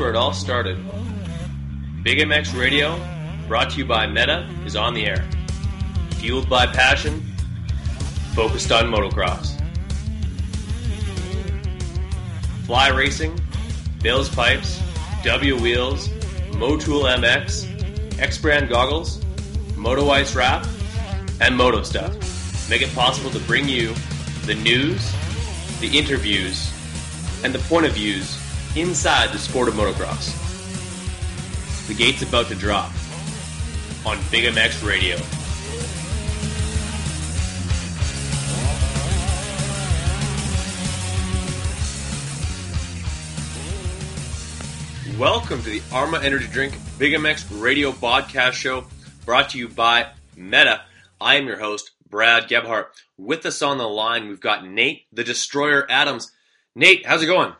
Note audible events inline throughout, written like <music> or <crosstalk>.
where it all started. Big MX Radio, brought to you by Meta, is on the air. Fueled by passion, focused on motocross. Fly Racing, Bill's Pipes, W Wheels, Motool MX, X Brand Goggles, Moto Ice Wrap, and Moto Stuff make it possible to bring you the news, the interviews, and the point of views inside the sport of motocross. The gate's about to drop on Big MX Radio. Welcome to the Arma Energy Drink Big MX Radio Podcast Show, brought to you by Meta. I am your host, Brad Gebhart. With us on the line, we've got Nate, the Destroyer Adams. Nate, how's it going?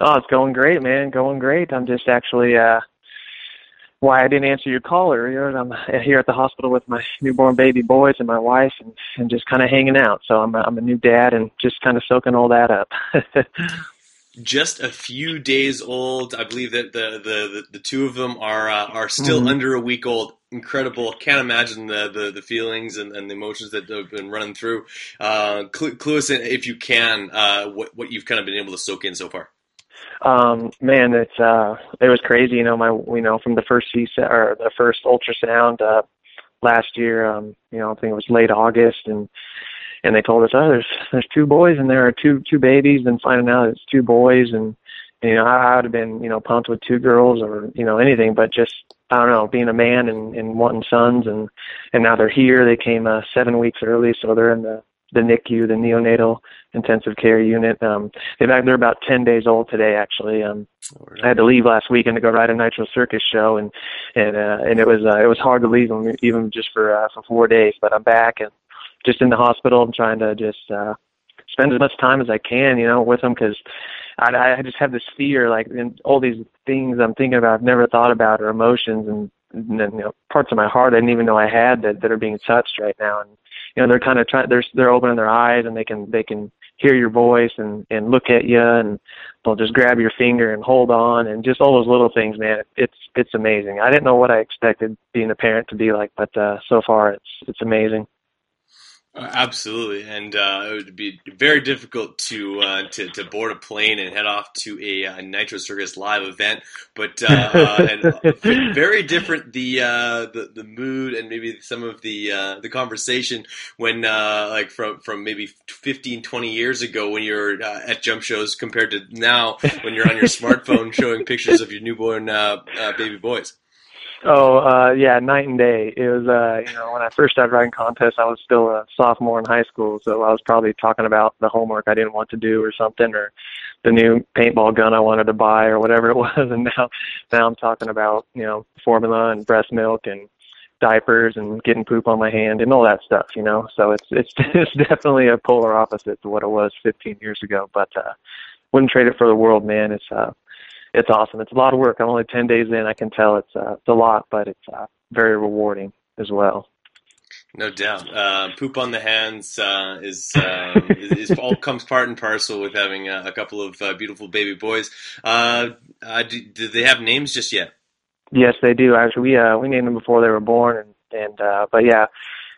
Oh, it's going great, man. Going great. I'm just actually uh why I didn't answer your call earlier. I'm here at the hospital with my newborn baby boys and my wife, and, and just kind of hanging out. So I'm a, I'm a new dad, and just kind of soaking all that up. <laughs> just a few days old. I believe that the the, the, the two of them are uh, are still Mhm. under a week old. Incredible! Can't imagine the the, the feelings and, and the emotions that have been running through. Uh, clue, clue us in, if you can, uh, what what you've kind of been able to soak in so far. Um, man, it's uh, it was crazy. You know, my you know from the first C or the first ultrasound uh, last year. Um, you know, I think it was late August, and and they told us, oh, there's there's two boys and there are two two babies. And finding out it's two boys, and you know, I, I would have been you know pumped with two girls or you know anything, but just I don't know, being a man and, and wanting sons, and and now they're here. They came uh, seven weeks early, so they're in the the NICU, the neonatal intensive care unit. Um, they've they're about ten days old today, actually. Um, I had to leave last weekend to go ride a Nitro Circus show, and and uh, and it was uh, it was hard to leave them even just for uh, for four days. But I'm back and just in the hospital. I'm trying to just uh, spend as much time as I can, you know, with them because I, I just have this fear, like and all these things I'm thinking about, I've never thought about, or emotions and, and then, you know parts of my heart I didn't even know I had that that are being touched right now. And you know they're kind of trying, they're they're opening their eyes and they can they can hear your voice and and look at you and they'll just grab your finger and hold on and just all those little things man. It's it's amazing. I didn't know what i expected being a parent to be like but uh so far it's it's amazing absolutely, and uh, it would be very difficult to, uh, to to board a plane and head off to a, uh Nitro Circus live event. But uh, uh, and <laughs> very different the, uh, the the mood and maybe some of the uh, the conversation when uh, like from from maybe 15, 20 years ago when you're uh, at jump shows compared to now when you're on your <laughs> smartphone showing pictures of your newborn uh, uh, baby boys. Oh, uh, yeah, night and day. It was, uh, you know, when I first started riding contests, I was still a sophomore in high school, so I was probably talking about the homework I didn't want to do or something, or the new paintball gun I wanted to buy or whatever <laughs> it was. And now, now I'm talking about, you know, formula and breast milk and diapers and getting poop on my hand and all that stuff, you know. So it's, it's, <laughs> it's definitely a polar opposite to what it was 15 years ago, but, uh, wouldn't trade it for the world, man. It's, uh, it's awesome. It's a lot of work. I'm only 10 days in. I can tell it's, uh, it's a lot, but it's, uh, very rewarding as well. No doubt. Uh, poop on the hands uh, is, uh, <laughs> is, is all comes part and parcel with having a, a couple of uh, beautiful baby boys. Uh, uh, do, do they have names just yet? Yes, they do. Actually, we uh we named them before they were born, and and uh but yeah,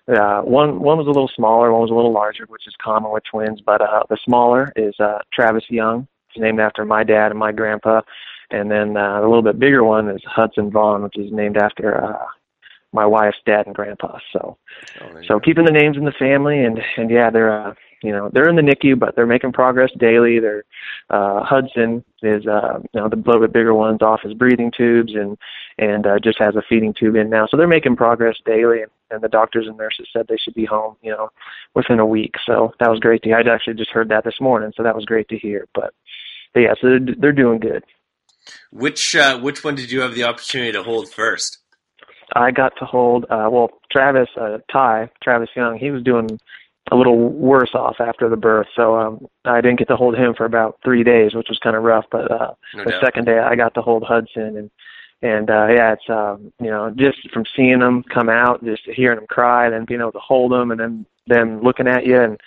uh one one was a little smaller, one was a little larger, which is common with twins. But uh the smaller is uh Travis Young. It's named after my dad and my grandpa, and then uh, the little bit bigger one is Hudson Vaughn, which is named after uh my wife's dad and grandpa. So Oh, so keeping the names in the family, and and yeah, they're uh you know they're in the NICU, but they're making progress daily. They're uh, Hudson is uh, you know the little bit bigger one's off his breathing tubes and and uh, just has a feeding tube in now. So they're making progress daily, and, and the doctors and nurses said they should be home, you know, within a week. So that was great to hear. I actually just heard that this morning, so that was great to hear. But, but yeah, so they're, they're doing good. Which uh, which one did you have the opportunity to hold first? I got to hold uh well Travis uh Ty, Travis Young, he was doing a little worse off after the birth, so um I didn't get to hold him for about three days, which was kinda rough, but uh No the doubt. second day I got to hold Hudson and and uh yeah it's um you know just from seeing them come out just hearing them cry then being able to hold them and then them looking at you and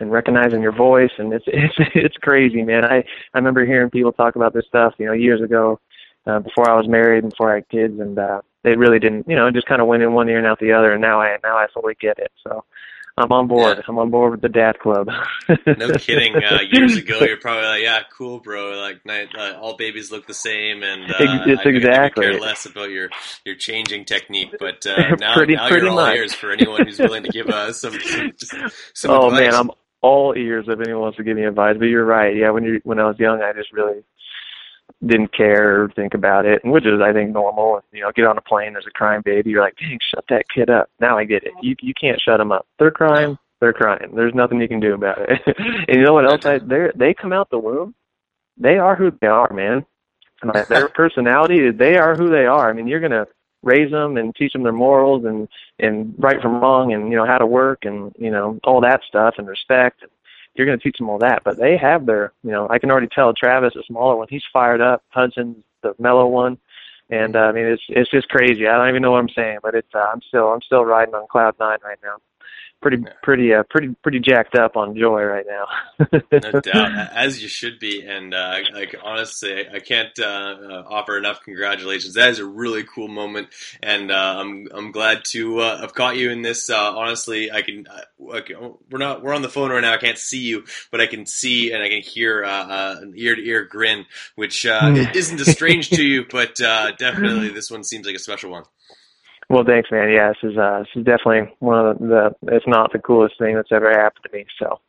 and recognizing your voice and it's <laughs> it's it's crazy man i i remember hearing people talk about this stuff you know years ago uh, before i was married and before i had kids and uh they really didn't you know just kind of went in one ear and out the other and now i now i fully get it so I'm on board. Yeah. I'm on board with the dad club. no kidding. Uh, <laughs> years ago, you're probably like, "Yeah, cool, bro." Like, uh, all babies look the same, and uh, it's I, exactly. I care less about your your changing technique. But uh, <laughs> now, pretty, now pretty you're all much. ears for anyone who's willing to give us some. some, some oh advice. man, I'm all ears if anyone wants to give me advice. But you're right. Yeah, when you when I was young, I just really didn't care or think about it, which is I think normal. You know, get on a plane, there's a crying baby. You're like, dang, shut that kid up. Now I get it. You you can't shut them up. They're crying. They're crying. There's nothing you can do about it. <laughs> and you know what else? I they they come out the womb. They are who they are, man. Like, their <laughs> personality, they are who they are. I mean, you're gonna raise them and teach them their morals and and right from wrong and you know how to work and you know all that stuff and respect. You're going to teach them all that, but they have their you know I can already tell Travis, the smaller one, he's fired up. Hudson's the mellow one, and uh, I mean it's it's just crazy. I don't even know what I'm saying, but it's uh, I'm still I'm still riding on cloud nine right now. Pretty pretty uh pretty pretty jacked up on joy right now. no <laughs> doubt, as you should be. And uh, like honestly, I can't uh, uh, offer enough congratulations. That is a really cool moment, and uh, I'm I'm glad to uh, have caught you in this. Uh, honestly, I can, I can- we're not we're on the phone right now. I can't see you, but I can see and I can hear an ear to ear grin, which uh, isn't as strange to you, but uh, definitely this one seems like a special one. Well, thanks, man. Yeah, this is uh, this is definitely one of the, if not the coolest thing that's ever happened to me. So,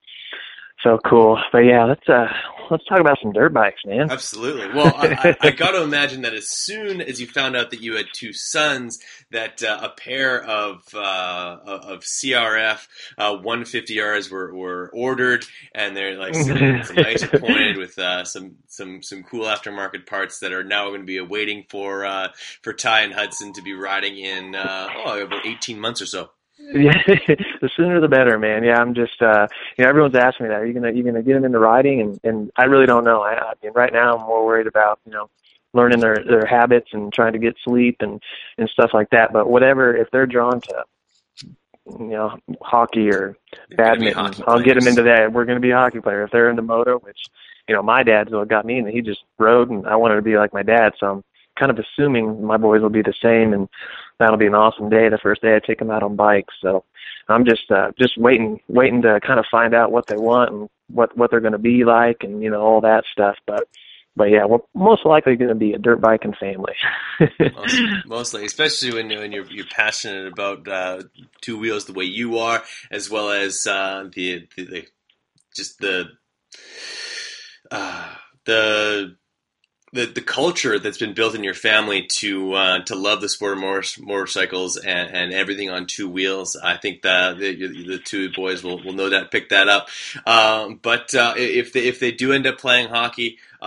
so cool. But yeah, let's uh, let's talk about some dirt bikes, man. Absolutely. Well, I, I, I <laughs> got to imagine that as soon as you found out that you had two sons, that uh, a pair of uh, of CRF uh, 150Rs were, were ordered, and they're like some, <laughs> some nice appointed with uh, some some some cool aftermarket parts that are now going to be waiting for uh, for Ty and Hudson to be riding in uh, oh about 18 months or so. Yeah, <laughs> the sooner the better, man. Yeah, I'm just uh, you know everyone's asking me that. Are you gonna you gonna get them into riding? And and I really don't know. I, I mean, right now I'm more worried about you know learning their their habits and trying to get sleep and and stuff like that. But whatever, if they're drawn to you know hockey or gonna badminton. hockey I'll get them into that. We're going to be a hockey player. If they're into moto, which you know my dad's what got me, and he just rode, and I wanted to be like my dad. So I'm kind of assuming my boys will be the same, and that'll be an awesome day. The first day I take them out on bikes. So I'm just uh, just waiting, waiting to kind of find out what they want and what what they're going to be like, and you know all that stuff. But but yeah, we're most likely going to be a dirt biking family. Most, <laughs> mostly, especially when, when you're you're passionate about uh, two wheels the way you are, as well as uh, the, the, the just the uh, the the the culture that's been built in your family to uh, to love the sport of motor, motorcycles and, and everything on two wheels. I think that the, the two boys will, will know that pick that up. Um, but uh, if they if they do end up playing hockey, uh,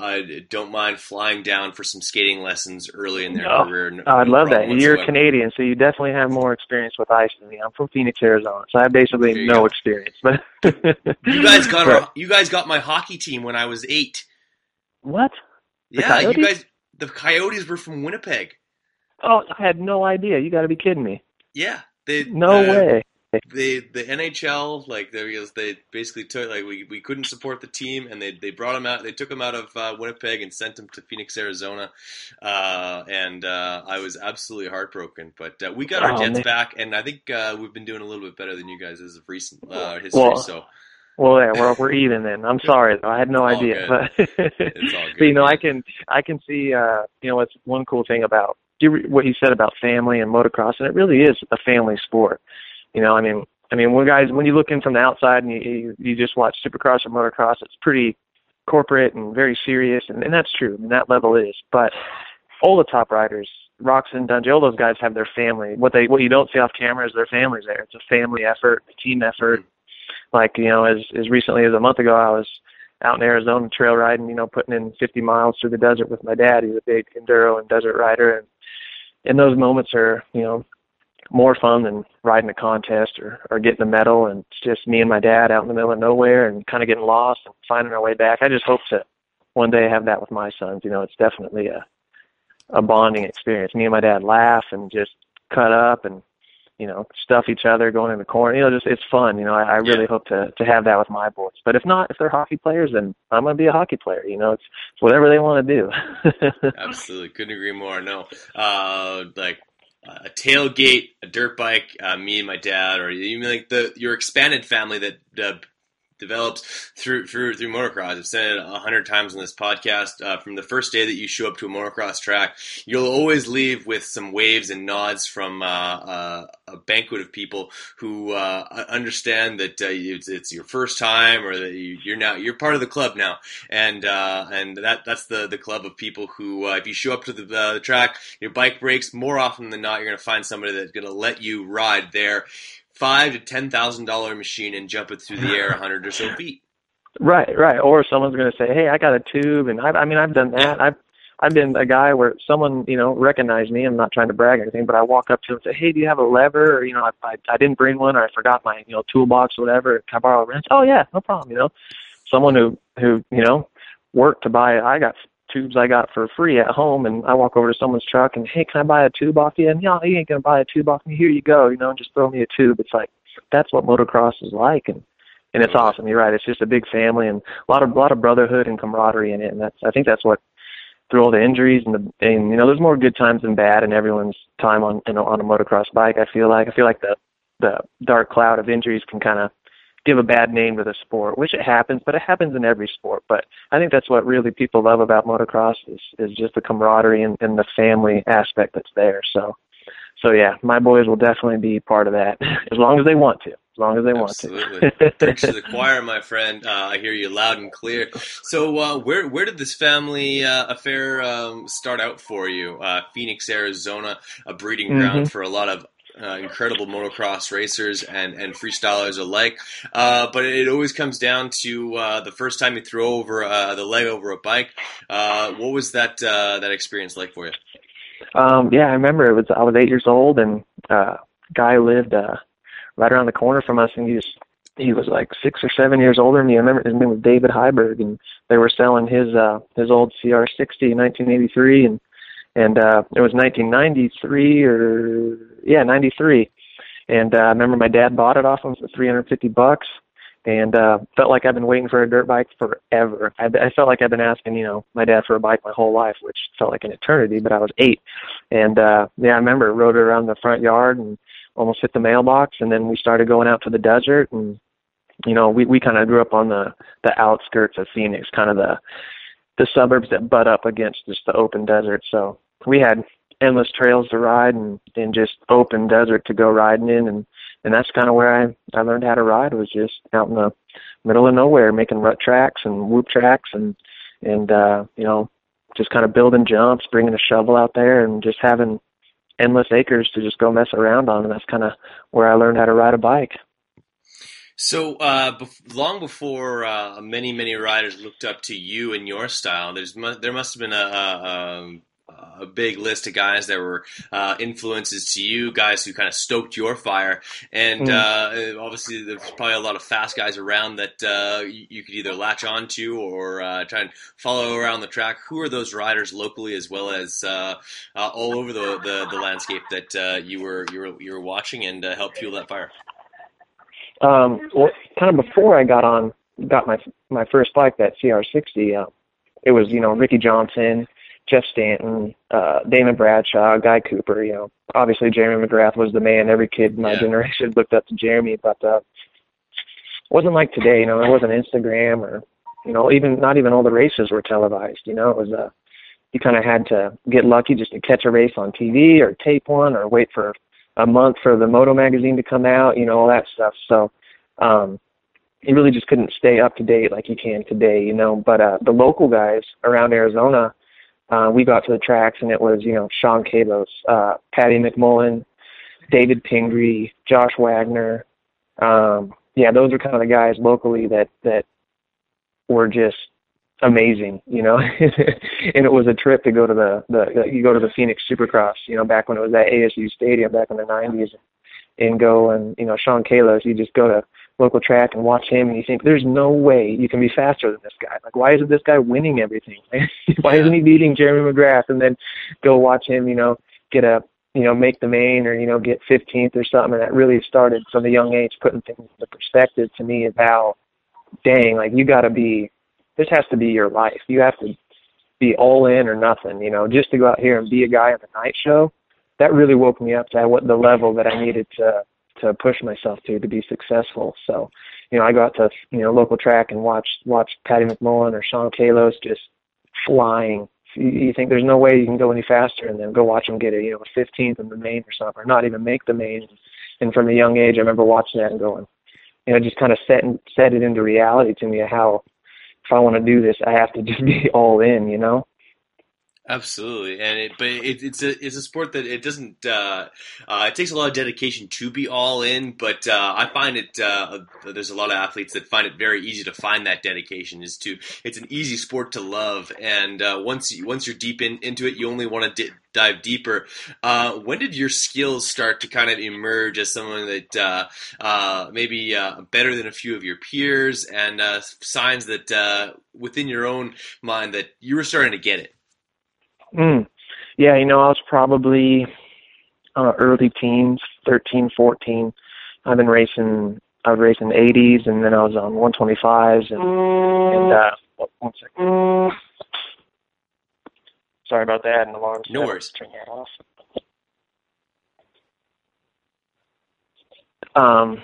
I don't mind flying down for some skating lessons early in their Oh, career. No, I'd no love that. problem You're. Canadian, so you definitely have more experience with ice than me. I'm from Phoenix, Arizona, so I have basically no go. experience. But You guys got our, <laughs> you guys got my hockey team when I was eight. what? The yeah, you guys. The Coyotes were from Winnipeg. Oh, I had no idea. You got to be kidding me. Yeah, they No uh, way. They the NHL like they they basically took like we, we couldn't support the team and they they brought him out they took him out of uh, Winnipeg and sent him to Phoenix Arizona uh, and uh, I was absolutely heartbroken but uh, we got our Oh, Jets man. back and I think uh, we've been doing a little bit better than you guys as of recent uh, history Well, so Well, yeah, we're we're even then. I'm sorry though. I had no idea. good. But, <laughs> but you know. I can I can see uh, you know what's one cool thing about you what you said about family and motocross, and it really is a family sport. You know, I mean, I mean, when guys when you look in from the outside and you you, you just watch Supercross or motocross, it's pretty corporate and very serious, and, and that's true. I mean, that level is. But all the top riders, Roczen, Dungey, all those guys have their family. What they what you don't see off camera is their families there. It's a family effort, a team effort. Like you know, as as recently as a month ago, I was out in Arizona trail riding. You know, putting in 50 miles through the desert with my dad. He's a big enduro and desert rider, and and those moments are you know more fun than riding a contest or or getting a medal. And it's just me and my dad out in the middle of nowhere and kind of getting lost and finding our way back. I just hope to one day have that with my sons. You know, it's definitely a a bonding experience. Me and my dad laugh and just cut up and you know stuff each other going in the corner. You know, just it's fun. You know, I, I really Yeah. hope to to have that with my boys. But if not, if they're hockey players, then I'm gonna be a hockey player. You know, it's, it's whatever they want to do. <laughs> Absolutely, couldn't agree more. No, uh, like a tailgate, a dirt bike, uh, me and my dad, or even like the your expanded family that uh, develops through through through motocross. I've said it a hundred times on this podcast. Uh, from the first day that you show up to a motocross track, you'll always leave with some waves and nods from uh, uh, a banquet of people who uh, understand that uh, it's, it's your first time, or that you, you're now you're part of the club now, and uh, and that that's the the club of people who, uh, if you show up to the, the track, your bike breaks. More often than not, you're going to find somebody that's going to let you ride their five to ten thousand dollar machine and jump it through the air a hundred or so <laughs> feet. Right, right. Or someone's going to say, "Hey, I got a tube," and I, I mean, I've done that. I've I've been a guy where someone, you know, recognized me. I'm not trying to brag or anything, but I walk up to them and say, "Hey, do you have a lever?" Or you know, I I, I didn't bring one, or I forgot my you know toolbox or whatever. Can I borrow a wrench? Oh yeah, no problem. You know, someone who who you know worked to buy. It, I got tubes I got for free at home, and I walk over to someone's truck and, "Hey, can I buy a tube off you?" And yeah, you ain't gonna buy a tube off me. Here you go. You know, and just throw me a tube. It's like that's what motocross is like, and and it's awesome. You're right. It's just a big family and a lot of a lot of brotherhood and camaraderie in it, and that's I think that's what through all the injuries and the and you know there's more good times than bad in everyone's time on you know on a motocross bike. I feel like I feel like the the dark cloud of injuries can kind of give a bad name to the sport, which it happens, but it happens in every sport. But I think that's what really people love about motocross is is just the camaraderie and, and the family aspect that's there. So so yeah, my boys will definitely be part of that <laughs> as long as they want to. As long as they want to. Absolutely. Preach to the choir, my friend. Uh, I hear you loud and clear. So, uh, where where did this family uh, affair um, start out for you? Uh, Phoenix, Arizona, a breeding ground Mhm. for a lot of uh, incredible motocross racers and, and freestylers alike. Uh, but it always comes down to uh, the first time you throw over uh, the leg over a bike. Uh, what was that uh, that experience like for you? Um, yeah, I remember it was I was eight years old and uh guy lived uh right around the corner from us and he just he was like six or seven years older than me. I remember his name was David Heiberg and they were selling his uh his old CR sixty in nineteen eighty three and and uh it was nineteen ninety three or yeah, ninety three. And uh I remember my dad bought it off him for three hundred and fifty bucks and uh felt like I've been waiting for a dirt bike forever. I, I felt like I've been asking, you know, my dad for a bike my whole life, which felt like an eternity, but I was eight. And uh yeah, I remember rode it around the front yard and almost hit the mailbox and then we started going out to the desert and you know, we we kind of grew up on the the outskirts of Phoenix, kind of the the suburbs that butt up against just the open desert. So we had endless trails to ride and and just open desert to go riding in and and that's kind of where I I learned how to ride was just out in the middle of nowhere making rut tracks and whoop tracks and and uh you know just kind of building jumps, bringing a shovel out there and just having endless acres to just go mess around on and that's kind of where I learned how to ride a bike. So, uh, bef- long before uh, many many riders looked up to you and your style, there's mu- there must have been a, a, um, a big list of guys that were uh, influences to you, guys who kind of stoked your fire, and Mm. uh, obviously there's probably a lot of fast guys around that uh, you, you could either latch onto or uh, try and follow around the track. Who are those riders locally as well as uh, uh, all over the, the, the landscape that uh, you were you were you were watching and uh, helped fuel that fire? Um well, kind of before I got on got my my first bike that CR60 uh, it was you know Ricky Johnson Jeff Stanton uh Damon Bradshaw Guy Cooper you know. Obviously Jeremy McGrath was the man every kid in my Yeah. generation <laughs> looked up to Jeremy but uh it wasn't like today you know. There wasn't Instagram or you know even not even all the races were televised you know. It was uh you kind of had to get lucky just to catch a race on TV or tape one or wait for a month for the Moto magazine to come out, you know, all that stuff. So um you really just couldn't stay up to date like you can today, you know. But uh the local guys around Arizona, uh we got to the tracks and it was, you know, Sean Cabos, uh Patty McMullen, David Pingree, Josh Wagner. Um yeah, those are kind of the guys locally that that were just amazing, you know. <laughs> and it was a trip to go to the the you go to the Phoenix Supercross, you know, back when it was at ASU Stadium back in the 90s and go and you know Sean Kalos, you just go to local track and watch him, and you think there's no way you can be faster than this guy. Like, why isn't this guy winning everything? <laughs> why isn't he beating Jeremy McGrath? And then go watch him, you know, get a you know, make the main or, you know, get 15th or something. And that really started from a young age putting things into perspective to me about, dang, like you got to be, this has to be your life. You have to be all in or nothing, you know, just to go out here and be a guy on the night show. That really woke me up to what the level that I needed to to push myself to to be successful. So, you know, I go out to you know local track and watch watch Patty McMullen or Sean Kalos just flying. You, think there's no way you can go any faster, and then go watch them get a you know a 15th in the main or something, or not even make the main. And from a young age, I remember watching that and going, you know, just kind of set set it into reality to me how if I want to do this, I have to <laughs> just be all in, you know. Absolutely, and it, but it, it's a it's a sport that it doesn't uh, uh, it takes a lot of dedication to be all in. But uh, I find it uh, there's a lot of athletes that find it very easy to find that dedication. Is to it's an easy sport to love, and uh, once you, once you're deep in, into it, you only want to di- dive deeper. Uh, when did your skills start to kind of emerge as someone that maybe better than a few of your peers, and signs that within your own mind that you were starting to get it? Mm. Yeah, you know, I was probably uh, early teens, thirteen, fourteen. I've been racing. I was racing 80s, and then I was on 125s, and and uh, one second. Sorry about that. And alarm. No worries. Turn that off. Um,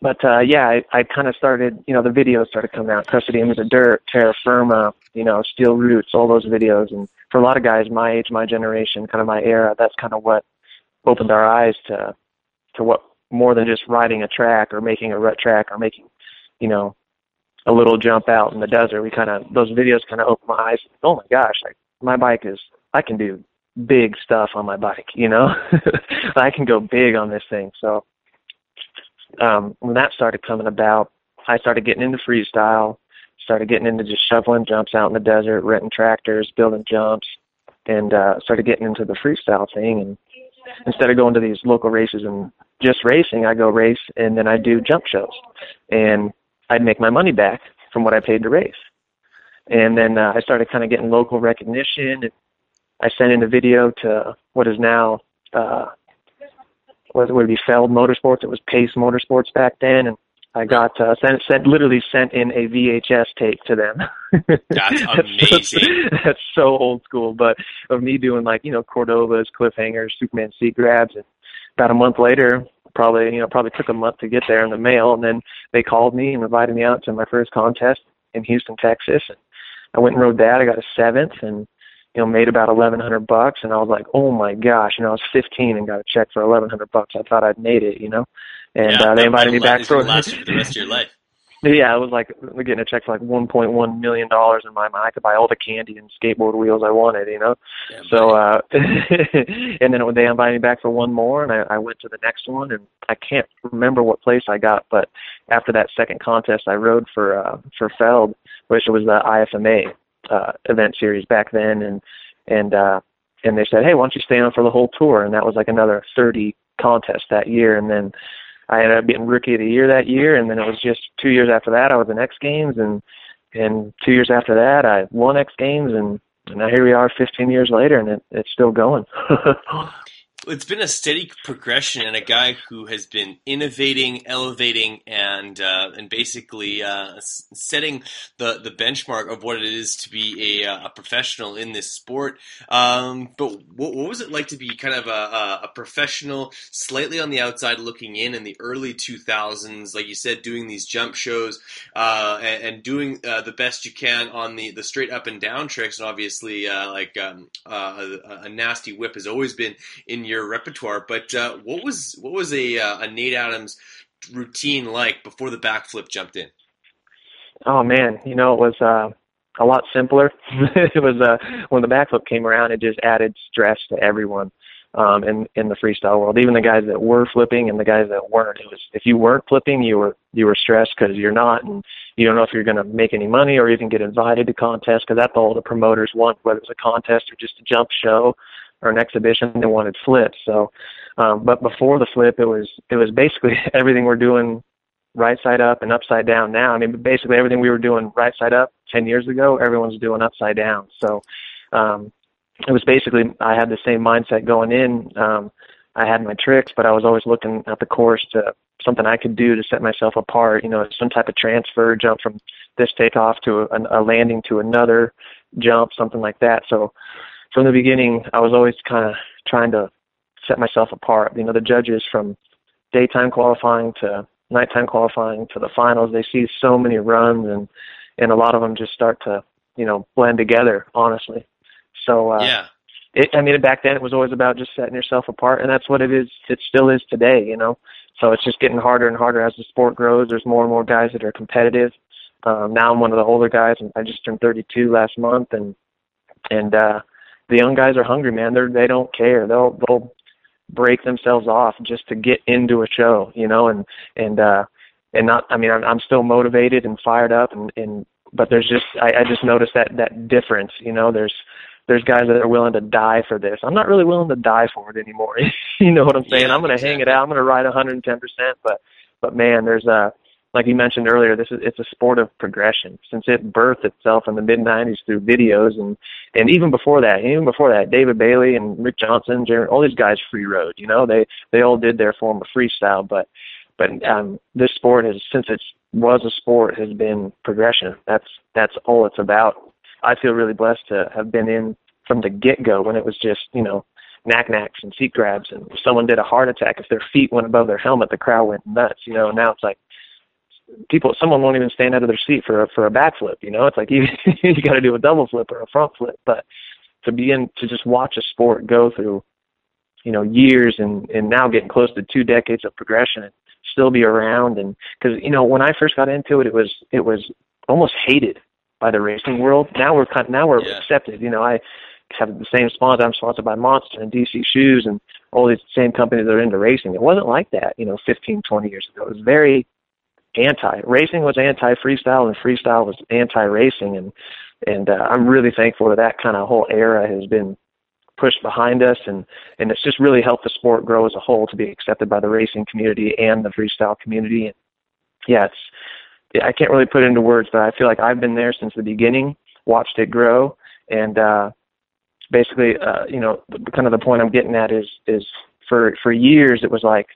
but uh yeah, I, I kind of started, you know, the videos started coming out. Crusty Demons of Dirt, Terra Firma, you know, Steel Roots, all those videos. And for a lot of guys my age, my generation, kind of my era, that's kind of what opened our eyes to to what more than just riding a track or making a rut track or making, you know, a little jump out in the desert. We kind of those videos kind of opened my eyes. Oh my gosh, like my bike is I can do big stuff on my bike, you know. <laughs> I can go big on this thing. So um, when that started coming about, I started getting into freestyle, started getting into just shoveling jumps out in the desert, renting tractors, building jumps, and uh, started getting into the freestyle thing. And instead of going to these local races and just racing, I go race and then I do jump shows, and I'd make my money back from what I paid to race. And then uh, I started kind of getting local recognition. And I sent in a video to what is now uh, was would it be Feld Motorsports? It was Pace Motorsports back then, and I got uh, sent, sent literally sent in a VHS tape to them. <laughs> That's <laughs> amazing. that's, that's so old school, but of me doing like you know Cordovas, cliffhangers, Superman seat grabs, and about a month later, probably you know probably took a month to get there in the mail, and then they called me and invited me out to my first contest in Houston, Texas, and I went and rode that. I got a seventh, and you know, made about eleven hundred bucks, and I was like, oh my gosh! And I was fifteen and got a check for eleven hundred bucks. I thought I'd made it, you know. And yeah, uh, they invited me back for last <laughs> for the rest of your life. Yeah, it was like getting a check for like one point one million dollars in my mind. I could buy all the candy and skateboard wheels I wanted, you know. So, uh <laughs> and then they invited me back for one more, and I, I went to the next one, and I can't remember what place I got, but after that second contest, I rode for uh for Feld, which was the IFMA uh, event series back then, and and uh, and they said, hey, why don't you stay on for the whole tour? And that was like another 30 contests that year, and then I ended up getting rookie of the year that year, and then it was just two years after that I was in X Games, and and two years after that I won X Games, and, and now here we are 15 years later, and it, it's still going. <laughs> it's been a steady progression and a guy who has been innovating, elevating, and uh, and basically uh, setting the, the benchmark of what it is to be a, uh, a professional in this sport. Um, but what, what, was it like to be kind of a, a, professional, slightly on the outside looking in in the early 2000s, like you said, doing these jump shows uh, and, and, doing uh, the best you can on the, the straight up and down tricks, and obviously uh, like um, a, a nasty whip has always been in your repertoire. But uh, what was what was a, uh, a Nate Adams routine like before the backflip jumped in? Oh man, you know it was uh, a lot simpler. <laughs> it was uh, when the backflip came around, it just added stress to everyone um, in in the freestyle world. Even the guys that were flipping and the guys that weren't. It was if you weren't flipping, you were you were stressed because you're not, and you don't know if you're going to make any money or even get invited to contests because that's all the promoters want, whether it's a contest or just a jump show or an exhibition. They wanted flips. So Um, but before the flip, it was it was basically <laughs> everything we're doing right side up and upside down now. I mean, basically everything we were doing right side up 10 years ago, everyone's doing upside down. So, um, it was basically, I had the same mindset going in. Um, I had my tricks, but I was always looking at the course to something I could do to set myself apart, you know, some type of transfer, jump from this takeoff to a, a landing to another jump, something like that. So from the beginning, I was always kind of trying to set myself apart. You know, the judges from daytime qualifying to nighttime qualifying to the finals, they see so many runs and and a lot of them just start to you know blend together. Honestly, so uh, yeah. It, I mean, back then it was always about just setting yourself apart, and that's what it is. It still is today, you know. So it's just getting harder and harder as the sport grows. There's more and more guys that are competitive. Um, now I'm one of the older guys, and I just turned 32 last month, and and uh, the young guys are hungry, man. They're they don't care. They'll they'll break themselves off just to get into a show, you know, and and uh and not I mean I'm I'm still motivated and fired up and and but there's just I, I just noticed that that difference, you know, there's there's guys that are willing to die for this. I'm not really willing to die for it anymore. <laughs> you know what I'm saying? Yeah, I'm going to exactly. hang it out. I'm going to ride 110%, but but man, there's a like you mentioned earlier, this is it's a sport of progression. Since it birthed itself in the mid '90s through videos, and and even before that, even before that, David Bailey and Rick Johnson, Jerry, all these guys free rode. You know, they they all did their form of freestyle, but but um, this sport has since it was a sport has been progression. That's that's all it's about. I feel really blessed to have been in from the get go when it was just you know nac nacs and seat grabs, and if someone did a heart attack, if their feet went above their helmet, the crowd went nuts. You know, now it's like people someone won't even stand out of their seat for a for a backflip you know? It's like <laughs> you you got to do a double flip or a front flip but to begin to just watch a sport go through you know years and and now getting close to two decades of progression and still be around and because you know when I first got into it it was it was almost hated by the racing world. Now we're kind now we're Yeah. accepted you know? I have the same sponsor I'm sponsored by Monster and DC Shoes and all these same companies that are into racing. It wasn't like that you know 15 20 years ago. It was very anti racing was anti freestyle and freestyle was anti racing. And and uh, I'm really thankful that that kind of whole era has been pushed behind us and and it's just really helped the sport grow as a whole to be accepted by the racing community and the freestyle community. And yeah it's I can't really put it into words but I feel like I've been there since the beginning watched it grow. And uh basically uh you know kind of the point I'm getting at is is for for years it was like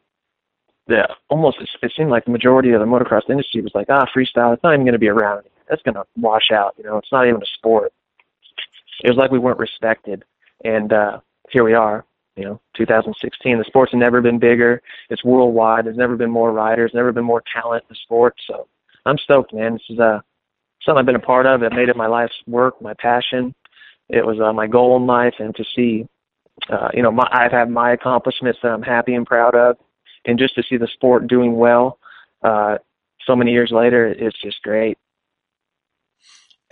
the almost it seemed like the majority of the motocross industry was like ah freestyle it's not even going to be around. That's going to wash out you know it's not even a sport. It was like we weren't respected. And uh here we are you know 2016 the sport's never been bigger. It's worldwide. There's never been more riders never been more talent in the sport. So i'm stoked man. This is uh something i've been a part of. It made it my life's work my passion. It was uh, my goal in life and to see uh you know my i've had my accomplishments that i'm happy and proud of and just to see the sport doing well uh, so many years later, it's just great.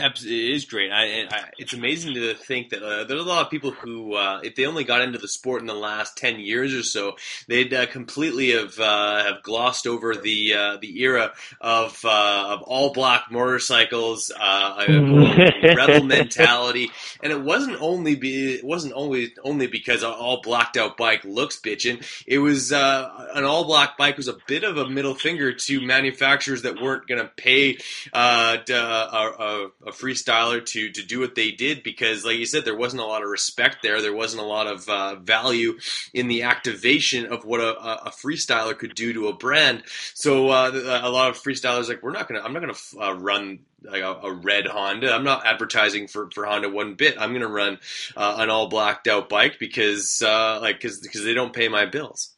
It is great. I, I, it's amazing to think that uh, there's a lot of people who, uh, if they only got into the sport in the last ten years or so, they'd uh, completely have uh, have glossed over the uh, the era of uh, of all black motorcycles, uh, rebel mentality, and it wasn't only be it wasn't always only because an all blacked out bike looks bitchin'. It was uh, an all black bike was a bit of a middle finger to manufacturers that weren't going to pay uh, a, a, freestyler to to do what they did because, like you said, there wasn't a lot of respect there. There wasn't a lot of uh, value in the activation of what a, a freestyler could do to a brand. So uh, a lot of freestylers like we're not gonna. I'm not gonna uh, run like a, a red Honda. I'm not advertising for, for Honda one bit. I'm gonna run uh, an all blacked out bike because uh, like because because they don't pay my bills.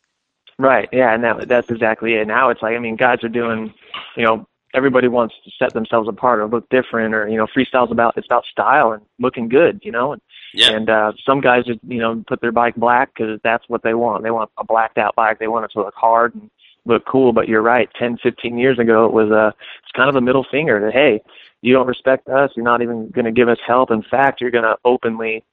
Right. Yeah, and that that's exactly it. Now it's like I mean, guys are doing, you know, everybody wants to set themselves apart or look different, or you know, freestyle's about it's about style and looking good, you know. And, Yeah. and uh, some guys just you know put their bike black because that's what they want. They want a blacked out bike. They want it to look hard and look cool. But you're right. Ten, fifteen years ago, it was a it's kind of a middle finger that hey, you don't respect us. You're not even going to give us help. In fact, you're going to openly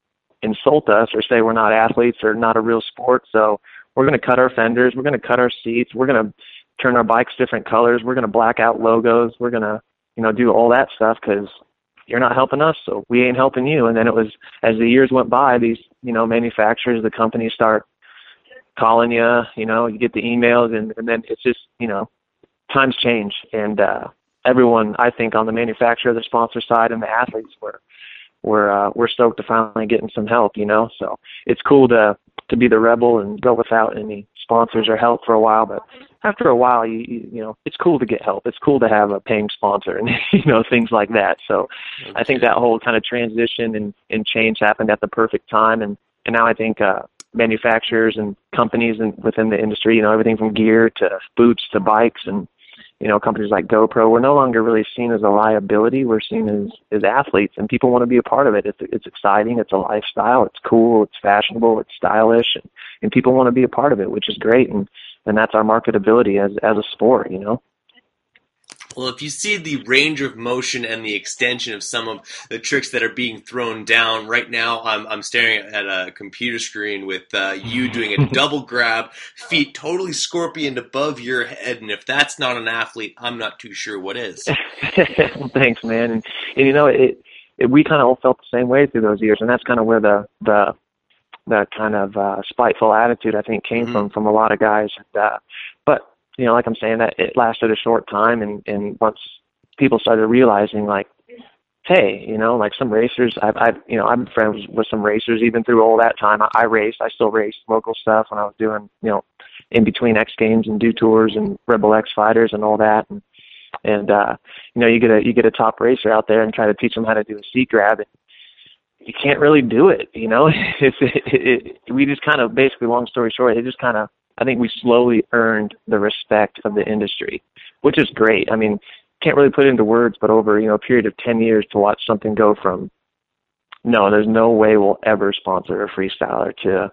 insult us or say we're not athletes or not a real sport. So we're going to cut our fenders. We're going to cut our seats. We're going to turn our bikes different colors. We're going to black out logos. We're going to, you know, do all that stuff because you're not helping us, so we ain't helping you. And then it was as the years went by, these, you know, manufacturers, the companies start calling you. You know, you get the emails, and, and then it's just you know, times change, and uh, everyone I think on the manufacturer, the sponsor side, and the athletes were we're uh, we're stoked to finally getting some help. You know, so it's cool to to be the rebel and go without any sponsors or help for a while, but after a while, you, you you know, it's cool to get help. It's cool to have a paying sponsor and <laughs> you know things like that. So, okay. I think that whole kind of transition and and change happened at the perfect time, and and now I think uh, manufacturers and companies and within the industry, you know, everything from gear to boots to bikes and you know, companies like GoPro, we're no longer really seen as a liability. We're seen as as athletes, and people want to be a part of it. It's it's exciting. It's a lifestyle. It's cool. It's fashionable. It's stylish, and, and people want to be a part of it, which is great. And and that's our marketability as as a sport. You know. Well, if you see the range of motion and the extension of some of the tricks that are being thrown down, right now I'm, I'm staring at a computer screen with uh, you <laughs> doing a double grab, feet totally scorpioned above your head, and if that's not an athlete, I'm not too sure what is. <laughs> Thanks, man. And, and you know, it, it we kind of all felt the same way through those years, and that's kind of where the the that kind of uh, spiteful attitude I think came mm-hmm. from from a lot of guys. And, uh, but you know, like I'm saying, that it lasted a short time, and and once people started realizing, like, hey, you know, like some racers, I've, I've, you know, I'm friends with some racers even through all that time. I, I raced, I still raced local stuff when I was doing, you know, in between X Games and Dew Tours and Red Bull X-Fighters and all that, and and uh, you know, you get a you get a top racer out there and try to teach them how to do a seat grab, and you can't really do it, you know. <laughs> it's it, it, it, we just kind of basically, long story short, it just kind of I think we slowly earned the respect of the industry, which is great. I mean, can't really put it into words, but over you know a period of ten years to watch something go from no, there's no way we'll ever sponsor a freestyler to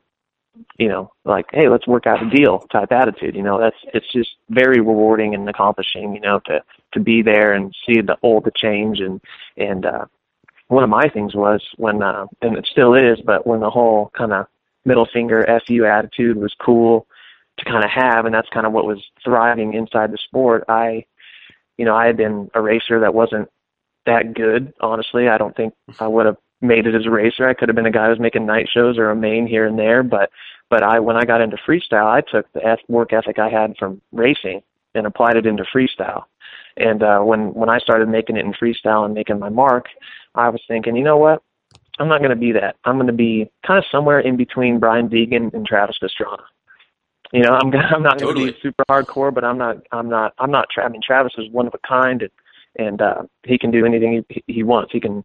you know like hey let's work out a deal type attitude you know that's it's just very rewarding and accomplishing you know to to be there and see the all the change and and uh one of my things was when uh and it still is but when the whole kind of middle finger fu attitude was cool to kind of have, and that's kind of what was thriving inside the sport. I, you know, I had been a racer that wasn't that good. Honestly, I don't think I would have made it as a racer. I could have been a guy who was making night shows or a main here and there, but but I when I got into freestyle, I took the work ethic I had from racing and applied it into freestyle. And uh, when when I started making it in freestyle and making my mark, I was thinking, you know what? I'm not going to be that. I'm going to be kind of somewhere in between Brian Deegan and Travis Pastrana. You know, I'm <laughs> I'm not going to totally. be super hardcore, but I'm not I'm not I'm not. Tra- I mean, Travis is one of a kind, and and uh, he can do anything he he wants. He can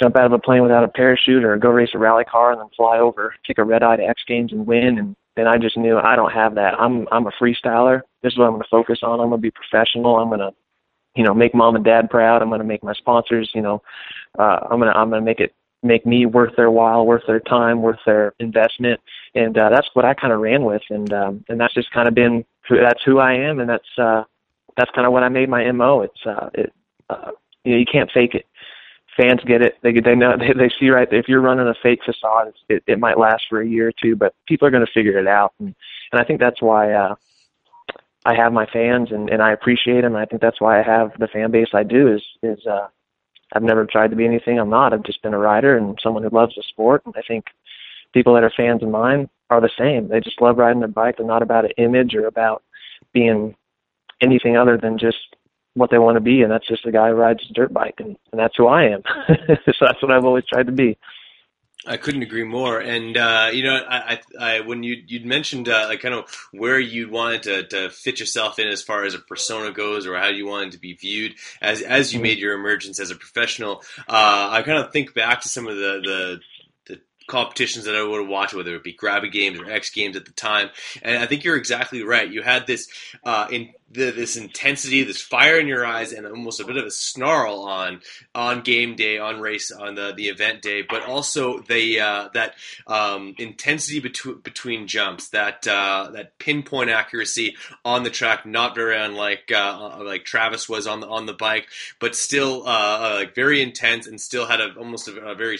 jump out of a plane without a parachute, or go race a rally car and then fly over, take a red eye to X Games and win. And then I just knew I don't have that. I'm I'm a freestyler. This is what I'm going to focus on. I'm going to be professional. I'm going to you know make mom and dad proud. I'm going to make my sponsors. You know, uh, I'm going to I'm going to make it make me worth their while, worth their time, worth their investment, and uh, that's what I kind of ran with, and um, and that's just kind of been who, that's who I am, and that's uh, that's kind of what I made my mo. It's uh, it uh, you know you can't fake it. Fans get it. They get they know <laughs> they, they see right if you're running a fake facade, it it might last for a year or two, but people are going to figure it out, and and I think that's why. uh I have my fans and, and I appreciate them. I think that's why I have the fan base I do is, is, uh, I've never tried to be anything I'm not. I've just been a rider and someone who loves the sport. And I think people that are fans of mine are the same. They just love riding their bike. They're not about an image or about being anything other than just what they want to be, and that's just a guy who rides a dirt bike, and, and that's who I am. <laughs> so that's what I've always tried to be. I couldn't agree more. And uh, you know, I, I, when you you'd mentioned uh, like kind of where you wanted to, to fit yourself in as far as a persona goes, or how you wanted to be viewed as as you mm-hmm. made your emergence as a professional. Uh, I kind of think back to some of the the competitions that I would have watched, whether it be Gravity Games or X Games at the time. And I think you're exactly right. You had this uh, in the, this intensity, this fire in your eyes, and almost a bit of a snarl on on game day, on race, on the, the event day, but also the uh, that um, intensity between between jumps, that uh, that pinpoint accuracy on the track, not very unlike uh, like Travis was on the on the bike, but still uh, uh, like very intense, and still had a almost a, a very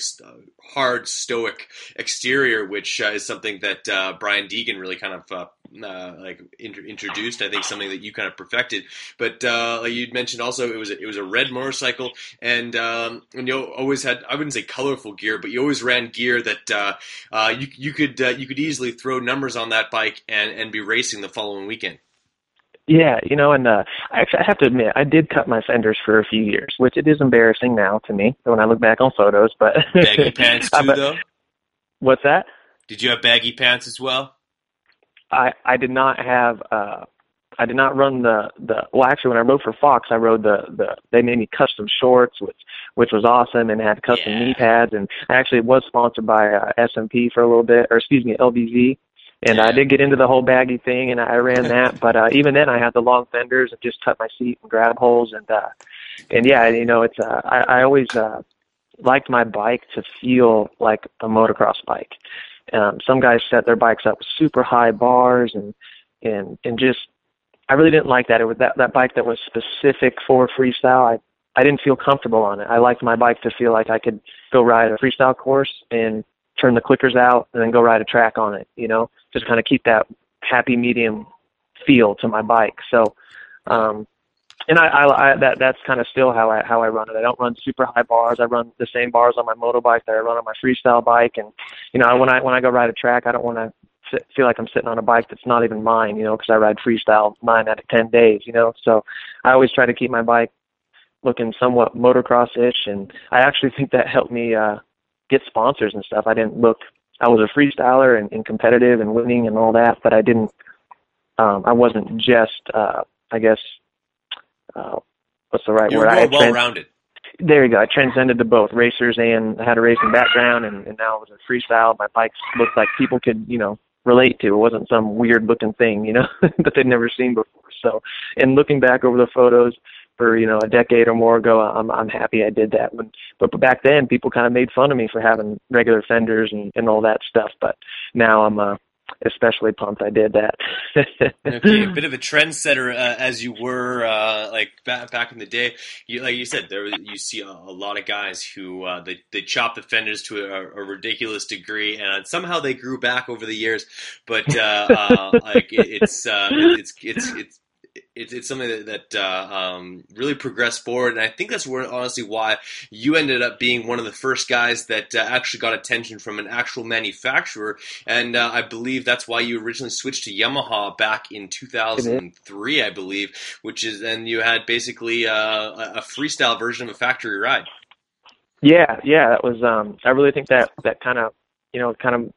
hard stoic exterior, which is something that Brian Deegan really kind of uh, like int- introduced. I think something that you kind of perfected. But uh, like you mentioned, also it was a, it was a red motorcycle, and um, and you always had I wouldn't say colorful gear, but you always ran gear that uh, uh, you you could uh, you could easily throw numbers on that bike and and be racing the following weekend. Yeah, you know, and uh, actually, I have to admit, I did cut my fenders for a few years, which it is embarrassing now to me when I look back on photos. But baggy pants <laughs> too, though. What's that? Did you have baggy pants as well? I I did not have. uh I did not run the the. Well, actually, when I rode for Fox, I rode the the. They made me custom shorts, which which was awesome, and had custom Yeah. knee pads, and I actually was sponsored by uh, SMP for a little bit, or excuse me, LBZ. And I did get into the whole baggy thing, and I ran that. <laughs> but uh, even then, I had the long fenders and just cut my seat and grab holes, and uh, and yeah, you know, it's uh, I, I always uh, liked my bike to feel like a motocross bike. Um, some guys set their bikes up with super high bars and and and just I really didn't like that. It was that that bike that was specific for freestyle. I I didn't feel comfortable on it. I liked my bike to feel like I could go ride a freestyle course and turn the clickers out and then go ride a track on it. You know, just kind of keep that happy medium feel to my bike. So, um, and I, I, I that that's kind of still how I how I run it. I don't run super high bars. I run the same bars on my motorbike that I run on my freestyle bike. And you know, when I when I go ride a track, I don't want to feel like I'm sitting on a bike that's not even mine. You know, because I ride freestyle nine out of ten days. You know, so I always try to keep my bike looking somewhat motocross-ish, and I actually think that helped me uh, get sponsors and stuff. I didn't look. I was a freestyler and, and competitive and winning and all that, but I didn't. Um, I wasn't just, uh, I guess, uh, what's the right You word? I well trans- rounded. there you go. I transcended to both racers and I had a racing background, and, and now it was a freestyle. My bikes looked like people could, you know, relate to. It wasn't some weird looking thing, you know, <laughs> that they'd never seen before. So, and looking back over the photos for you know a decade or more ago, I'm I'm happy I did that. When, but back then, people kind of made fun of me for having regular fenders and and all that stuff. But now I'm uh, especially pumped I did that. <laughs> okay, a bit of a <laughs> trendsetter uh, as you were, uh, like back back in the day. You, like you said, there you see a, a lot of guys who uh, they they chop the fenders to a, a ridiculous degree, and somehow they grew back over the years. But uh, uh, like it, it's, uh, it's it's it's it's it's something that, that uh, um, really progressed forward, and I think that's where honestly why you ended up being one of the first guys that uh, actually got attention from an actual manufacturer, and uh, I believe that's why you originally switched to Yamaha back in 2003, I believe, which is and you had basically uh, a a freestyle version of a factory ride. Yeah, yeah, that was. Um, I really think that that kind of, you know, kind of.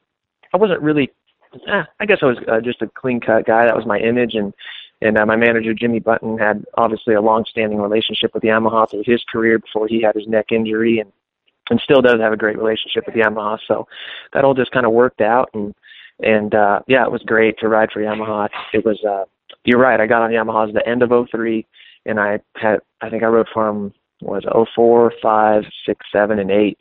I wasn't really. Eh, I guess I was uh, just a clean cut guy. That was my image, and and uh, my manager Jimmy Button had obviously a long standing relationship with Yamaha through his career before he had his neck injury, and and still does have a great relationship with Yamaha. So that all just kind of worked out, and and uh, yeah, it was great to ride for Yamaha. It was. uh You're right. I got on Yamaha's at the end of '03, and I had. I think I rode for him was oh four, five, six, seven, and eight.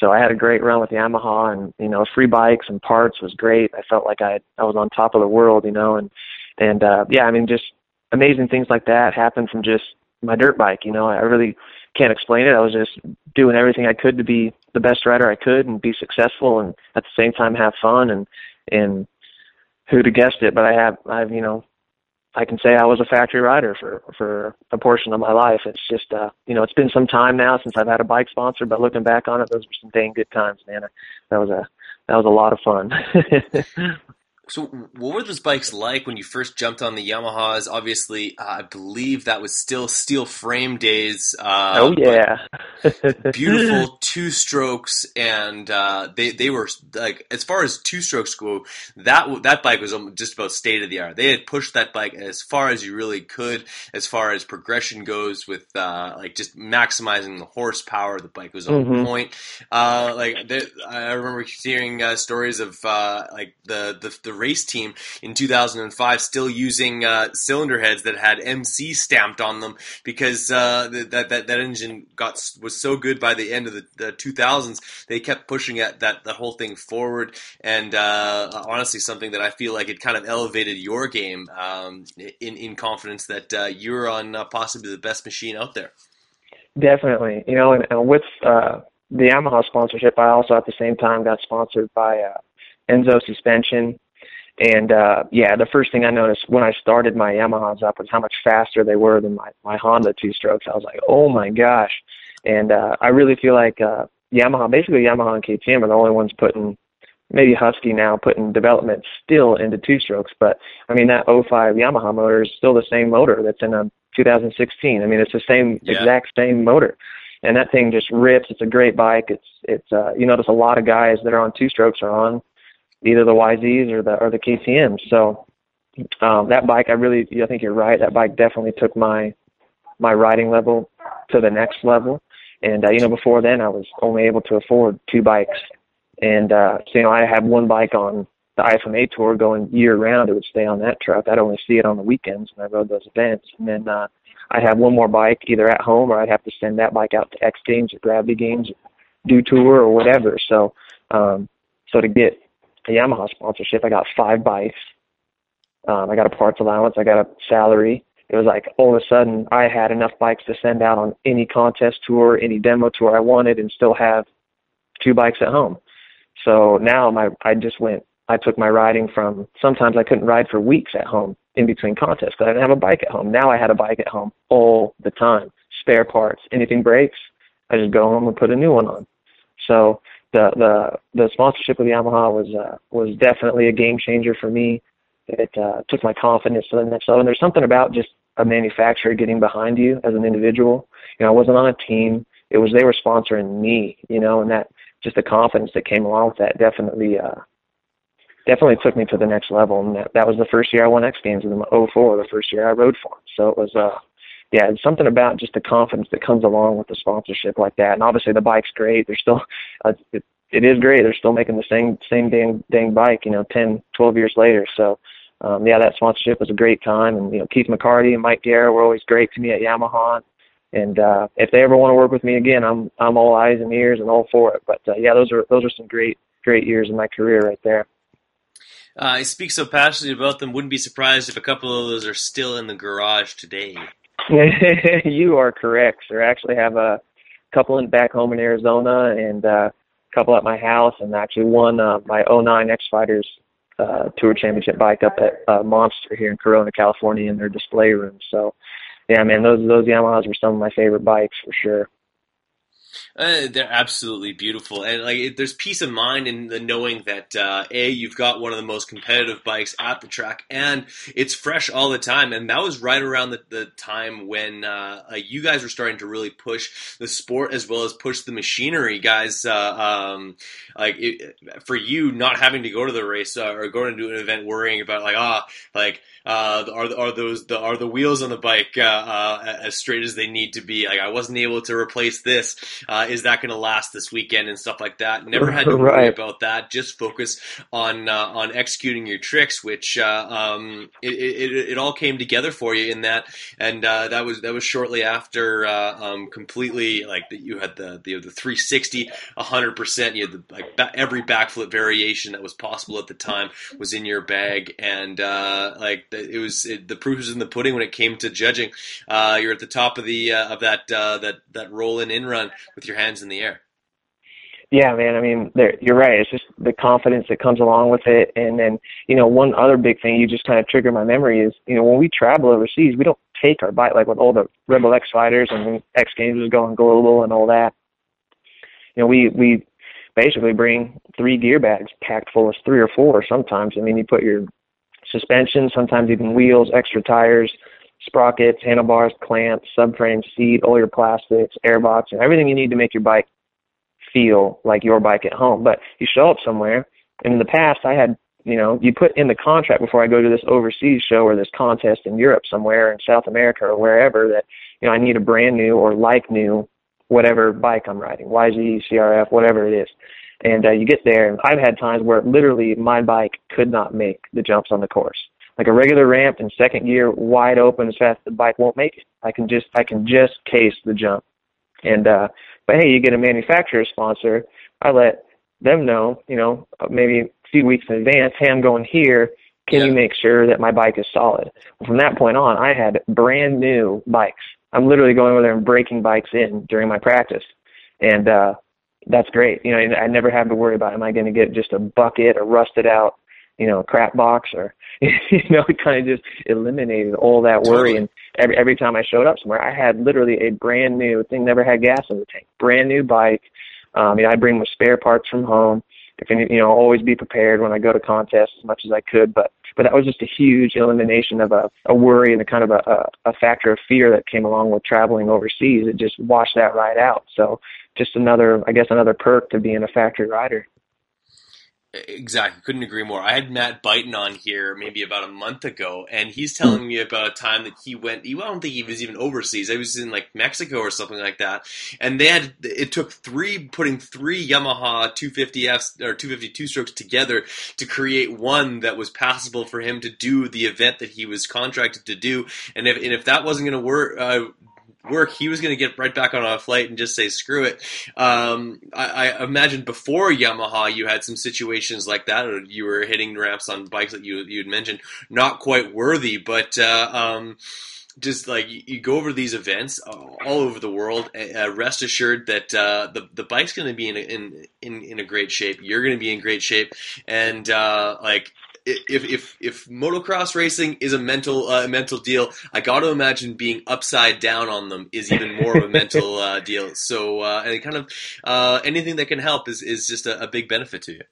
So I had a great run with Yamaha, and you know, free bikes and parts was great. I felt like I I was on top of the world, you know, and and uh, yeah, I mean, just amazing things like that happen from just my dirt bike. You know, I really can't explain it. I was just doing everything I could to be the best rider I could and be successful, and at the same time have fun. And and who'd have guessed it? But I have I've you know I can say I was a factory rider for for a portion of my life. It's just uh you know it's been some time now since I've had a bike sponsor, but looking back on it, those were some dang good times, man. That was a that was a lot of fun. <laughs> So, what were those bikes like when you first jumped on the Yamahas? Obviously, uh, I believe that was still steel frame days. Uh, oh yeah, <laughs> beautiful two strokes, and uh, they they were like as far as two strokes go, that that bike was just about state of the art. They had pushed that bike as far as you really could, as far as progression goes, with uh, like just maximizing the horsepower. The bike was on Mhm. point. Uh, like there, I remember hearing uh, stories of uh, like the, the the race team in 2005 still using uh, cylinder heads that had MC stamped on them because uh, that, that that engine got was so good by the end of the, the 2000s they kept pushing that that the whole thing forward and uh, honestly something that I feel like it kind of elevated your game um, in in confidence that uh, you're on uh, possibly the best machine out there. definitely. You know, and, and with uh, the Yamaha sponsorship, I also at the same time got sponsored by uh, Enzo Suspension, And uh, yeah, the first thing I noticed when I started my Yamahas up was how much faster they were than my my Honda two strokes. I was like, oh my gosh! And uh, I really feel like uh, Yamaha, basically Yamaha and KTM, are the only ones putting maybe Husky now putting development still into two strokes, but I mean that 05 Yamaha motor is still the same motor that's in a 2016. I mean it's the same yeah. exact same motor, and that thing just rips. It's a great bike. It's it's uh, you notice a lot of guys that are on two strokes are on either the YZs or the or the KTM's. So um, that bike, I really, I think you're right. That bike definitely took my my riding level to the next level. And uh, you know, before then, I was only able to afford two bikes. And uh, so you know, I had one bike on the IFMA tour going year round. It would stay on that truck. I'd only see it on the weekends when I rode those events. And then uh, I have one more bike either at home or I'd have to send that bike out to X Games or Gravity Games, do tour or whatever. So, um, so to get a Yamaha sponsorship. I got five bikes. Um, I got a parts allowance. I got a salary. It was like all of a sudden I had enough bikes to send out on any contest tour, any demo tour I wanted, and still have two bikes at home. So now my I just went. I took my riding from sometimes I couldn't ride for weeks at home in between contests because I didn't have a bike at home. Now I had a bike at home all the time. Spare parts, anything breaks, I just go home and put a new one on. So the the the sponsorship of Yamaha was uh, was definitely a game changer for me. It uh, took my confidence to the next level. And there's something about just a manufacturer getting behind you as an individual. You know, I wasn't on a team. It was they were sponsoring me. You know, and that just the confidence that came along with that definitely uh, definitely took me to the next level. And that, that was the first year I won X Games in 04, the first year I rode for them. So it was uh, yeah, it's something about just the confidence that comes along with the sponsorship like that. And obviously the bike's great. They're still, uh, it, it is great. They're still making the same same dang dang bike, you know, ten, twelve years later. So, um, yeah, that sponsorship was a great time. And you know, Keith McCarty and Mike Guerra were always great to me at Yamaha. And uh, if they ever want to work with me again, I'm I'm all eyes and ears and all for it. But uh, yeah, those are those are some great great years in my career right there. Uh, I speak so passionately about them. Wouldn't be surprised if a couple of those are still in the garage today. <laughs> you are correct, sir. I actually have a couple in back home in Arizona and uh, a couple at my house, and actually one uh, my 09 X Fighters uh, Tour Championship bike up at uh, Monster here in Corona, California, in their display room. So, yeah, man, those those Yamahas were some of my favorite bikes for sure. Uh, they're absolutely beautiful, and like it, there's peace of mind in the knowing that uh, a you've got one of the most competitive bikes at the track, and it's fresh all the time. And that was right around the, the time when uh, you guys were starting to really push the sport as well as push the machinery, guys. Uh, um, like it, for you, not having to go to the race uh, or going to an event, worrying about like ah, like uh, are are those the are the wheels on the bike as straight as they need to be? Like I wasn't able to replace this uh, is that going to last this weekend and stuff like that. Never had to worry right. about that. Just focus on uh, on executing your tricks, which uh, um, it, it, it, all came together for you in that, and uh, that was that was shortly after uh, um, completely like that you had the the, the 360, 100 percent. You had the, like ba- every backflip variation that was possible at the time was in your bag, and uh, like it was it, the proof was in the pudding when it came to judging. you're at the top of the of that that that roll in in run with your hands in the air. Yeah, man. I mean, you're right. It's just the confidence that comes along with it, and then you know, one other big thing you just kind of trigger my memory is you know when we travel overseas, we don't take our bike like with all the Red Bull X-Fighters and X Games was going global and all that. You know, we we basically bring three gear bags packed full of three or four sometimes. I mean, you put your suspension, sometimes even wheels, extra tires, sprockets, handlebars, clamps, subframe, seat, all your plastics, airbox, and everything you need to make your bike feel like your bike at home. But you show up somewhere, and in the past, I had, you know, you put in the contract before I go to this overseas show or this contest in Europe somewhere in South America or wherever that, you know, I need a brand new or like new whatever bike I'm riding, YZ, CRF, whatever it is. And uh, you get there, and I've had times where literally my bike could not make the jumps on the course like a regular ramp in second gear, wide open as fast as the bike won't make it. I can just I can just case the jump. And uh but hey, you get a manufacturer sponsor. I let them know, you know, maybe a few weeks in advance, hey, I'm going here. Can yeah. you make sure that my bike is solid? From that point on, I had brand new bikes. I'm literally going over there and breaking bikes in during my practice, and uh, that's great. You know, I never have to worry about am I going to get just a bucket or rusted out you know, a crap box or, <laughs> you know, it kind of just eliminated all that worry. And every, every time I showed up somewhere, I had literally a brand new thing, never had gas in the tank, brand new bike. Um, you know, I bring my spare parts from home. If any, you know, always be prepared when I go to contests as much as I could. But but that was just a huge elimination of a, a worry and a kind of a, a, a factor of fear that came along with traveling overseas. It just washed that right out. So just another, I guess, another perk to being a factory rider. Exactly. Couldn't agree more. I had Matt Buyten on here maybe about a month ago, and he's telling me about a time that he went. I don't think he was even overseas. I was in like Mexico or something like that, and they had. It took three putting three Yamaha 250Fs or 252 strokes together to create one that was passable for him to do the event that he was contracted to do. And if and if that wasn't going to work, uh, work, he was going to get right back on a flight and just say screw it. Um, I, I imagine before Yamaha, you had some situations like that, or you were hitting ramps on bikes that you you had mentioned not quite worthy, but. Uh, um, just like you go over these events all over the world, uh, rest assured that uh, the the bike's going to be in, a, in in in a great shape. You're going to be in great shape, and uh, like if if if motocross racing is a mental uh, mental deal, I got to imagine being upside down on them is even more of a mental <laughs> uh, deal. So uh, and kind of uh, anything that can help is is just a, a, big benefit to you.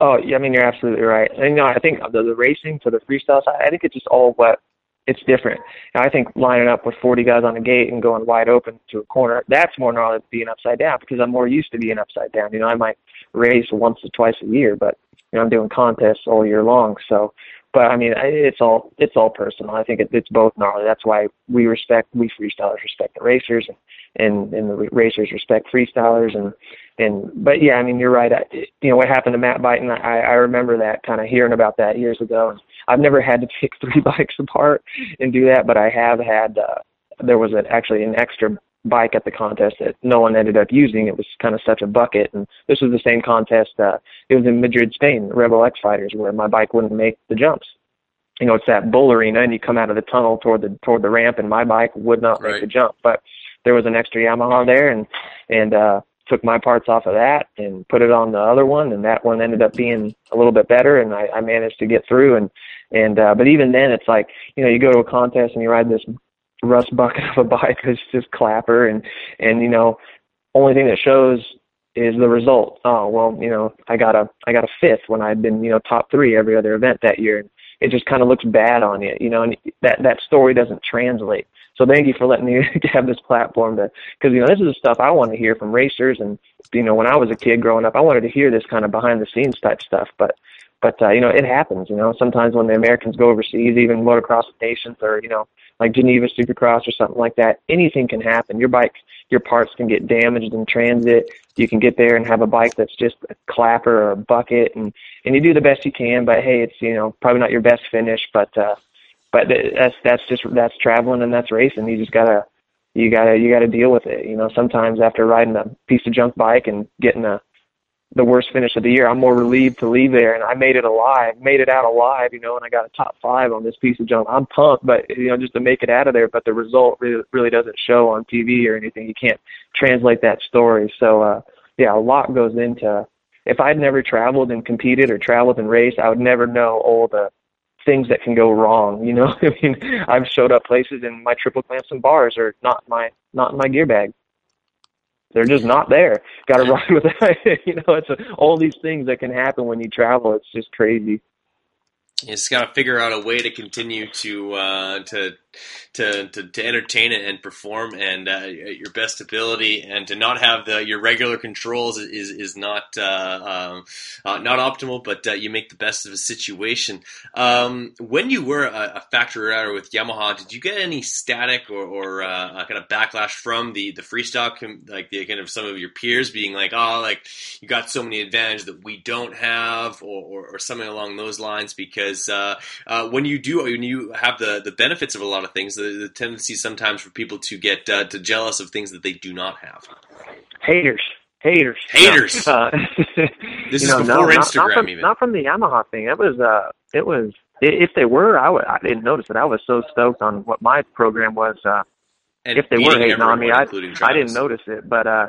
Oh yeah, I mean you're absolutely right. And you know I think the, the racing for the freestyle side, I think it's just all what it's different. And I think lining up with 40 guys on the gate and going wide open to a corner, that's more gnarly than being upside down because I'm more used to being upside down. You know, I might race once or twice a year, but you know, I'm doing contests all year long. So, but I mean, it's all it's all personal. I think it, it's both gnarly. That's why we respect we freestylers respect the racers, and and, the racers respect freestylers. And and but yeah, I mean, you're right. I, you know what happened to Matt Buyten? I I remember that kind of hearing about that years ago. And I've never had to <laughs> pick three <laughs> bikes apart and do that, but I have had. uh there was an, actually an extra bike at the contest that no one ended up using. It was kind of such a bucket. And this was the same contest. Uh, it was in Madrid, Spain, Red Bull X-Fighters, where my bike wouldn't make the jumps. You know, it's that bull arena, and you come out of the tunnel toward the toward the ramp, and my bike would not right. make the jump. But there was an extra Yamaha there, and and uh, took my parts off of that and put it on the other one, and that one ended up being a little bit better, and I, I managed to get through. And and uh, but even then, it's like you know, you go to a contest and you ride this rust bucket of a bike is just clapper and and you know only thing that shows is the result. Oh well, you know I got a I got a fifth when I'd been you know top three every other event that year. And it just kind of looks bad on you, you know, and that that story doesn't translate. So thank you for letting me <laughs> have this platform to, because you know this is the stuff I want to hear from racers, and you know when I was a kid growing up, I wanted to hear this kind of behind the scenes type stuff, but but uh, you know it happens. You know sometimes when the Americans go overseas, even motocross nations, or you know like Geneva Supercross or something like that, anything can happen. Your bike, your parts can get damaged in transit. You can get there and have a bike that's just a clapper or a bucket, and and you do the best you can. But hey, it's you know probably not your best finish, but uh, but that's that's just that's traveling and that's racing. You just gotta you gotta you gotta deal with it. You know, sometimes after riding a piece of junk bike and getting a the worst finish of the year. I'm more relieved to leave there, and I made it alive, made it out alive, you know, and I got a top five on this piece of junk. I'm pumped, but you know, just to make it out of there. But the result really, really doesn't show on TV or anything. You can't translate that story. So, uh, yeah, a lot goes into. If I'd never traveled and competed or traveled and raced, I would never know all the things that can go wrong. You know, <laughs> I mean, I've showed up places and my triple clamps and bars are not my not in my gear bag. They're just not there. Got to ride with that. <laughs> you know, it's a, all these things that can happen when you travel. It's just crazy. You just got to figure out a way to continue to uh, to to, to, to entertain it and perform and uh, at your best ability and to not have the your regular controls is is not uh, um, uh, not optimal but uh, you make the best of a situation. Um, when you were a, a, factory rider with Yamaha did you get any static or, or uh, kind of backlash from the the freestyle com- like the kind of some of your peers being like oh like you got so many advantages that we don't have or, or, or something along those lines? Because when you do when you have the the benefits of a lot lot of things. The, the tendency sometimes for people to get uh, to jealous of things that they do not have. Haters. Haters. Haters. No, uh, <laughs> this is know, before no, Instagram, not, not from, even. Not from the Yamaha thing. It was. Uh, it was. If they were, I w- I didn't notice it. I was so stoked on what my program was. Uh, and if they were hating on me, I I didn't notice it. But uh,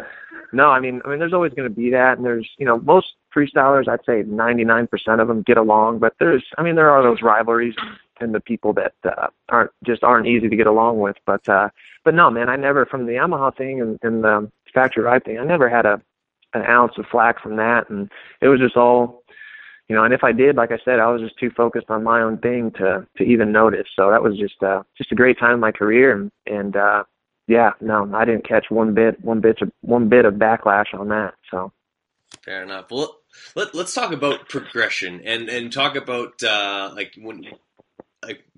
no, I mean, I mean, there's always going to be that, and there's you know most freestylers, I'd say 99% of them get along, but there's, I mean, there are those rivalries and the people that uh, aren't just aren't easy to get along with. But uh, but no, man, I never from the Yamaha thing and, and the factory ride thing, I never had a an ounce of flack from that, and it was just all, you know. And if I did, like I said, I was just too focused on my own thing to to even notice. So that was just uh, just a great time in my career, and and uh, yeah, no, I didn't catch one bit one bit of one bit of backlash on that. So fair enough. Well, let, let's talk about progression and and talk about uh, like when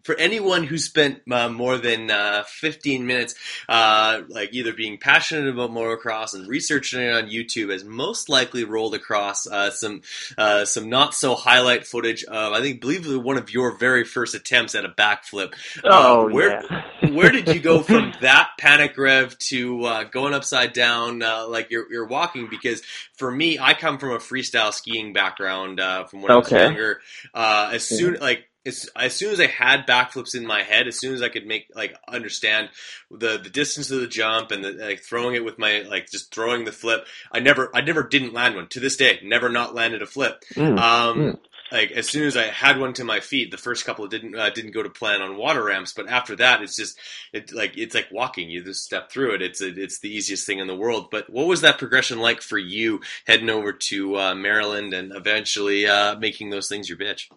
for anyone who spent uh, more than uh, 15 minutes, uh, like either being passionate about motocross and researching it on YouTube, has most likely rolled across uh, some uh, some not so highlight footage of I think believe one of your very first attempts at a backflip. Uh, oh where yeah. where did you go <laughs> from that panic rev to going upside down like you're you're walking? Because for me, I come from a freestyle skiing background from when okay. I was younger. as soon like as, as soon as I had backflips in my head, as soon as I could make like understand the the distance of the jump and the, like throwing it with my like just throwing the flip, I never I never didn't land one to this day. Never not landed a flip. Mm, um, mm. Like as soon as I had one to my feet, the first couple didn't uh, didn't go to plan on water ramps, but after that, it's just it like it's like walking. You just step through it. It's a, it's the easiest thing in the world. But what was that progression like for you heading over to uh, Maryland and eventually uh, making those things your bitch?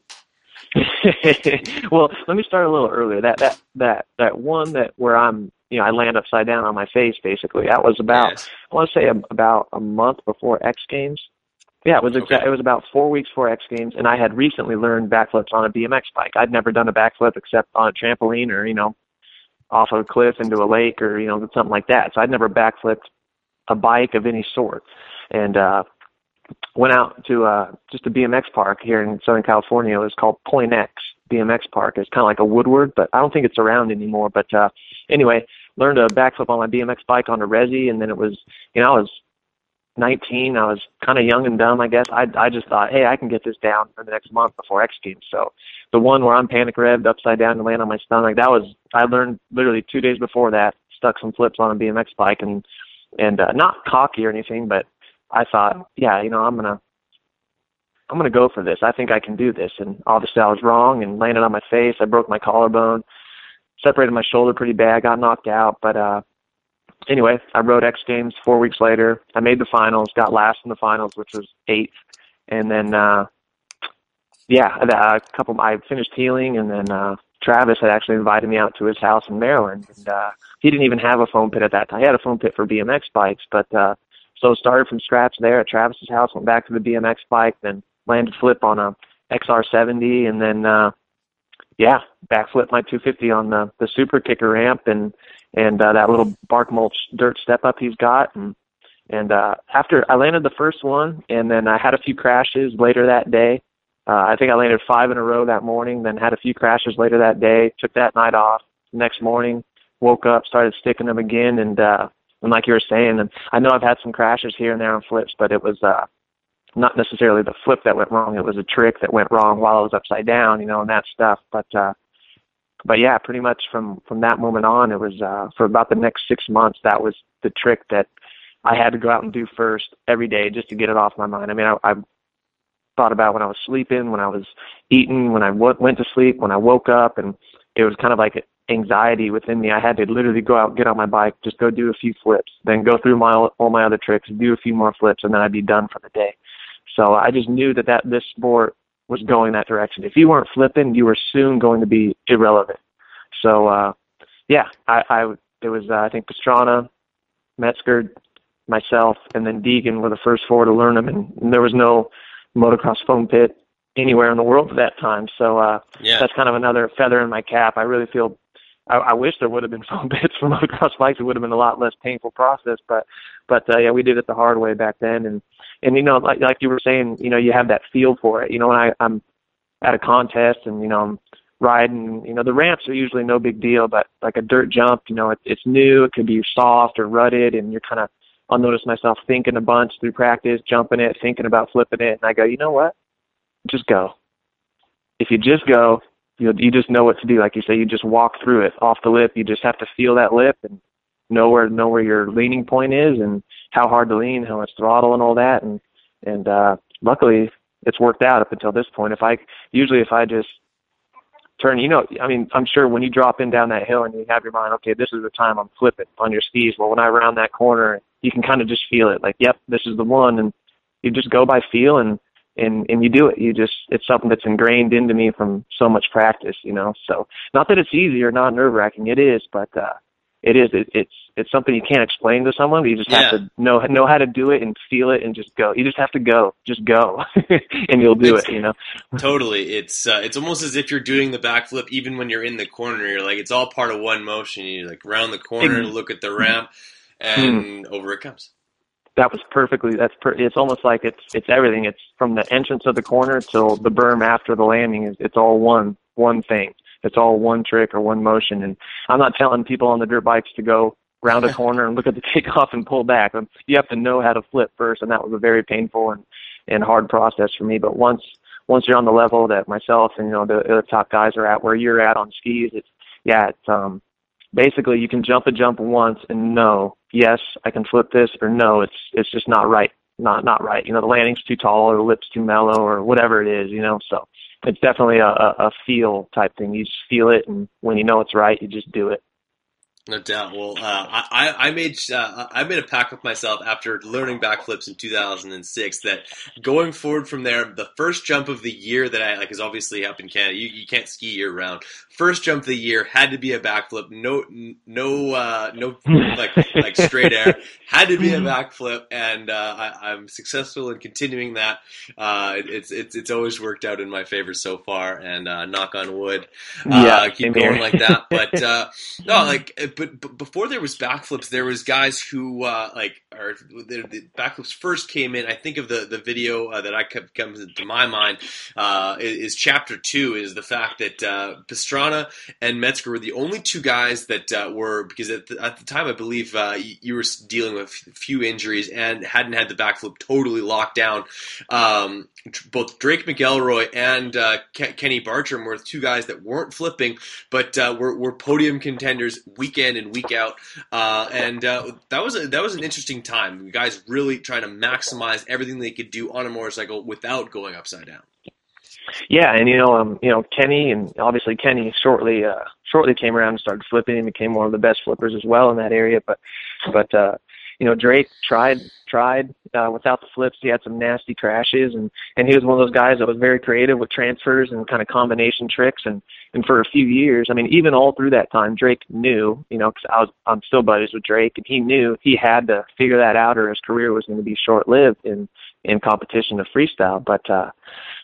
<laughs> well, let me start a little earlier. That that that that one that where I'm, you know, I land upside down on my face. Basically, that was about Yes. I want to say a, about a month before X Games. Yeah, it was exa- Okay. it was about four weeks before X Games, and I had recently learned backflips on a BMX bike. I'd never done a backflip except on a trampoline or you know, off of a cliff into a lake or you know something like that. So I'd never backflipped a bike of any sort, and uh, went out to uh, just a BMX park here in Southern California. It was called Point X BMX Park. It's kind of like a Woodward, but I don't think it's around anymore. But uh, anyway, learned a backflip on my BMX bike on a resi, and then it was, you know, I was 19. I was kind of young and dumb, I guess. I I just thought, hey, I can get this down for the next month before X Games. So the one where I'm panic revved upside down and land on my stomach, that was I learned literally two days before that. Stuck some flips on a BMX bike and and uh, not cocky or anything, but I thought, yeah, you know, I'm gonna I'm gonna go for this. I think I can do this. And obviously I was wrong and landed on my face. I broke my collarbone, separated my shoulder pretty bad, got knocked out. But uh anyway, I rode X Games four weeks later. I made the finals, got last in the finals, which was eighth. And then uh yeah, a couple I finished healing and then uh Travis had actually invited me out to his house in Maryland and uh he didn't even have a foam pit at that time. He had a foam pit for BMX bikes, but uh so started from scratch there at Travis's house, went back to the BMX bike, then landed flip on a XR70, and then uh, yeah, backflip my 250 on the the super kicker ramp, and and uh, that little bark mulch dirt step up he's got, and and uh, after I landed the first one, and then I had a few crashes later that day. Uh, I think I landed five in a row that morning, then had a few crashes later that day. Took that night off. Next morning, woke up, started sticking them again, and uh, and like you were saying, and I know I've had some crashes here and there on flips, but it was uh not necessarily the flip that went wrong. It was a trick that went wrong while I was upside down, you know, and that stuff. But uh but yeah, pretty much from from that moment on, it was uh for about the next six months that was the trick that I had to go out and do first every day just to get it off my mind. I mean, I, I thought about when I was sleeping, when I was eating, when I w- went to sleep, when I woke up, and it was kind of like anxiety within me. I had to literally go out, get on my bike, just go do a few flips, then go through my all my other tricks, do a few more flips, and then I'd be done for the day. So I just knew that that this sport was going that direction. If you weren't flipping, you were soon going to be irrelevant. So uh yeah, I, I it was uh, I think Pastrana, Metzger, myself, and then Deegan were the first four to learn them, and, and there was no motocross foam pit anywhere in the world at that time. So uh Yeah. that's kind of another feather in my cap. I really feel I, I wish there would have been <laughs> foam pits for motocross bikes. It would have been a lot less painful process. But but uh, yeah, we did it the hard way back then. And and you know, like like you were saying, you know, you have that feel for it. You know, when I, I'm at a contest and you know I'm riding, you know, the ramps are usually no big deal, but like a dirt jump, you know, it, it's new. It could be soft or rutted, and you're kind of I'll notice myself thinking a bunch through practice, jumping it, thinking about flipping it, and I go, you know what? Just go. If you just go, you you just know what to do. Like you say, you just walk through it off the lip. You just have to feel that lip and know where know where your leaning point is and how hard to lean, how much throttle and all that. And and uh, luckily it's worked out up until this point. If I usually if I just turn, you know, I mean, I'm sure when you drop in down that hill and you have your mind, okay, this is the time I'm flipping on your skis. Well, when I round that corner, you can kind of just feel it, like, yep, this is the one, and you just go by feel and and and you do it. You just it's something that's ingrained into me from so much practice, you know. So not that it's easy or not nerve wracking, it is, but uh, it is. It, it's it's something you can't explain to someone. But you just have to know know how to do it and feel it and just go. You just have to go, just go, <laughs> and you'll do It's- it. You know. <laughs> Totally, it's uh, it's almost as if you're doing the backflip even when you're in the corner. You're like it's all part of one motion. You like round the corner, look at the ramp, and over it comes. That was perfectly. That's per, it's almost like it's it's everything. It's from the entrance of the corner till the berm after the landing. Is it's all one one thing. It's all one trick or one motion. And I'm not telling people on the dirt bikes to go round a <laughs> corner and look at the takeoff and pull back. Um, You have to know how to flip first, and that was a very painful and and hard process for me. But once once you're on the level that myself and you know the other top guys are at, where you're at on skis, it's yeah, it's um basically you can jump a jump once and know yes I can flip this or no it's it's just not right not not right. You know the landing's too tall or the lip's too mellow or whatever it is you know so it's definitely a, a, a feel type thing. You just feel it and when you know it's right you just do it No doubt. Well, uh, I I made uh, I made a pact with myself after learning backflips in 2006 that going forward from there, the first jump of the year that I like is obviously up in Canada. You, you can't ski year round. First jump of the year had to be a backflip. No no uh, no like like straight air. Had to be a backflip, and uh, I, I'm successful in continuing that. Uh, it, it's it's it's always worked out in my favor so far, and uh, knock on wood, uh, Yeah, keep going here. like that. But uh, no, like, <laughs> but, but before there was backflips, there was guys who uh, like, or the, the backflips first came in. I think of the the video uh, that I kept comes to my mind uh, is, is chapter two is the fact that uh, Pastrana and Metzger were the only two guys that uh, were because at the, at the time I believe uh, you, you were dealing with a few injuries and hadn't had the backflip totally locked down. Um, both Drake McElroy and uh, Ke- Kenny Bartram were two guys that weren't flipping, but uh, were, were podium contenders week in and week out. Uh, and uh, that was a, that was an interesting time. Guys really trying to maximize everything they could do on a motorcycle without going upside down. Yeah, and you know, um, you know, Kenny and obviously Kenny shortly uh shortly came around and started flipping and became one of the best flippers as well in that area. But but uh you know, Drake tried tried uh without the flips. He had some nasty crashes and and he was one of those guys that was very creative with transfers and kind of combination tricks and and for a few years, I mean, even all through that time, Drake knew, you know, because I was I'm still buddies with Drake, and he knew he had to figure that out, or his career was going to be short lived in in competition of freestyle. But uh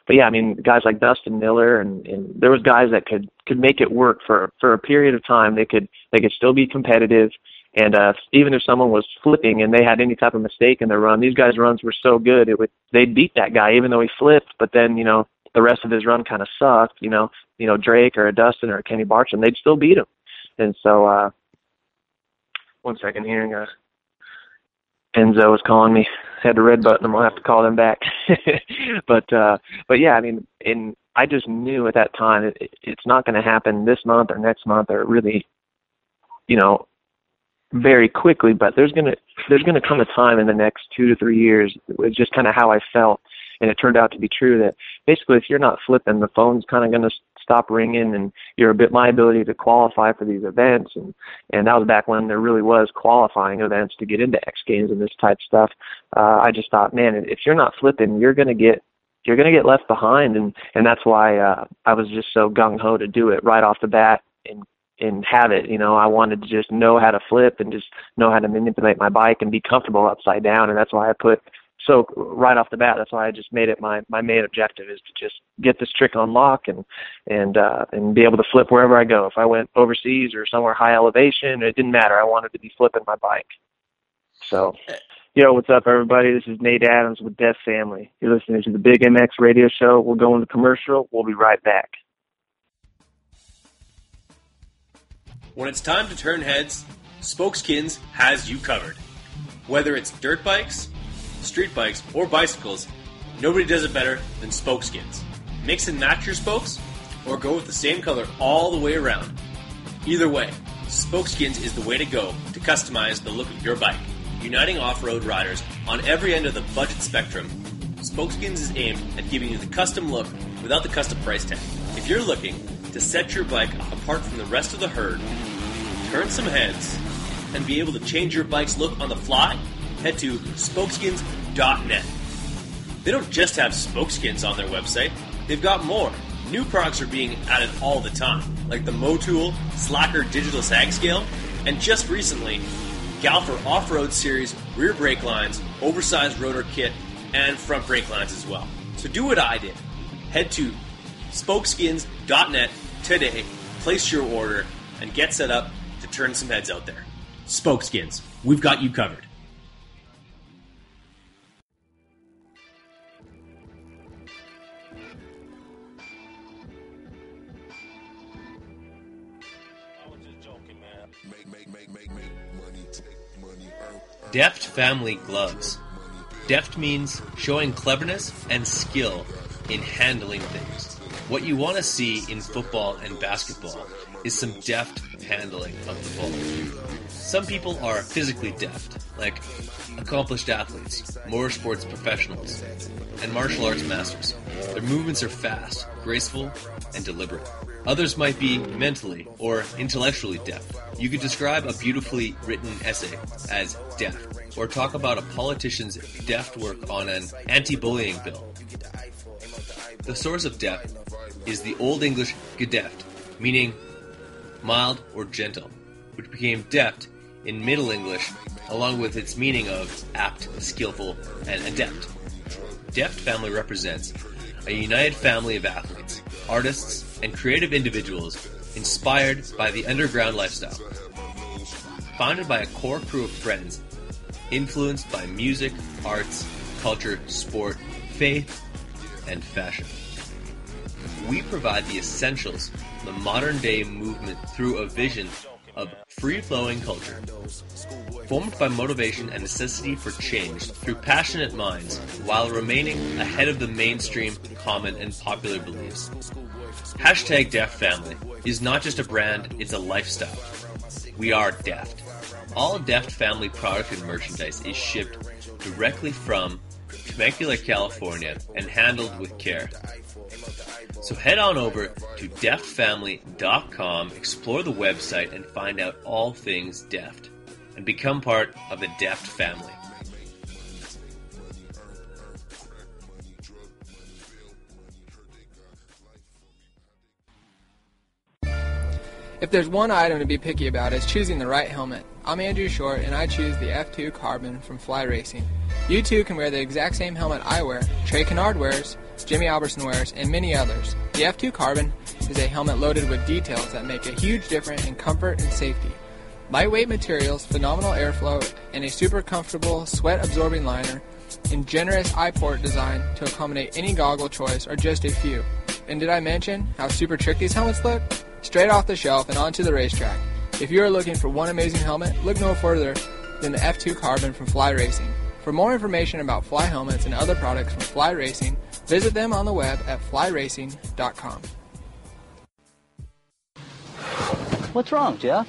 but yeah, I mean, guys like Dustin Miller and, and there was guys that could could make it work for for a period of time. They could they could still be competitive, and uh, even if someone was flipping and they had any type of mistake in their run, these guys' runs were so good it would they'd beat that guy even though he flipped. But then you know the rest of his run kind of sucked. You know, you know Drake or a Dustin or a Kenny Bartram, they'd still beat him. And so, uh, one second here. Uh, Enzo was calling me. Had the red button. I'm gonna have to call them back. <laughs> but uh but yeah, I mean, and I just knew at that time it, it's not going to happen this month or next month or really, you know, very quickly. But there's gonna there's gonna come a time in the next two to three years. It was just kind of how I felt, and it turned out to be true. That basically, if you're not flipping, the phone's kind of to stop ringing, and your bit my ability to qualify for these events, and and that was back when there really was qualifying events to get into X Games and this type stuff. Uh, I just thought, man, if you're not flipping, you're to get you're going to get left behind and and that's why uh I was just so gung ho to do it right off the bat and and have it you know I wanted to just know how to flip and just know how to manipulate my bike and be comfortable upside down and that's why I put so right off the bat that's why I just made it my my main objective is to just get this trick on lock and and uh and be able to flip wherever I go if I went overseas or somewhere high elevation it didn't matter I wanted to be flipping my bike so Yo, what's up, everybody? This is Nate Adams with Deft Family. You're listening to the Big MX Radio Show. We're going to commercial. We'll be right back. When it's time to turn heads, Spokeskins has you covered. Whether it's dirt bikes, street bikes, or bicycles, nobody does it better than Spokeskins. Mix and match your spokes, or go with the same color all the way around. Either way, Spokeskins is the way to go to customize the look of your bike, uniting off-road riders on every end of the budget spectrum. Spokeskins is aimed at giving you the custom look without the custom price tag. If you're looking to set your bike apart from the rest of the herd, turn some heads, and be able to change your bike's look on the fly, head to spokeskins.net. They don't just have spokeskins on their website, they've got more. New products are being added all the time, like the Motool Slacker Digital Sag Scale, and just recently, Galfer Off-Road Series rear brake lines, oversized rotor kit, and front brake lines as well. So do what I did. Head to spokeskins.net today, place your order, and get set up to turn some heads out there. Spokeskins, we've got you covered. I was just joking, man. Deft Family Gloves. Deft means showing cleverness and skill in handling things. What you want to see in football and basketball is some deft handling of the ball. Some people are physically deft, like accomplished athletes, motorsports professionals, and martial arts masters. Their movements are fast, graceful, and deliberate. Others might be mentally or intellectually deft. You could describe a beautifully written essay as deft, or talk about a politician's deft work on an anti-bullying bill. The source of deft is the Old English gedeft, meaning mild or gentle, which became deft in Middle English, along with its meaning of apt, skillful, and adept. Deft family represents a united family of athletes, artists, and creative individuals inspired by the underground lifestyle. Founded by a core crew of friends, influenced by music, arts, culture, sport, faith, and fashion. We provide the essentials the modern day movement through a vision of free flowing culture. Formed by motivation and necessity for change through passionate minds while remaining ahead of the mainstream, common, and popular beliefs. Hashtag Deft Family is not just a brand, it's a lifestyle. We are Deft. All Deft Family product and merchandise is shipped directly from Temecula, California, and handled with care. So head on over to deftfamily.com, explore the website, and find out all things Deft, and become part of the Deft family. If there's one item to be picky about, it's choosing the right helmet. I'm Andrew Short, and I choose the F2 Carbon from Fly Racing. You too can wear the exact same helmet I wear, Trey Canard wears, Jimmy Albertson wears, and many others. The F2 Carbon is a helmet loaded with details that make a huge difference in comfort and safety. Lightweight materials, phenomenal airflow, and a super comfortable sweat absorbing liner, and generous eye port design to accommodate any goggle choice are just a few. And did I mention how super trick these helmets look? Straight off the shelf and onto the racetrack. If you are looking for one amazing helmet, look no further than the F2 Carbon from Fly Racing. For more information about Fly helmets and other products from Fly Racing, visit them on the web at flyracing.com. What's wrong, Jeff?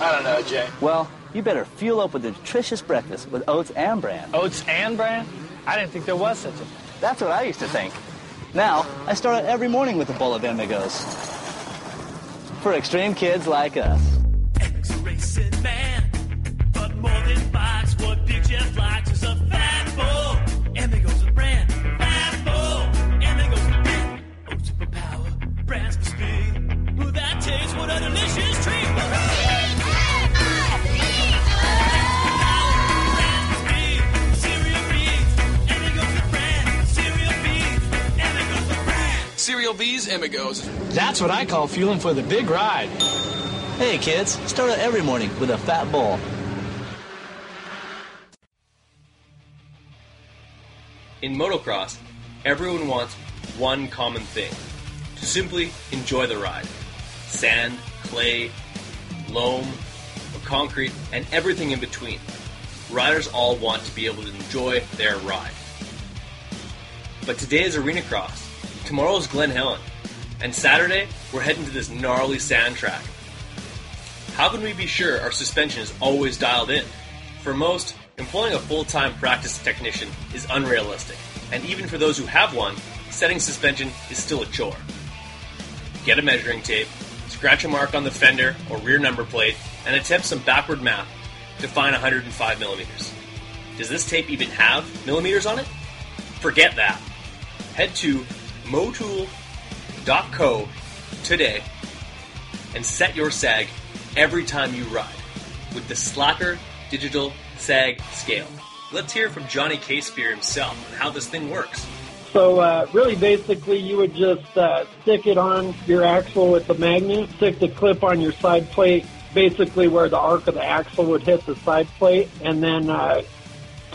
I don't know, Jay. Well, you better fuel up with a nutritious breakfast with oats and bran. Oats and bran? I didn't think there was such a thing. That's what I used to think. Now, I start out every morning with a bowl of Amigos. For extreme kids like us. Eric's a racing man, but more than bikes, what Big Jeff likes is a fat bull. Cereal B's Amigos. That's what I call fueling for the big ride. Hey, kids, start out every morning with a fat bowl. In motocross, everyone wants one common thing to simply enjoy the ride. Sand, clay, loam, or concrete, and everything in between. Riders all want to be able to enjoy their ride. But today is Arena Cross, tomorrow is Glen Helen, and Saturday we're heading to this gnarly sand track. How can we be sure our suspension is always dialed in? For most, employing a full time practice technician is unrealistic. And even for those who have one, setting suspension is still a chore. Get a measuring tape, scratch a mark on the fender or rear number plate, and attempt some backward math to find 105 millimeters. Does this tape even have millimeters on it? Forget that. Head to motool.co today and set your sag every time you ride with the Slacker Digital Sag Scale. Let's hear from Johnny Caspear himself on how this thing works. So uh, really, basically, you would just uh, stick it on your axle with the magnet, stick the clip on your side plate, basically where the arc of the axle would hit the side plate, and then uh,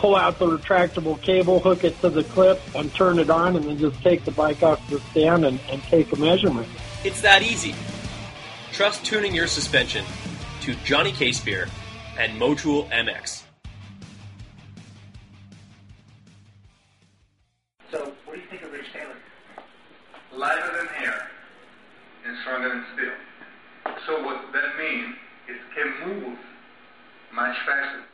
pull out the retractable cable, hook it to the clip, and turn it on, and then just take the bike off the stand and, and take a measurement. It's that easy. Trust tuning your suspension to Johnny Caspear and Motool MX. So, what do you think of Rich Taylor? Lighter than air and stronger than steel. So what that means is can move much faster.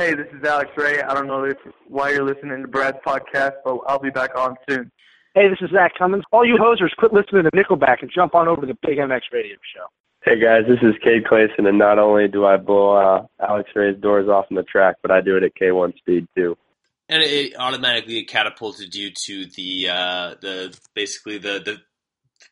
Hey, this is Alex Ray. I don't know if, why you're listening to Brad's podcast, but I'll be back on soon. Hey, this is Zach Cummins. All you hosers, quit listening to Nickelback and jump on over to the Big MX Radio Show. Hey guys, this is Cade Clason, and not only do I blow uh, Alex Ray's doors off in the track, but I do it at K1 speed too. and it automatically catapulted you to the uh, the basically the the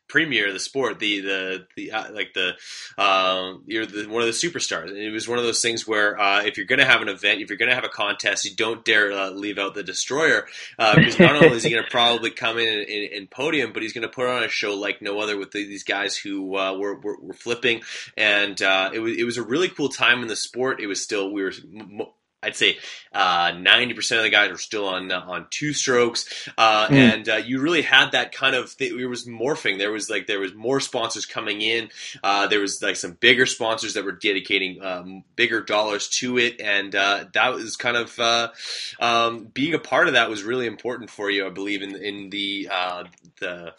premier of the sport, the the the uh, like the um, you're the, one of the superstars. And it was one of those things where uh, if you're going to have an event, if you're going to have a contest, you don't dare uh, leave out the destroyer because not only is he going to probably come in and, podium, but he's going to put on a show like no other with the, these guys who uh, were, were, were flipping, and uh, it was it was a really cool time in the sport. It was still we were. M- I'd say uh, ninety uh, percent of the guys were still on uh, on two strokes, uh, mm. and uh, you really had that kind of. Th- it was morphing. There was like there was more sponsors coming in. Uh, there was like some bigger sponsors that were dedicating um, bigger dollars to it, and that was kind of um, being a part of that was really important for you. I believe in in the the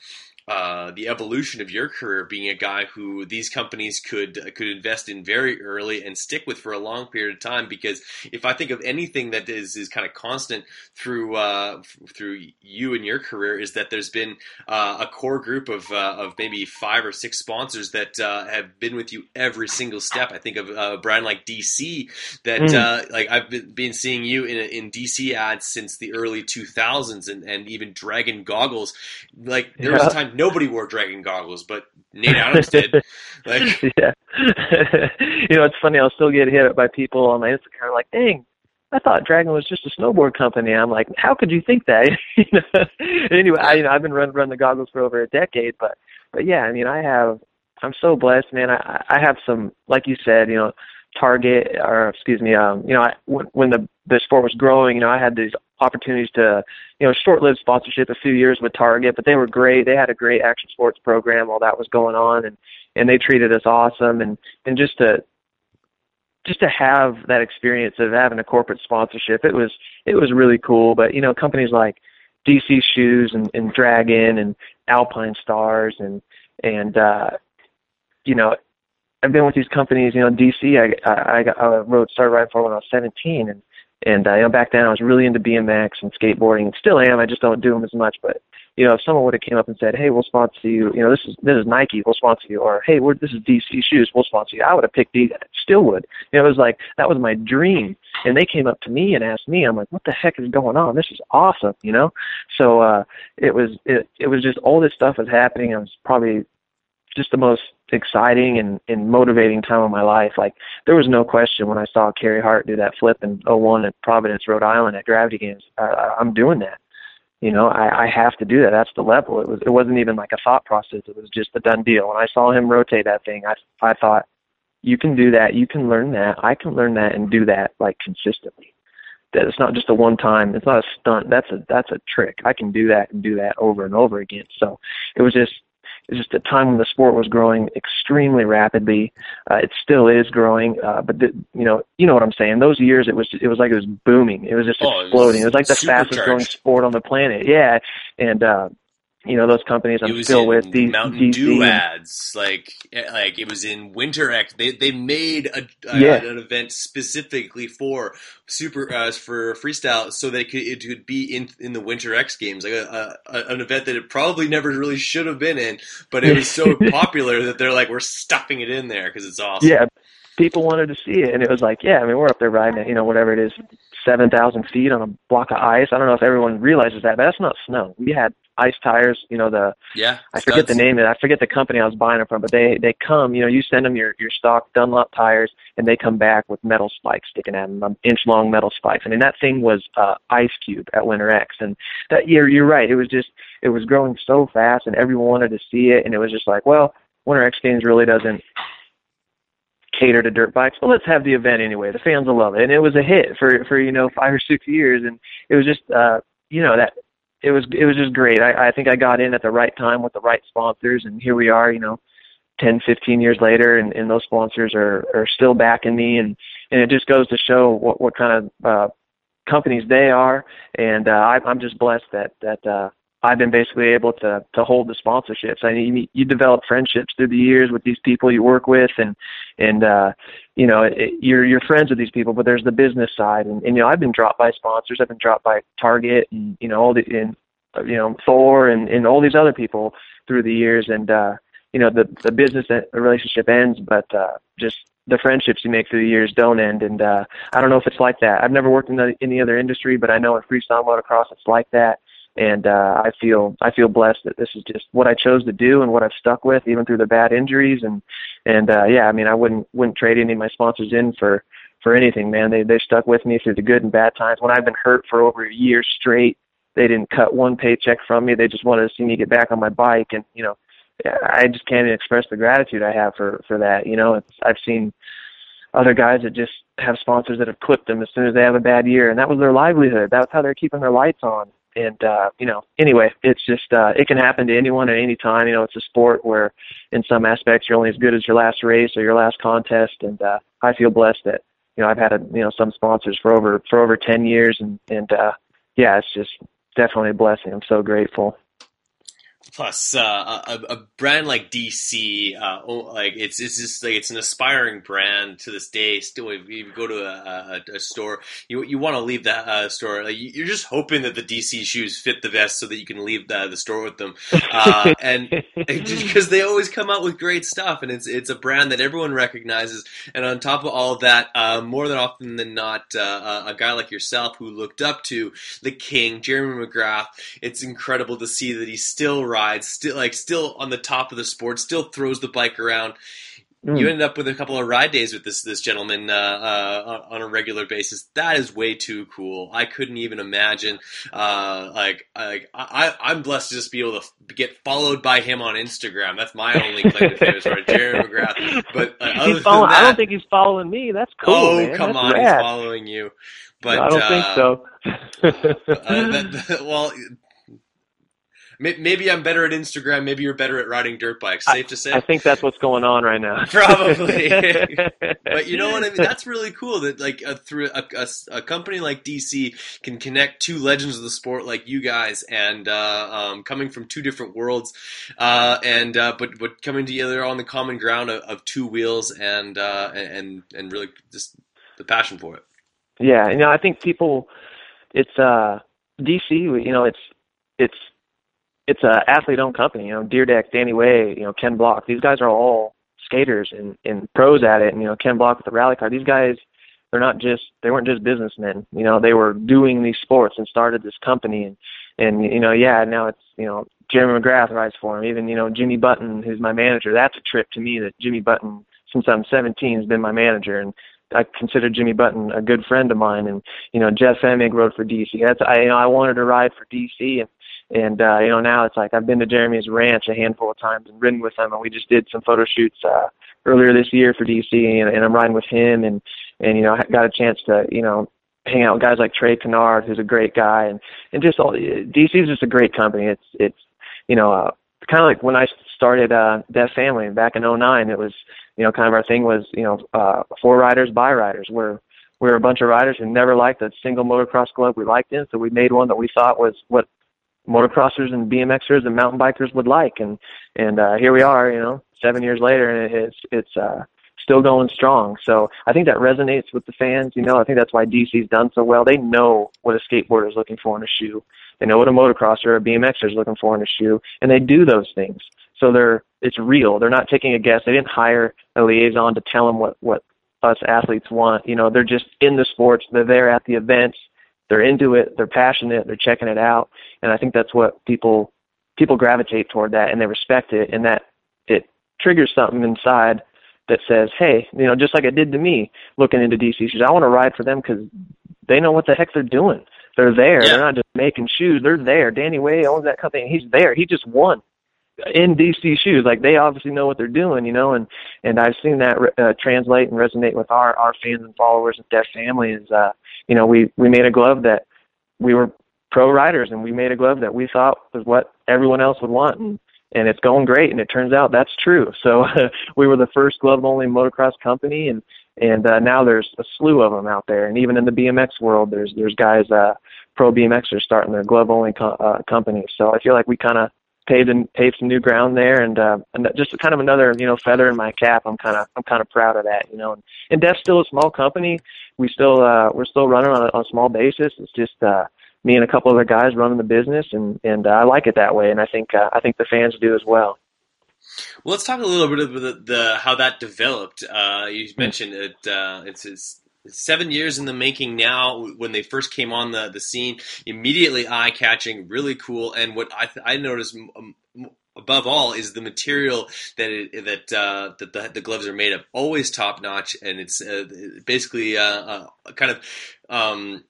uh, the evolution of your career being a guy who these companies could could invest in very early and stick with for a long period of time because if I think of anything that is is kind of constant through uh, through you and your career is that there's been uh, a core group of uh, of maybe five or six sponsors that uh, have been with you every single step. I think of a brand like DC that mm. like I've been, been seeing you in in DC ads since the early 2000s and and even Dragon goggles. Like there was a time nobody wore dragon goggles, but Nate Adams did. <laughs> Like, <laughs> yeah, <laughs> you know, it's funny. I'll still get hit up by people on my Instagram like, "Dang, I thought Dragon was just a snowboard company." I'm like, "How could you think that?" you know? anyway, I, you know, I've been running run the goggles for over a decade, but but yeah, I mean, I have. I'm so blessed, man. I I have some, like you said, you know, Target or excuse me, um, you know, I, when, when the the sport was growing, you know, I had these opportunities to, you know, short-lived sponsorship a few years with Target, but they were great. They had a great action sports program while that was going on, and and they treated us awesome. And and just to just to have that experience of having a corporate sponsorship, it was it was really cool. But you know, companies like DC Shoes and, and Dragon and Alpinestars and and uh, you know, I've been with these companies. You know, DC, I I, I rode started riding for when I was 17, and and uh, you know, back then I was really into BMX and skateboarding, still am. I just don't do them as much. But you know, if someone would have came up and said, "Hey, we'll sponsor you," you know, this is this is Nike, we'll sponsor you, or "Hey, we're, this is DC Shoes, we'll sponsor you," I would have picked these. Still would. You know, it was like that was my dream. And they came up to me and asked me, I'm like, "What the heck is going on? This is awesome," you know. So uh, it was it it was just all this stuff was happening. I was probably just the most exciting and, and motivating time of my life. Like there was no question when I saw Carey Hart do that flip in 01 at Providence, Rhode Island at Gravity Games. I, I'm doing that. You know, I, I have to do that. That's the level. It was. It wasn't even like a thought process. It was just a done deal. When I saw him rotate that thing, I I thought, you can do that. You can learn that. I can learn that and do that like consistently. That it's not just a one time. It's not a stunt. That's a that's a trick. I can do that and do that over and over again. So it was just it's just a time when the sport was growing extremely rapidly. Uh, it still is growing, uh, but the, you know, you know what I'm saying. Those years, it was it was like it was booming. It was just oh, exploding. It was, it was like the fastest growing sport on the planet. Yeah, and uh, you know those companies I'm still with. These Mountain Dew ads, like eh, like it was in Winter X. They they made a, a yeah. an event specifically for super uh, for freestyle, so that it could, it could be in in the Winter X Games, like a, a, an event that it probably never really should have been in, but it was so <laughs> popular that they're like we're stuffing it in there because it's awesome. Yeah, people wanted to see it, and it was like, yeah, I mean we're up there riding it, you know, whatever it is, seven thousand feet on a block of ice. I don't know if everyone realizes that, but that's not snow. We had ice tires. You know the yeah. I forget the name of it. I forget the company I was buying them from, but they they come. You know, you send them your your stock Dunlop tires, and they come back with metal spikes sticking out them, inch long metal spikes. I mean, that thing was uh, ice cube at Winter X, and that year you're right. It was just it was growing so fast, and everyone wanted to see it, and it was just like, well, Winter X Games really doesn't cater to dirt bikes. but let's have the event anyway. The fans will love it, and it was a hit for for you know five or six years, and it was just uh, you know that it was it was just great. I, I think I got in at the right time with the right sponsors, and here we are. You know, ten, fifteen years later, and, and those sponsors are are still backing me, and and it just goes to show what what kind of uh, companies they are. And uh, I, I'm just blessed that that uh, I've been basically able to to hold the sponsorships. I mean, you, develop friendships through the years with these people you work with, and and uh, you know it, you're you're friends with these people. But there's the business side, and, and you know I've been dropped by sponsors. I've been dropped by Target, and you know all the and you know Thor, and and all these other people through the years. And uh, you know the the business relationship ends, but uh, just the friendships you make through the years don't end. And uh, I don't know if it's like that. I've never worked in the, any other industry, but I know in freestyle motocross it's like that. And uh, I feel I feel blessed that this is just what I chose to do and what I've stuck with, even through the bad injuries. And and uh, yeah, I mean I wouldn't wouldn't trade any of my sponsors in for for anything, man. They they stuck with me through the good and bad times. When I've been hurt for over a year straight, they didn't cut one paycheck from me. They just wanted to see me get back on my bike, and you know, I just can't even express the gratitude I have for for that. You know, it's, I've seen other guys that just have sponsors that have clipped them as soon as they have a bad year, and that was their livelihood. That's how they're keeping their lights on. And uh, you know, anyway, it's just uh, it can happen to anyone at any time. You know, it's a sport where, in some aspects, you're only as good as your last race or your last contest. And uh, I feel blessed that you know I've had a, you know some sponsors for over for over ten years, and and uh, yeah, it's just definitely a blessing. I'm so grateful. Plus, uh, a, a brand like DC, uh, like it's it's just like it's an aspiring brand to this day. Still, if you go to a, a, a store, you you want to leave that uh, store. Like you're just hoping that the DC shoes fit the vest so that you can leave the, the store with them. Uh, and <laughs> because they always come out with great stuff, and it's it's a brand that everyone recognizes. And on top of all of that, uh, more than often than not, uh, a guy like yourself who looked up to the king, Jeremy McGrath, it's incredible to see that he's still rides, still like still on the top of the sport, still throws the bike around. Mm. You ended up with a couple of ride days with this this gentleman uh, uh, on a regular basis. That is way too cool. I couldn't even imagine. Uh, like, like I, I'm blessed to just be able to get followed by him on Instagram. That's my only claim to fame as far as Jerry McGrath. But uh, other He's following, than that, I don't think he's following me. That's cool. oh man. come That's on, rad. he's following you. But I don't uh, think so. <laughs> uh, that, that- well, maybe I'm better at Instagram. Maybe you're better at riding dirt bikes. Safe to say. I think that's what's going on right now. <laughs> Probably. <laughs> but you know what I mean? That's really cool that like a, through a, a, a company like DC can connect two legends of the sport like you guys, and uh, um, coming from two different worlds, uh, and uh, but but coming together on the common ground of, of two wheels and uh, and and really just the passion for it. Yeah, you know, I think people, it's uh DC. You know, it's it's it's a athlete-owned company. You know, Deerdeck, Danny Way, you know, Ken Block. These guys are all skaters and and pros at it. And you know, Ken Block with the rally car. These guys, they're not just they weren't just businessmen. You know, they were doing these sports and started this company. And and you know, yeah, now it's you know Jeremy McGrath rides for him. Even you know Jimmy Button, who's my manager. That's a trip to me that Jimmy Button since I'm 17 has been my manager and I consider Jimmy Button a good friend of mine, and you know Jeff Emig rode for DC. That's I you know I wanted to ride for DC, and and uh, you know now it's like I've been to Jeremy's ranch a handful of times and ridden with him, and we just did some photo shoots uh, earlier this year for DC, and, and I'm riding with him, and and you know got a chance to you know hang out with guys like Trey Canard, who's a great guy, and and just all DC is just a great company. It's it's you know uh, kind of like when I started uh, Deft Family back in '09. It was you know, kind of our thing was, you know, uh, for riders, by riders. We're we're a bunch of riders who never liked a single motocross club we liked in, so we made one that we thought was what motocrossers and BMXers and mountain bikers would like, and and uh, here we are, you know, seven years later, and it's it's uh, still going strong. So I think that resonates with the fans. You know, I think that's why DC's done so well. They know what a skateboarder is looking for in a shoe. They know what a motocrosser or a BMXer is looking for in a shoe, and they do those things. So they're it's real. They're not taking a guess. They didn't hire a liaison to tell them what what us athletes want. You know, they're just in the sports. They're there at the events. They're into it. They're passionate. They're checking it out, and I think that's what people people gravitate toward that, and they respect it, and that it triggers something inside that says, "Hey, you know, just like it did to me looking into DC shoes, I want to ride for them because they know what the heck they're doing. They're there. Yeah. They're not just making shoes. They're there. Danny Way owns that company. He's there. He just won in DC shoes. Like they obviously know what they're doing, you know. And and I've seen that uh, translate and resonate with our our fans and followers and Deft family. Is uh, you know, we we made a glove that we were pro riders, and we made a glove that we thought was what everyone else would want. And, and it's going great, and it turns out that's true. <laughs> So <laughs> we were the first glove-only motocross company, and and uh, now there's a slew of them out there. And even in the BMX world, there's there's guys, uh, pro BMXers starting their glove-only co- uh, companies. So I feel like we kind of paved and paved some new ground there, and uh, and just kind of another you know feather in my cap. I'm kind of I'm kind of proud of that, you know. And, and Deft's still a small company. We still uh, we're still running on a, on a small basis. It's just uh, me and a couple other guys running the business, and and uh, I like it that way, and I think uh, I think the fans do as well. Well, let's talk a little bit of the, the how that developed. Uh, you mentioned it. Uh, it's, it's seven years in the making now. When they first came on the the scene, immediately eye catching, really cool. And what I I noticed. Um, above all is the material that it, that uh, that the, the, gloves are made of always top notch and it's uh, basically uh, uh kind of um,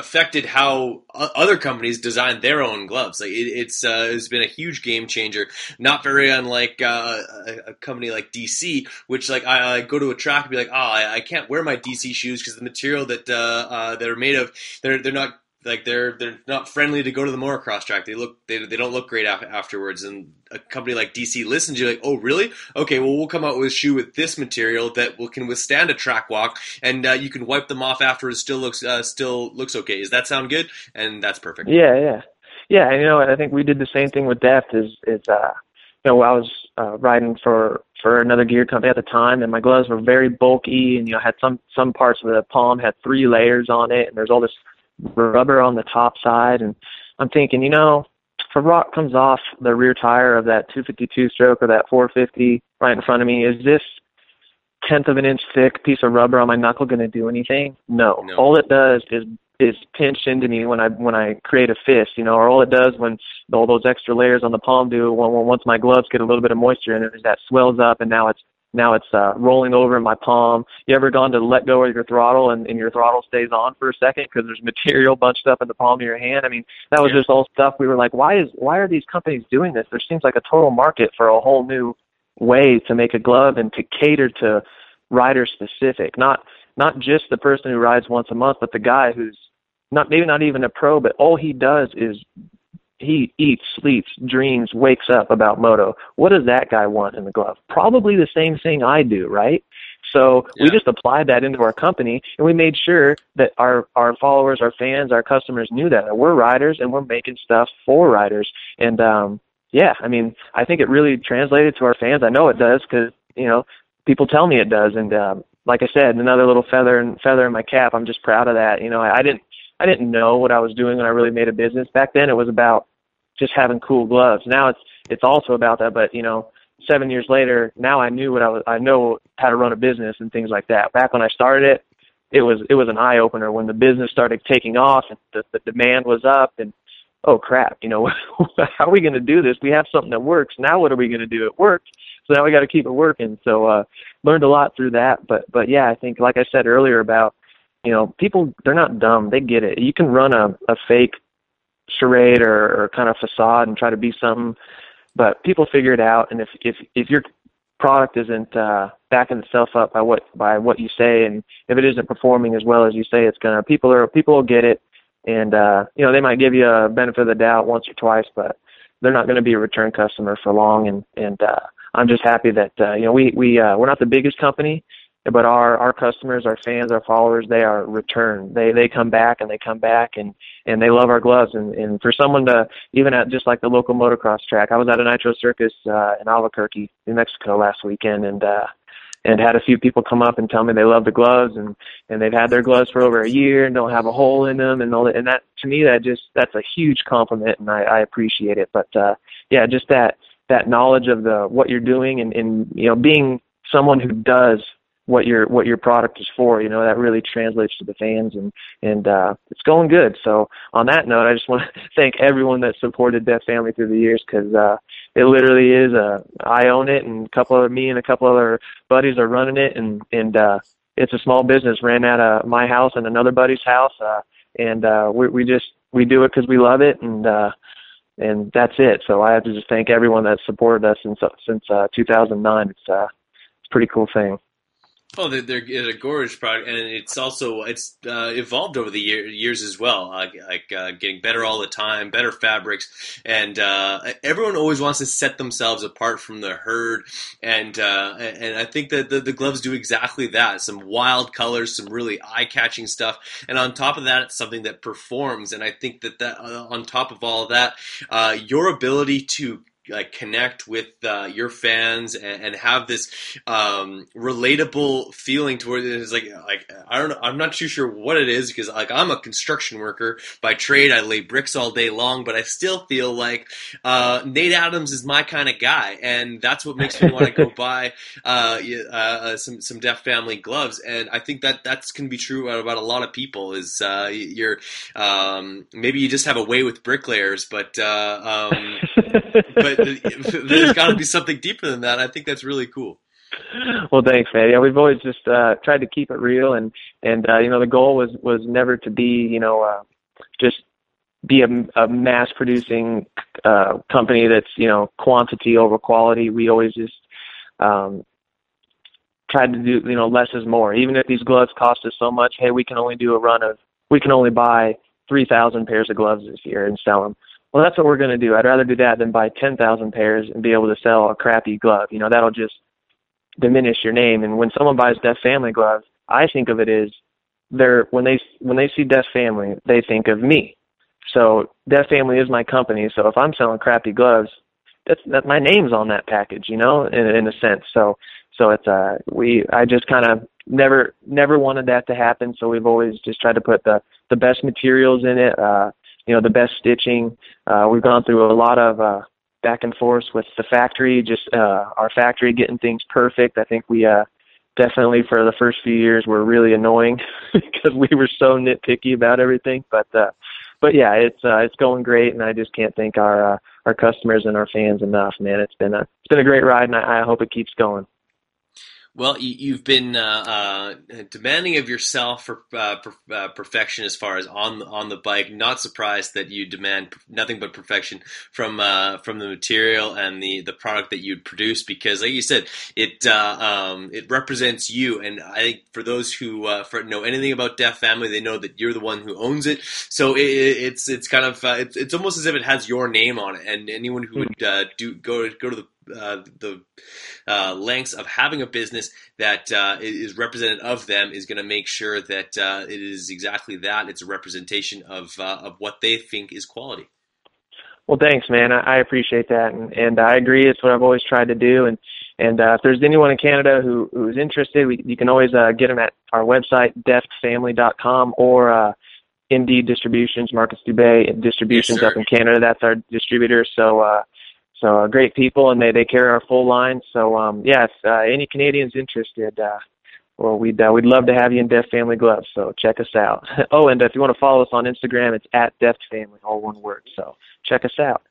affected how other companies design their own gloves. Like it, it's uh, it's been a huge game changer. Not very unlike uh, a, a, company like DC, which like I, I, go to a track and be like, oh, I, I can't wear my DC shoes because the material that uh, uh, they're made of, they're they're not like they're they're not friendly to go to the motocross track. They look they, they don't look great afterwards. And a company like DC listens to you like, oh really? Okay, well we'll come out with a shoe with this material that will can withstand a track walk, and uh, you can wipe them off afterwards. Still looks uh, still looks okay. Does that sound good? And that's perfect. Yeah, yeah, yeah. And you know, I think we did the same thing with Deft. Is is uh, you know, I was uh, riding for for another gear company at the time, and my gloves were very bulky, and you know, had some some parts of the palm had three layers on it, and there's all this rubber on the top side, and I'm thinking, you know, if a rock comes off the rear tire of that 252 stroke or that 450 right in front of me, is this tenth of an inch thick piece of rubber on my knuckle going to do anything? No. no. All it does is is pinch into me when I when I create a fist, you know, or all it does when all those extra layers on the palm do when, when once my gloves get a little bit of moisture in it is that swells up and now it's now it's uh, rolling over in my palm. You ever gone to let go of your throttle and, and your throttle stays on for a second because there's material bunched up in the palm of your hand? I mean, that was yeah. just all stuff we were like, why is why are these companies doing this? There seems like a total market for a whole new way to make a glove and to cater to rider specific, not not just the person who rides once a month, but the guy who's not maybe not even a pro, but all he does is he eats, sleeps, dreams, wakes up about moto. What does that guy want in the glove? Probably the same thing I do, right? So yeah. we just applied that into our company and we made sure that our, our followers, our fans, our customers knew that, that we're riders and we're making stuff for riders. And, um, yeah, I mean, I think it really translated to our fans. I know it does because, you know, people tell me it does. And, um, like I said, another little feather and feather in my cap. I'm just proud of that. You know, I, I didn't, I didn't know what I was doing when I really made a business. Back then it was about just having cool gloves. Now it's it's also about that, but you know, seven years later, now I knew what I was. I know how to run a business and things like that. Back when I started it, it was it was an eye opener when the business started taking off and the, the demand was up and oh crap, you know, <laughs> how are we going to do this? We have something that works. Now what are we going to do? It worked. So now we got to keep it working. So uh learned a lot through that, but but yeah, I think like I said earlier about you know, people they're not dumb. They get it. You can run a a fake charade or, or kind of facade and try to be something, but people figure it out. And if if if your product isn't uh, backing itself up by what by what you say, and if it isn't performing as well as you say it's gonna, people are people will get it, and uh, you know they might give you a benefit of the doubt once or twice, but they're not going to be a return customer for long. And and uh, I'm just happy that uh, you know we we uh, we're not the biggest company, but our our customers, our fans, our followers, they are return. They they come back and they come back and and they love our gloves. And and for someone to even at just like the local motocross track, I was at a Nitro Circus uh, in Albuquerque, New Mexico last weekend, and uh, and had a few people come up and tell me they love the gloves and and they've had their gloves for over a year and don't have a hole in them and all that. And that to me that just that's a huge compliment and I, I appreciate it. But uh, yeah, just that that knowledge of the what you're doing and and you know being someone who does what your what your product is for. You know that really translates to the fans, and and uh, it's going good. So on that note, I just want to <laughs> thank everyone that supported Deft Family through the years because uh, it literally is. Uh, I own it, and a couple of me and a couple other buddies are running it, and and uh, it's a small business ran out of my house and another buddy's house, uh, and uh, we we just we do it because we love it, and uh, and that's it. So I have to just thank everyone that supported us since since uh, 2009. It's uh, it's a pretty cool thing. Oh, they're, they're a gorgeous product, and it's also it's uh, evolved over the year, years as well. Uh, like uh, getting better all the time, better fabrics, and uh, everyone always wants to set themselves apart from the herd. And uh, and I think that the, the, gloves do exactly that. Some wild colors, some really eye catching stuff, and on top of that, it's something that performs. And I think that that uh, on top of all of that, your ability to like connect with uh, your fans and, and have this um, relatable feeling towards it. It's like like I don't know. I'm not too sure what it is because like I'm a construction worker by trade. I lay bricks all day long, but I still feel like uh, Nate Adams is my kind of guy, and that's what makes me want to go <laughs> buy uh, uh, uh, some some Deft Family gloves. And I think that that's can be true about a lot of people. Is uh, you're um, maybe you just have a way with bricklayers, but uh, um, but there's got to be something deeper than that. I think that's really cool. Well, thanks, man. Yeah, we've always just uh, tried to keep it real, and and uh, you know the goal was was never to be you know uh, just be a, a mass producing uh, company that's you know quantity over quality. We always just um, tried to do you know less is more. Even if these gloves cost us so much, hey, we can only do a run of we can only buy three thousand pairs of gloves this year and sell them. Well, that's what we're going to do. I'd rather do that than buy ten thousand pairs and be able to sell a crappy glove. You know, that'll just diminish your name. And when someone buys Deft Family gloves, I think of it as they're when they when they see Deft Family, they think of me. So Deft Family is my company. So if I'm selling crappy gloves, that's that my name's on that package, you know, in in a sense. So so it's uh we I just kind of never never wanted that to happen. So we've always just tried to put the the best materials in it, uh, you know, the best stitching. Uh, we've gone through a lot of uh, back and forth with the factory, just uh, our factory getting things perfect. I think we uh, definitely for the first few years were really annoying <laughs> because we were so nitpicky about everything. But uh, but yeah, it's uh, it's going great, and I just can't thank our uh, our customers and our fans enough, man. It's been a it's been a great ride, and I, I hope it keeps going. Well, you've been uh, uh, demanding of yourself for uh, per, uh, perfection as far as on on the bike. Not surprised that you demand nothing but perfection from uh, from the material and the, the product that you produce because, like you said, it uh, um, it represents you. And I think for those who for, know anything about Deft Family, they know that you're the one who owns it. So it, it's it's kind of it's, it's almost as if it has your name on it. And anyone who would do go go to the uh, the uh, lengths of having a business that uh, is representative of them is going to make sure that uh, it is exactly that. It's a representation of uh, of what they think is quality. Well, thanks, man. I, I appreciate that, and, and I agree. It's what I've always tried to do. And and if there's anyone in Canada who who's interested, we, you can always get them at our website, deftfamily.com, or Indeed Distributions, Marcus Dubé Distributions yes, up in Canada. That's our distributor. So uh, so uh, great people, and they they carry our full line. So um, yes, uh, any Canadians interested, uh, well, we'd uh, we'd love to have you in Deft Family Gloves. So check us out. <laughs> oh, and if you want to follow us on Instagram, it's at Deft Family, all one word. So check us out.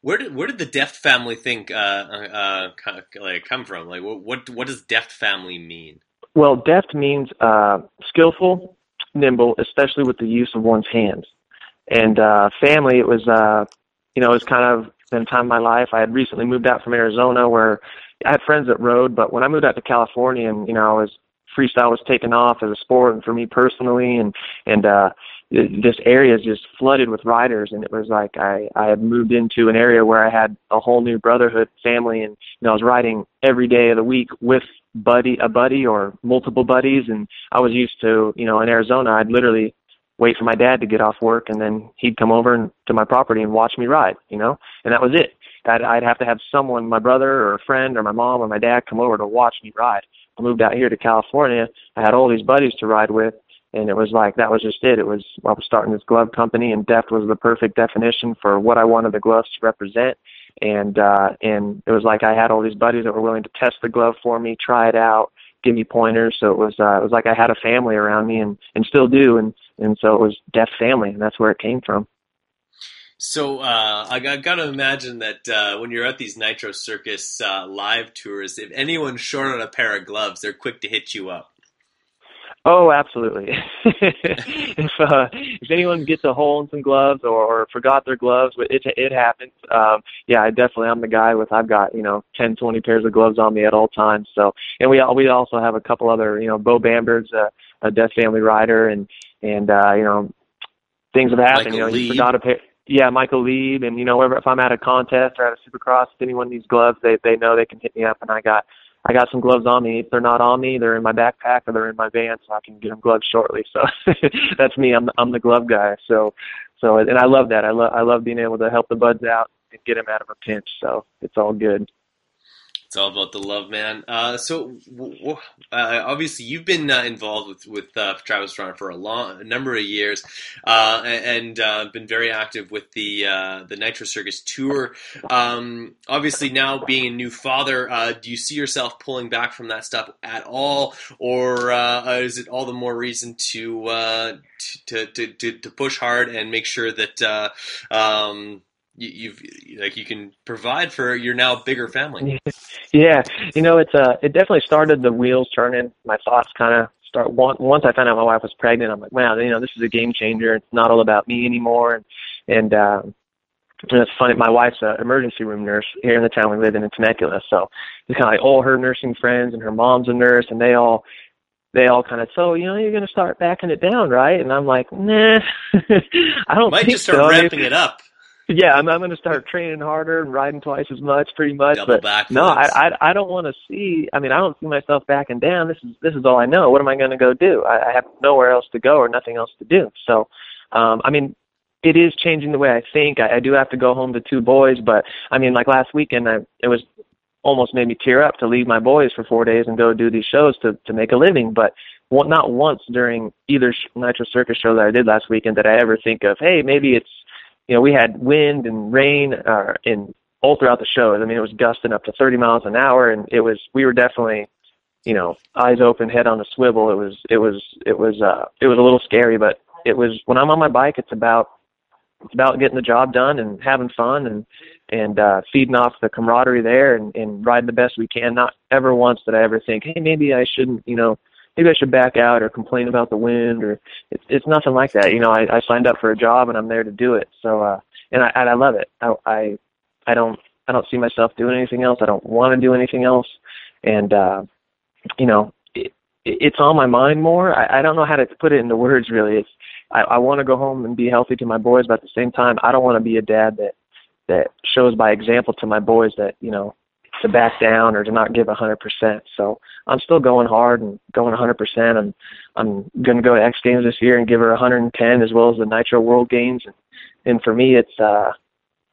Where did where did the Deft Family think uh, uh, uh like come from? Like what what what does Deft Family mean? Well, deft means uh, skillful, nimble, especially with the use of one's hands. And uh, family, it was uh, you know, it was kind of time in my life. I had recently moved out from Arizona where I had friends that rode, but when I moved out to California and, you know, I was freestyle was taken off as a sport and for me personally and and uh this area is just flooded with riders and it was like I I had moved into an area where I had a whole new brotherhood family and you know I was riding every day of the week with buddy a buddy or multiple buddies and I was used to you know in Arizona I'd literally wait for my dad to get off work and then he'd come over and, to my property and watch me ride, you know, and that was it. I'd, I'd have to have someone, my brother or a friend or my mom or my dad come over to watch me ride. I moved out here to California. I had all these buddies to ride with and it was like that was just it. It was I was starting this glove company and Deft was the perfect definition for what I wanted the gloves to represent. And uh and it was like I had all these buddies that were willing to test the glove for me, try it out, give me pointers. So it was uh, it was like I had a family around me, and and still do, and and so it was Deft Family, and that's where it came from. So uh, I, I got to imagine that uh, when you're at these Nitro Circus uh, live tours, if anyone's short on a pair of gloves, they're quick to hit you up. Oh, absolutely. <laughs> if uh, if anyone gets a hole in some gloves or, or forgot their gloves, it it happens. Um, yeah, I definitely I'm the guy with I've got you know ten twenty pairs of gloves on me at all times. So and we we also have a couple other you know Beau Bamburg's a, a Deft Family rider and and uh, you know things have happened. Michael you know, he forgot a pair. Yeah, Michael Lieb, and you know, wherever if I'm at a contest or at a Supercross, if anyone needs gloves, they they know they can hit me up, and I got I got some gloves on me. If they're not on me, they're in my backpack or they're in my van, so I can get them gloves shortly. So <laughs> that's me. I'm I'm the glove guy. So so and I love that. I love I love being able to help the buds out and get them out of a pinch. So it's all good. It's all about the love, man. Uh, so, uh, obviously, you've been uh, involved with with uh, Travis Pastrana for a long a number of years, uh, and uh, been very active with the uh, the Nitro Circus tour. Um, obviously, now being a new father, do you see yourself pulling back from that stuff at all, or is it all the more reason to to, to to to push hard and make sure that um, you, you've like you can provide for your now bigger family? <laughs> Yeah, you know, it's uh, it definitely started the wheels turning. My thoughts kind of start once once I found out my wife was pregnant. I'm like, wow, you know, this is a game changer. It's not all about me anymore. And and um, and it's funny. My wife's an emergency room nurse here in the town we live in in Temecula. So it's kind of like all her nursing friends and her mom's a nurse, and they all they all kind of so you know you're going to start backing it down, right? And I'm like, nah, <laughs> I don't Might think just start so. Ramping it up. Yeah, I'm, I'm going to start training harder and riding twice as much, pretty much. Double but backflips. no, I, I I don't want to see. I mean, I don't see myself backing down. This is this is all I know. What am I going to go do? I, I have nowhere else to go or nothing else to do. So, um, I mean, it is changing the way I think. I, I do have to go home to two boys, but I mean, like last weekend, I it was almost made me tear up to leave my boys for four days and go do these shows to to make a living. But one, not once during either sh- Nitro Circus show that I did last weekend did I ever think of, hey, maybe it's you know, we had wind and rain uh, in all throughout the show. I mean, it was gusting up to 30 miles an hour, and it was we were definitely, you know, eyes open, head on a swivel. It was it was it was uh, it was a little scary, but it was when I'm on my bike, it's about it's about getting the job done and having fun and and uh, feeding off the camaraderie there and, and riding the best we can. Not ever once did I ever think, hey, maybe I shouldn't, you know, maybe I should back out or complain about the wind or it's it's nothing like that. You know, I, I signed up for a job and I'm there to do it. So uh and I and I love it. I I I don't I don't see myself doing anything else. I don't want to do anything else. And uh you know, it, it's on my mind more. I, I don't know how to put it into words really. It's I, I want to go home and be healthy to my boys, but at the same time, I don't want to be a dad that that shows by example to my boys that you know to back down or to not give a hundred percent. So I'm still going hard and going a hundred percent. I'm I'm going to go to X Games this year and give her a hundred and ten as well as the Nitro World Games. And, and for me, it's uh,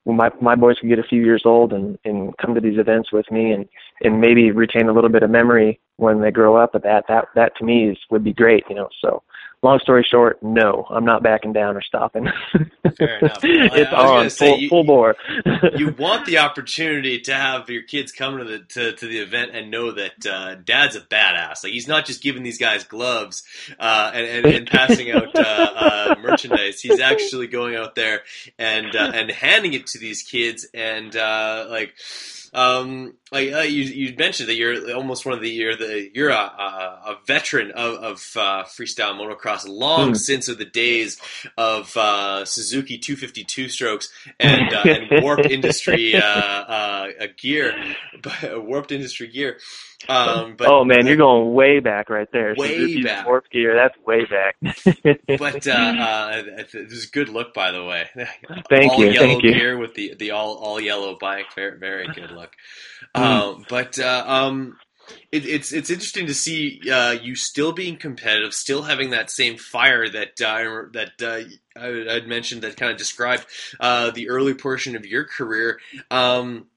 my my boys can get a few years old and and come to these events with me and and maybe retain a little bit of memory when they grow up. But that that that to me is would be great. You know, so long story short, no, I'm not backing down or stopping. Fair enough. <laughs> Well, it's I was gonna on full, you- full bore. you want the opportunity to have your kids come to the to, to the event and know that uh, dad's a badass. Like he's not just giving these guys gloves uh, and, and and passing out uh, uh, merchandise. He's actually going out there and uh, and handing it to these kids and uh, like. Um, like uh, you, you mentioned that you're almost one of the you're the you're a, a, a veteran of, of uh, freestyle motocross, long Hmm. since of the days of uh, Suzuki 252 strokes and uh, and warped <laughs> industry uh, uh, uh, gear, but <laughs> warped industry gear. Um, <laughs> but oh man, you're going way back right there. Way Suzuki's back. Warp gear, that's way back. <laughs> but uh, uh, this is a good look, by the way. <laughs> Thank all you, yellow thank you. gear with the the all all yellow bike, very very good look. Mm. Um, but uh, um, it, it's it's interesting to see uh, you still being competitive, still having that same fire that uh, that uh, I, I'd mentioned that kind of described uh, the early portion of your career. Um,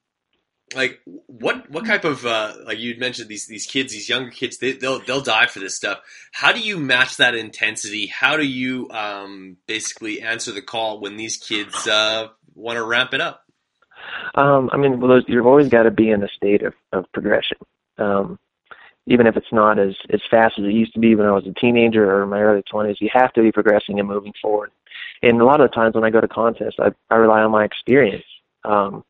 like what what type of uh, like you'd mentioned these these kids these younger kids they, they'll they'll die for this stuff how do you match that intensity how do you um, basically answer the call when these kids uh, want to ramp it up Um, I mean, well, you've always got to be in a state of, of progression. Um, even if it's not as, as fast as it used to be when I was a teenager or in my early 20s, you have to be progressing and moving forward. And a lot of the times when I go to contests, I, I rely on my experience. Um,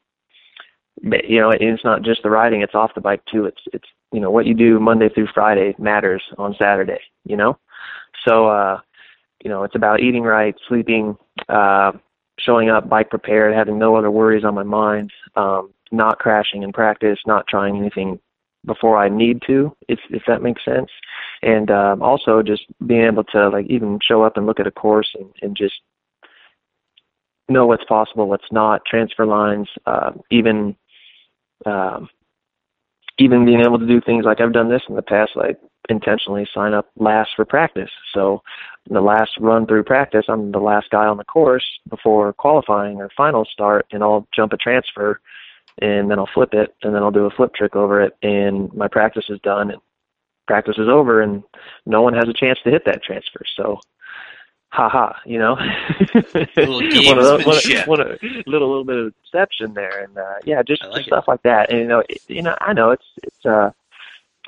you know, it's not just the riding; it's off the bike too. It's it's you know what you do Monday through Friday matters on Saturday. You know, so uh, you know it's about eating right, sleeping, uh, showing up bike prepared, having no other worries on my mind, um, not crashing in practice, not trying anything before I need to, if if that makes sense, and um, also just being able to like even show up and look at a course and, and just know what's possible, what's not, transfer lines, uh, even um, even being able to do things like I've done this in the past, like intentionally sign up last for practice. So the last run through practice, I'm the last guy on the course before qualifying or finals start, and I'll jump a transfer, and then I'll flip it, and then I'll do a flip trick over it, and my practice is done, and practice is over, and no one has a chance to hit that transfer. So ha ha, you know, <laughs> little one of those, one, one of, little little bit of deception there, and uh, yeah, just, like just stuff like that. And you know, it, you know, I know it's it's uh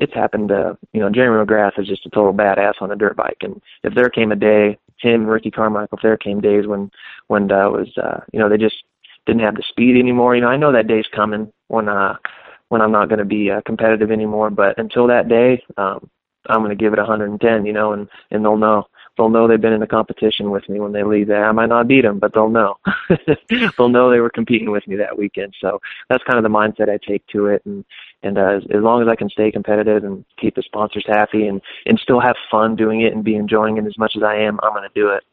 it's happened. Uh, you know, Jeremy McGrath is just a total badass on a dirt bike, and if there came a day, him, Ricky Carmichael, if there came days when when uh, was uh, you know they just didn't have the speed anymore. You know, I know that day's coming when uh when I'm not going to be uh, competitive anymore. But until that day, um, I'm going to give it 110. You know, and and they'll know they'll know they've been in a competition with me when they leave there. I might not beat them, but they'll know. <laughs> they'll know they were competing with me that weekend. So that's kind of the mindset I take to it. And and uh, as, as long as I can stay competitive and keep the sponsors happy and and still have fun doing it and be enjoying it as much as I am, I'm going to do it.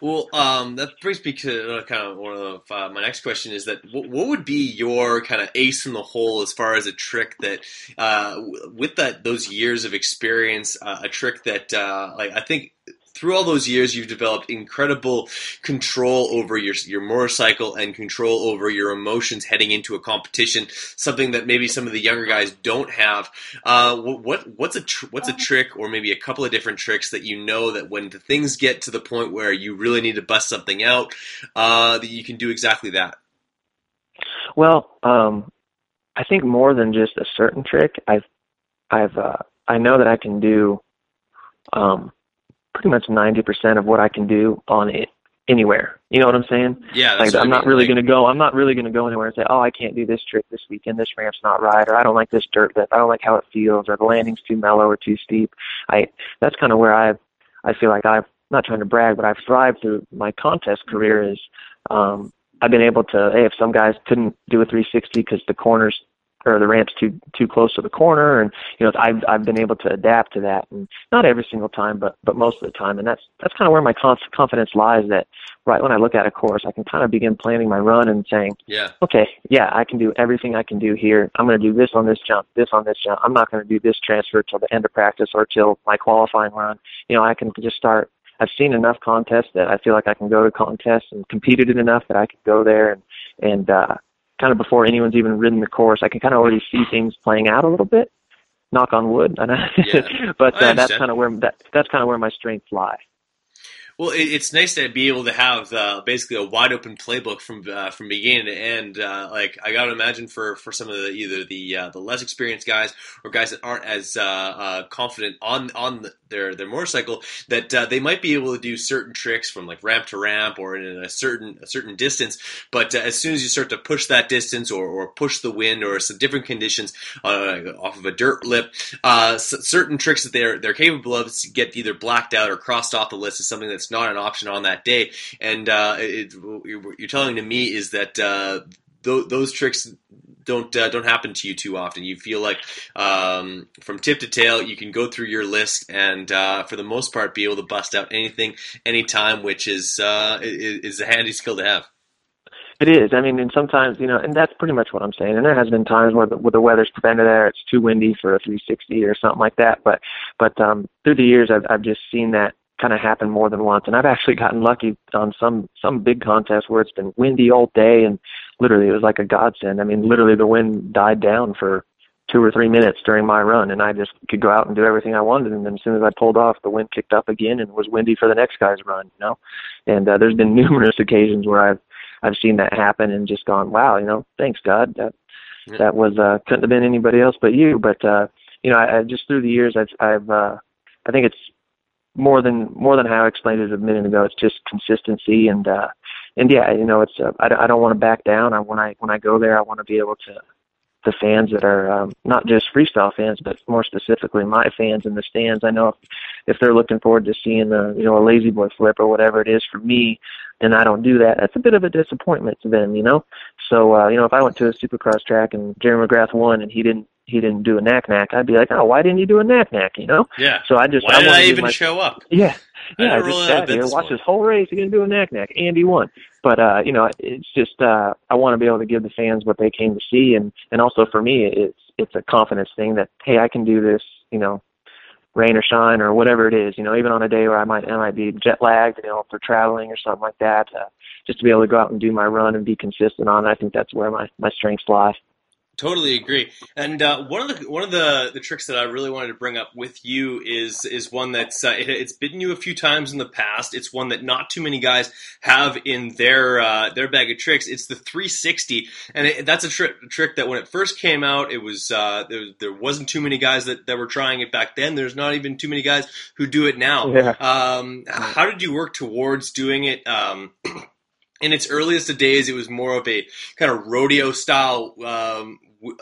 Well, um, that brings me to uh, kind of one of uh, my next question is that what, what would be your kind of ace in the hole as far as a trick that, uh, with that those years of experience, uh, a trick that uh, like I think through all those years you've developed incredible control over your your motorcycle and control over your emotions heading into a competition, something that maybe some of the younger guys don't have. Uh, what, what what's a tr- what's a trick or maybe a couple of different tricks that you know that when the things get to the point where you really need to bust something out, uh, that you can do exactly that. Well, um, I think more than just a certain trick, I've, I've, uh, I know that I can do, um, pretty much 90% of what I can do on it anywhere. You know what I'm saying? Yeah, like that's what I I'm not really like- going to go. I'm not really going to go anywhere and say, "Oh, I can't do this trick this weekend. This ramp's not right, or I don't like this dirt lip. I don't like how it feels, or the landing's too mellow or too steep." I that's kind of where I I feel like I've not trying to brag, but I've thrived through my contest career is um I've been able to. Hey, if some guys couldn't do a 360 because the corners or the ramp's too too close to the corner, and you know I've I've been able to adapt to that, and not every single time, but but most of the time, and that's that's kind of where my conf- confidence lies. That right when I look at a course, I can kind of begin planning my run and saying, Yeah. okay, yeah, I can do everything I can do here. I'm going to do this on this jump, this on this jump. I'm not going to do this transfer till the end of practice or till my qualifying run. You know, I can just start. I've seen enough contests that I feel like I can go to contests and competed in enough that I can go there and and uh, kind of before anyone's even ridden the course, I can kind of already see things playing out a little bit. Knock on wood, and <laughs> I, Yeah. but uh, that's kind of where that that's kind of where my strengths lie. Well, it, it's nice to be able to have uh, basically a wide open playbook from uh, from beginning to end. Uh, like I got to imagine for, for some of the either the uh, the less experienced guys or guys that aren't as uh, uh, confident on on their their motorcycle that they might be able to do certain tricks from like ramp to ramp or in a certain a certain distance. But as soon as you start to push that distance or, or push the wind or some different conditions off of a dirt lip, certain tricks that they're they're capable of get either blacked out or crossed off the list as something that's not an option on that day. And uh, it, what you're telling to me is that uh, th- those tricks don't uh, don't happen to you too often. You feel like um, from tip to tail, you can go through your list and uh, for the most part be able to bust out anything, anytime, which is uh, is, a handy skill to have. It is. I mean, and sometimes you know, and that's pretty much what I'm saying. And there has been times where the, where the weather's prevented there, it's too windy for a 360 or something like that. But but um, through the years, I've I've just seen that kind of happen more than once, and I've actually gotten lucky on some some big contests where it's been windy all day, and literally it was like a godsend. I mean, literally the wind died down for two or three minutes during my run, and I just could go out and do everything I wanted. And then as soon as I pulled off, the wind kicked up again and it was windy for the next guy's run. You know, and uh, there's been <laughs> numerous occasions where I've I've seen that happen and just gone, wow, you know, thanks God. That that was uh, couldn't have been anybody else but you. But uh, you know, I, I just through the years, I've I've uh, I think it's more than more than how I explained it a minute ago. It's just consistency and uh, and yeah, you know, it's uh, I, I don't want to back down. I when I when I go there, I want to be able to the fans that are um, not just freestyle fans, but more specifically my fans in the stands. I know if, if they're looking forward to seeing a you know a lazy boy flip or whatever it is for me, and I don't do that, that's a bit of a disappointment to them, you know. So uh, you know, if I went to a supercross track and Jeremy McGrath won and he didn't he didn't do a nac nac, I'd be like, oh, why didn't you do a nac nac, you know? Yeah. So I just Why I did I even my- show up? Yeah. Yeah, I didn't just really sat here, this watched this whole race. He didn't do a nac nac. Andy won. But uh, you know, it's just uh I want to be able to give the fans what they came to see and and also for me it's it's a confidence thing that hey, I can do this, you know, rain or shine or whatever it is. You know, even on a day where I might I might be jet lagged, you know, for traveling or something like that, uh, just to be able to go out and do my run and be consistent on. it, I think that's where my my strengths lie. Totally agree. And uh, one of the one of the, the tricks that I really wanted to bring up with you is is one that's uh, it, it's bitten you a few times in the past. It's one that not too many guys have in their uh, their bag of tricks. It's the 360, and it, that's a tri- trick that when it first came out, it was uh, there, there wasn't too many guys that, that were trying it back then. There's not even too many guys who do it now. Yeah. Um, how did you work towards doing it? Um, in its earliest days, it was more of a kind of rodeo style, um,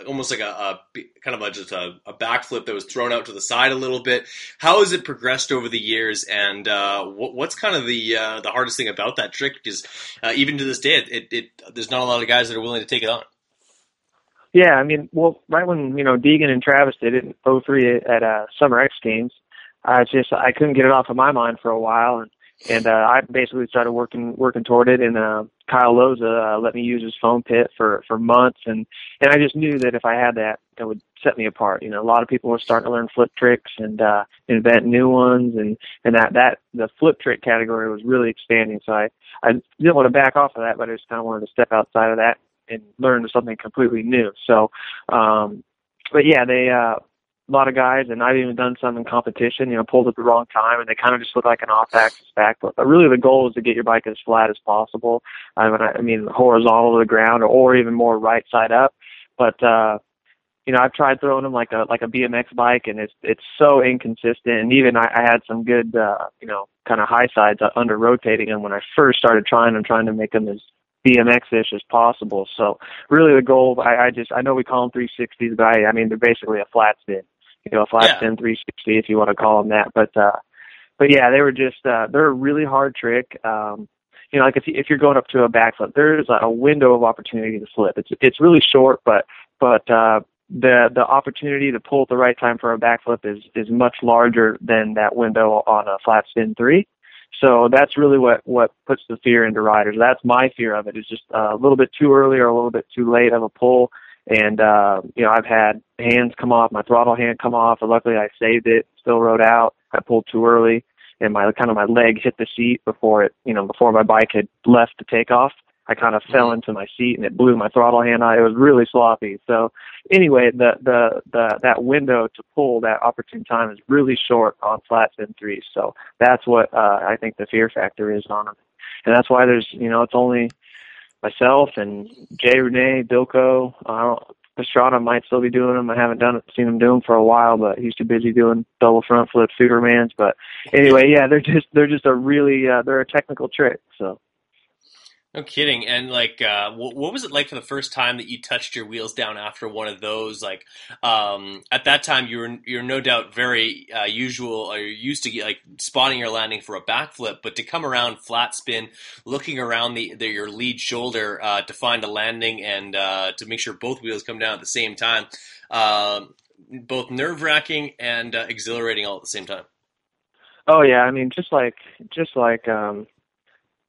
almost like a kind of a, just a, a backflip that was thrown out to the side a little bit. How has it progressed over the years, and uh, what, what's kind of the uh, the hardest thing about that trick? Because uh, even to this day, it, it, it there's not a lot of guys that are willing to take it on. Yeah, I mean, well, right when you know Deegan and Travis did it in '03 at uh, Summer X Games, I just I couldn't get it off of my mind for a while, and and uh, I basically started working working toward it. And uh, Kyle Loza uh, let me use his foam pit for for months, and and I just knew that if I had that, that would set me apart. You know, a lot of people were starting to learn flip tricks and uh, invent new ones, and and that that the flip trick category was really expanding. So I I didn't want to back off of that, but I just kind of wanted to step outside of that and learn something completely new. So, um, but yeah, they uh, a lot of guys, and I've even done some in competition, you know, pulled at the wrong time, and they kind of just look like an off-axis backflip. But really, the goal is to get your bike as flat as possible. I mean, I mean horizontal to the ground, or, or even more right side up. But uh, you know, I've tried throwing them like a like a BMX bike, and it's it's so inconsistent. And even I, I had some good, uh, you know, kind of high sides under rotating them when I first started trying them, trying to make them as BMX-ish as possible. So really, the goal, I, I just I know we call them 360s, but I, I mean they're basically a flat spin you know, a flat Yeah. spin 360 if you want to call them that. But uh, but yeah, they were just uh, they're a really hard trick. Um, you know, like if you, if you're going up to a backflip, there's a window of opportunity to flip. It's it's really short, but but uh, the the opportunity to pull at the right time for a backflip is is much larger than that window on a flat spin three. So that's really what what puts the fear into riders. That's my fear of it is just a little bit too early or a little bit too late of a pull. And uh, you know, I've had hands come off, my throttle hand come off, and luckily I saved it, still rode out. I pulled too early, and my kind of my leg hit the seat before it, you know, before my bike had left to take off. I kind of fell into my seat and it blew my throttle hand out. It was really sloppy. So anyway, the the the that window to pull that opportune time is really short on flat spin threes. So that's what uh, I think the fear factor is on them, and that's why there's you know it's only myself and Jay Renee, Bilko. I don't. Pastrana might still be doing them. I haven't done it, seen him do them for a while, but he's too busy doing double front flip Supermans. But anyway, yeah, they're just they're just a really uh, they're a technical trick. So No kidding. And like, uh, what, what was it like for the first time that you touched your wheels down after one of those? Like, um, at that time, you were you're no doubt very uh, usual or used to like spotting your landing for a backflip, but to come around flat spin, looking around the, the your lead shoulder uh, to find a landing and uh, to make sure both wheels come down at the same time, um, both nerve wracking and uh, exhilarating all at the same time. Oh yeah, I mean just like just like um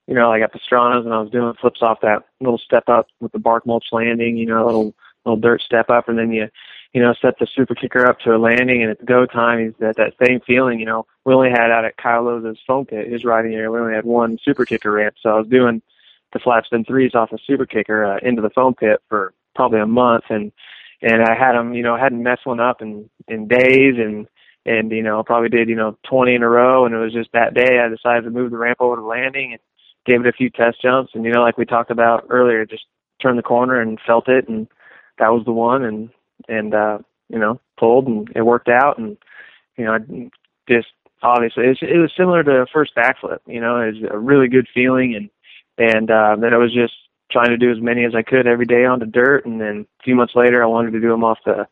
you know, like at Pastrana's and I was doing flips off that little step up with the bark mulch landing, you know, a little little dirt step up and then you you know, set the super kicker up to a landing and it's go time is that that same feeling, you know. We only had out at Kyle Loza's foam pit, his riding area, we only had one super kicker ramp. So I was doing the flat spin threes off a super kicker uh, into the foam pit for probably a month and and I had them, you know, I hadn't messed one up in in days and and you know probably did you know 20 in a row and it was just that day I decided to move the ramp over to landing and gave it a few test jumps and you know like we talked about earlier just turned the corner and felt it and that was the one and and uh you know pulled and it worked out and you know I just obviously it was, it was similar to a first backflip you know it was a really good feeling and and uh then I was just trying to do as many as I could every day on the dirt and then a few months later I wanted to do them off the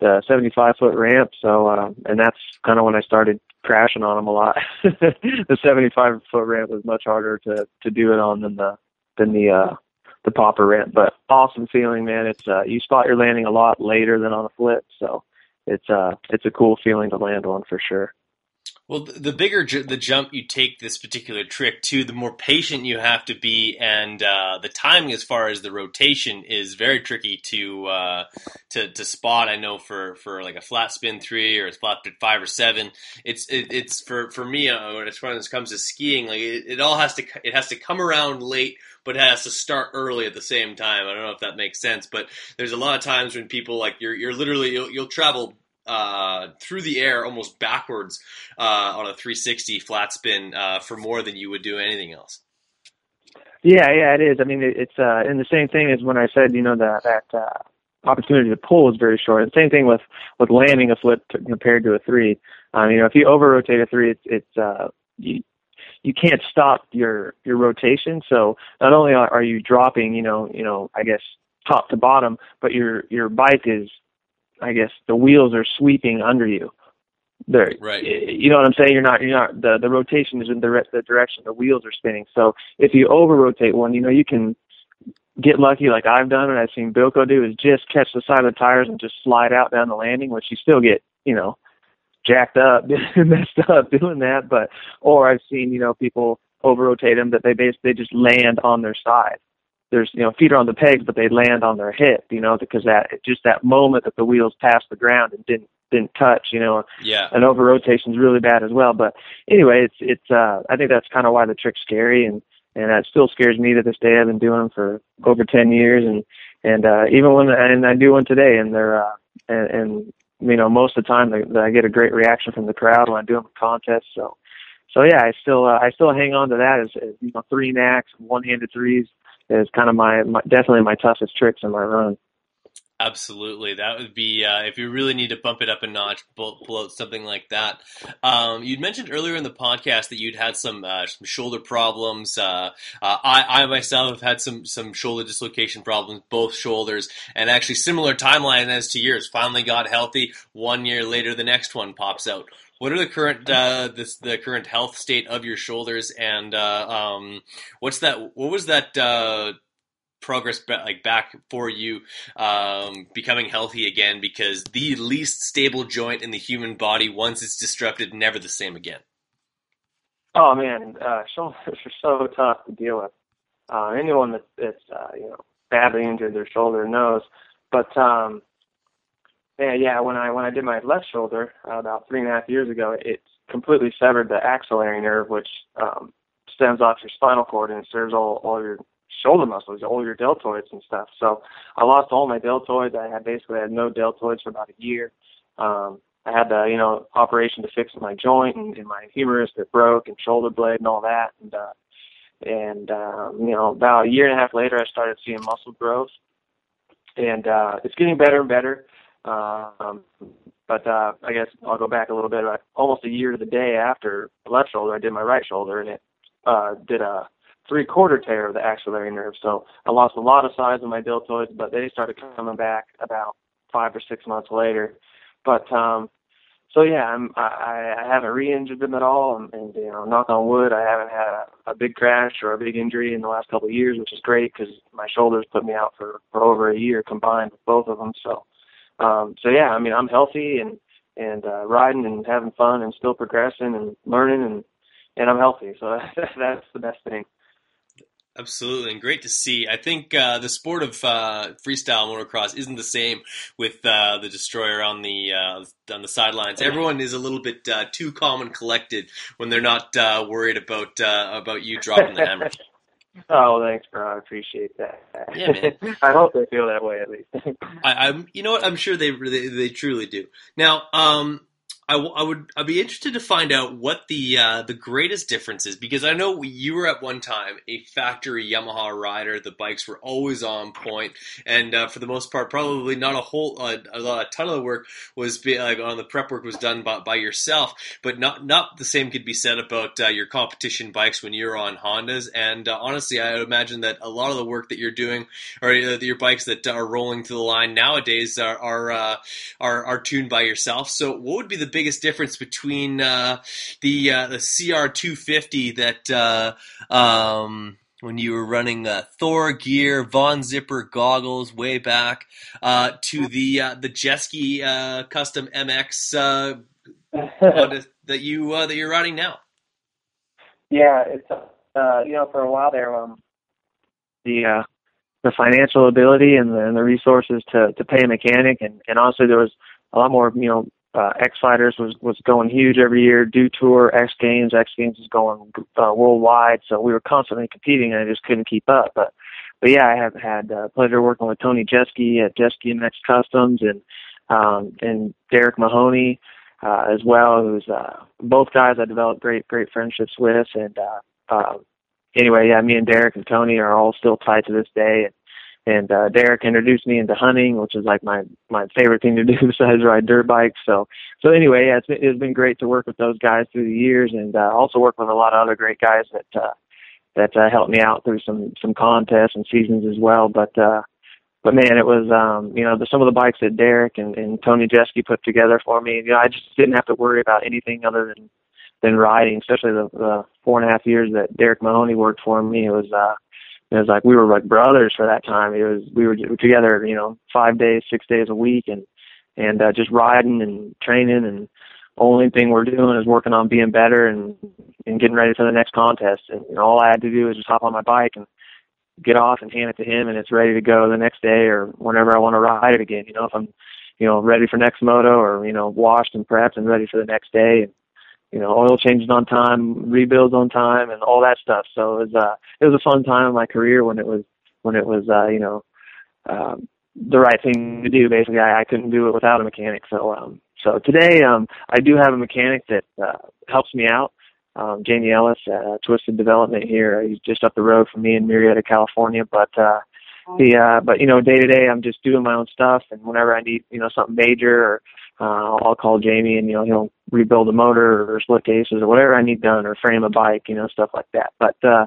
the 75 foot ramp. So, uh, and that's kind of when I started crashing on them a lot. <laughs> the 75 foot ramp was much harder to, to do it on than the, than the, uh, the popper ramp, but awesome feeling, man. It's, uh, you spot your landing a lot later than on a flip. So it's, uh, it's a cool feeling to land on for sure. Well, the bigger ju- the jump you take this particular trick to, the more patient you have to be, and uh, the timing as far as the rotation is very tricky to uh, to to spot. I know for, for like a flat spin three or a flat spin five or seven, it's it, it's for for me uh, when it comes to skiing, like it, it all has to it has to come around late but it has to start early at the same time. I don't know if that makes sense, but there's a lot of times when people like you're you're literally you'll, you'll travel uh, through the air almost backwards uh, on a 360 flat spin uh, for more than you would do anything else. Yeah, yeah, it is. I mean, it, it's uh, and the same thing as when I said, you know, that that uh, opportunity to pull is very short. And same thing with with landing a flip to, compared to a three. Um, you know, if you over rotate a three, it's it's uh, you, you can't stop your your rotation. So not only are you dropping, you know, you know, I guess top to bottom, but your your bike is, I guess, the wheels are sweeping under you. There, right. You know what I'm saying? You're not, you're not. The the rotation is in the the direction the wheels are spinning. So if you over rotate one, you know you can get lucky like I've done and I've seen Bilko do is just catch the side of the tires and just slide out down the landing, which you still get, you know, jacked up, and messed up doing that. But or I've seen you know people over rotate them that they basically just land on their side. There's you know feet are on the pegs, but they land on their hip. You know because that just that moment that the wheels passed the ground and didn't didn't touch. You know. Yeah. An over rotation is really bad as well. But anyway, it's it's. uh I think that's kind of why the trick's scary and. And that still scares me to this day. I've been doing them for over ten years, and and uh, even when and I do one today, and they're uh, and, and you know, most of the time that I get a great reaction from the crowd when I do them in contests. So, so yeah, I still uh, I still hang on to that as, as you know, three knacks, one-handed threes is kind of my, my definitely my toughest tricks in my run. Absolutely, that would be uh, if you really need to bump it up a notch, out something like that. Um, you'd mentioned earlier in the podcast that you'd had some uh, some shoulder problems. Uh, uh, I, I myself have had some some shoulder dislocation problems, both shoulders, and actually similar timeline as to yours. Finally got healthy. One year later, the next one pops out. What are the current uh, this, the current health state of your shoulders, and uh, um, what's that? What was that? Uh, progress like back for you um, becoming healthy again because the least stable joint in the human body once it's disrupted never the same again oh man uh shoulders are so tough to deal with uh anyone that, that's uh you know badly injured their shoulder knows but um yeah yeah when i when i did my left shoulder uh, about three and a half years ago it completely severed the axillary nerve which um stems off your spinal cord and serves all all your shoulder muscles, all your deltoids and stuff. So I lost all my deltoids. I had basically had no deltoids for about a year. Um, I had the you know operation to fix my joint and, and my humerus that broke and shoulder blade and all that. And uh, and um, you know about a year and a half later, I started seeing muscle growth, and uh, it's getting better and better. Um, but uh, I guess I'll go back a little bit. Almost a year to the day after the left shoulder, I did my right shoulder, and it uh, did a three quarter tear of the axillary nerve. So I lost a lot of size in my deltoids, but they started coming back about five or six months later. But um, so yeah, I'm I, I haven't re-injured them at all, and, and you know, knock on wood, I haven't had a, a big crash or a big injury in the last couple of years, which is great because my shoulders put me out for for over a year combined with both of them. So um, so yeah, I mean, I'm healthy and and uh, riding and having fun and still progressing and learning and and I'm healthy. So <laughs> that's the best thing. Absolutely, and great to see. I think uh, the sport of uh, freestyle motocross isn't the same with uh, the destroyer on the uh, on the sidelines. Everyone is a little bit uh, too calm and collected when they're not uh, worried about about you dropping the hammer. <laughs> oh, thanks, bro. I appreciate that. Yeah, man. <laughs> I hope they feel that way at least. I, am you know what? I'm sure they, they they truly do. Now, um, I, w- I would I'd be interested to find out what the uh, the greatest difference is because I know you were at one time a factory Yamaha rider. The bikes were always on point, and uh, for the most part, probably not a whole uh, a ton of the work was be, like on the prep work was done by, by yourself. But not not the same could be said about uh, your competition bikes when you're on Hondas. And uh, honestly, I imagine that a lot of the work that you're doing or uh, your bikes that are rolling to the line nowadays are are, are are tuned by yourself. So, what would be the biggest difference between uh, the uh, the CR two fifty that uh, um, when you were running uh, Thor gear, Von Zipper goggles way back to the the Jeske custom MX <laughs> that you uh, that you're riding now. Yeah, it's uh, you know for a while there, um, the uh, the financial ability and the, and the resources to to pay a mechanic, and and also there was a lot more you know uh, X Fighters was was going huge every year. Dew Tour, X Games, X Games is going uh, worldwide, so we were constantly competing, and I just couldn't keep up. But but yeah, I have had uh, pleasure working with Tony Jeske at Jeske MX Customs and um, and Derek Mahoney uh, as well, who's uh, both guys I developed great great friendships with. And uh, uh, anyway, yeah, me and Derek and Tony are all still tied to this day. And, and uh, Derek introduced me into hunting, which is like my my favorite thing to do <laughs> besides ride dirt bikes. So so anyway, yeah, it's been, it's been great to work with those guys through the years, and uh, also work with a lot of other great guys that uh, that uh, helped me out through some some contests and seasons as well. But uh, but man, it was um, you know the, some of the bikes that Derek and, and Tony Jeske put together for me. You know, I just didn't have to worry about anything other than than riding, especially the, the four and a half years that Derek Mahoney worked for me. It was uh, it was like we were like brothers for that time. It was we were together, you know, five days, six days a week, and and uh, just riding and training. And only thing we're doing is working on being better and and getting ready for the next contest. And you know, all I had to do was just hop on my bike and get off and hand it to him, and it's ready to go the next day or whenever I want to ride it again. You know, if I'm you know ready for next moto or you know washed and prepped and ready for the next day. And, you know, oil changes on time, rebuilds on time, and all that stuff. So it was uh, it was a fun time in my career when it was when it was uh, you know um, the right thing to do. Basically, I, I couldn't do it without a mechanic. So um, so today um, I do have a mechanic that uh, helps me out. Um, Jamie Ellis, uh, Twisted Development here. He's just up the road from me in Murrieta, California. But uh, the uh, but you know day to day I'm just doing my own stuff, and whenever I need you know something major or uh, I'll call Jamie and you know he'll rebuild a motor or split cases or whatever I need done or frame a bike, you know stuff like that. But uh,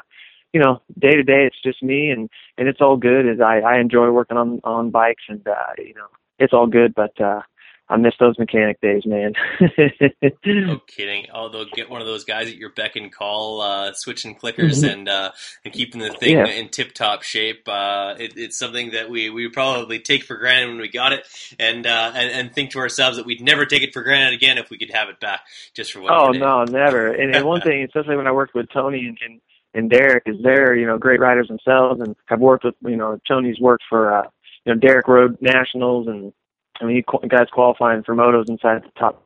you know day to day it's just me and and it's all good. As I I enjoy working on on bikes and uh, you know it's all good. But uh, I miss those mechanic days, man. no <laughs> kidding. Oh, they'll get one of those guys at your beck and call, uh, switching clickers Mhm. and uh, and keeping the thing Yeah. in tip top shape. Uh, it, it's something that we, we probably take for granted when we got it, and, uh, and and think to ourselves that we'd never take it for granted again if we could have it back just for one Oh day. no, never. And, and one <laughs> thing, especially when I worked with Tony and, and and Derek, is they're you know great riders themselves, and I've worked with you know Tony's worked for uh, you know Derek Road Nationals, and I mean he guys qualifying for motos inside the top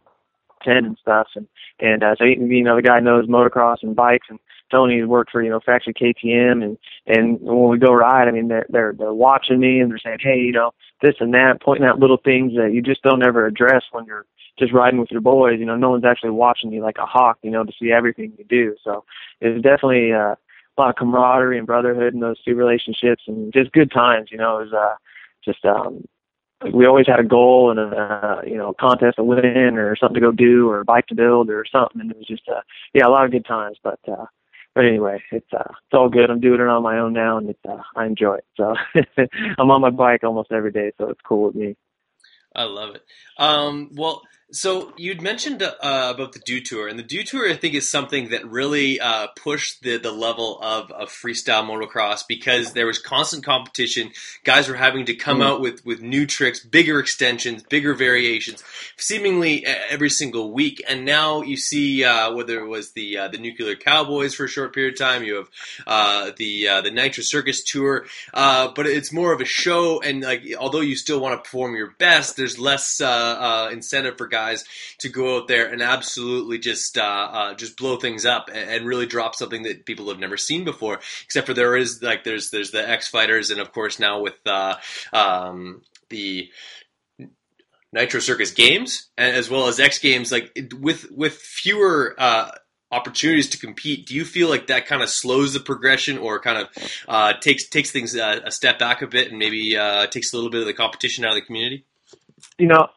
ten and stuff, and and uh, so he, you know the guy knows motocross and bikes, and Tony's worked for you know factory KTM, and and when we go ride, I mean they're they're they're watching me and they're saying, hey, you know this and that, pointing out little things that you just don't ever address when you're just riding with your boys. You know, no one's actually watching you like a hawk, you know, to see everything you do. So it's definitely uh, a lot of camaraderie and brotherhood in those two relationships, and just good times. You know, it was uh, just um, we always had a goal and a uh, you know contest to win or something to go do or a bike to build or something, and it was just uh, yeah, a lot of good times. But uh, but anyway, it's uh, it's all good. I'm doing it on my own now, and it's uh, I enjoy it. So <laughs> I'm on my bike almost every day, so it's cool with me. I love it. Um, well, so you'd mentioned uh, about the Dew Tour, and the Dew Tour I think is something that really uh, pushed the the level of, of freestyle motocross because there was constant competition. Guys were having to come Mm. out with with new tricks, bigger extensions, bigger variations, seemingly every single week. And now you see uh, whether it was the uh, the Nuclear Cowboys for a short period of time, you have uh, the uh, the Nitro Circus Tour, uh, but it's more of a show. And like, although you still want to perform your best, there's less uh, uh, incentive for guys to go out there and absolutely just uh, uh, just blow things up and, and really drop something that people have never seen before. Except for there is like there's there's the X Fighters, and of course now with uh, um, the Nitro Circus games as well as X Games, like it- with with fewer uh, opportunities to compete. Do you feel like that kind of slows the progression, or kind of uh, takes takes things uh, a step back a bit, and maybe uh, takes a little bit of the competition out of the community? you know,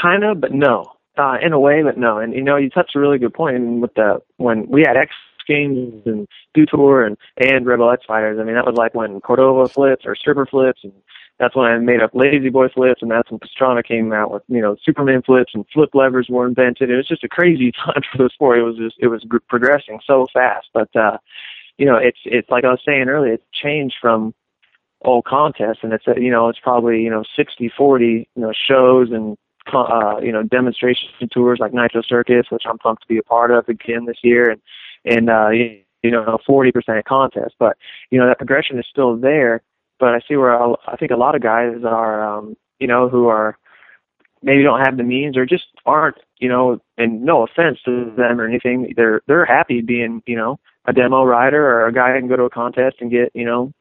kind of, but no, uh, in a way, but no. And you know, you touched a really good point. And with the when we had X Games and Dew Tour and and Red Bull X-Fighters, I mean, that was like when Cordova flips or stripper flips, and that's when I made up Lazy Boy flips, and that's when Pastrana came out with you know Superman flips and flip levers were invented. It was just a crazy <laughs> time for the sport. It was just it was gr- progressing so fast, but uh, you know, it's it's like I was saying earlier, it's changed from old contests and it's you know it's probably you know sixty forty you know shows and uh, you know, demonstration tours like Nitro Circus, which I'm pumped to be a part of again this year, and and uh, you know, 40% contest. But you know, that progression is still there. But I see where I'll, I think a lot of guys are, um, you know, who are maybe don't have the means or just aren't, you know, and no offense to them or anything, they're they're happy being, you know, a demo rider or a guy who can go to a contest and get, you know,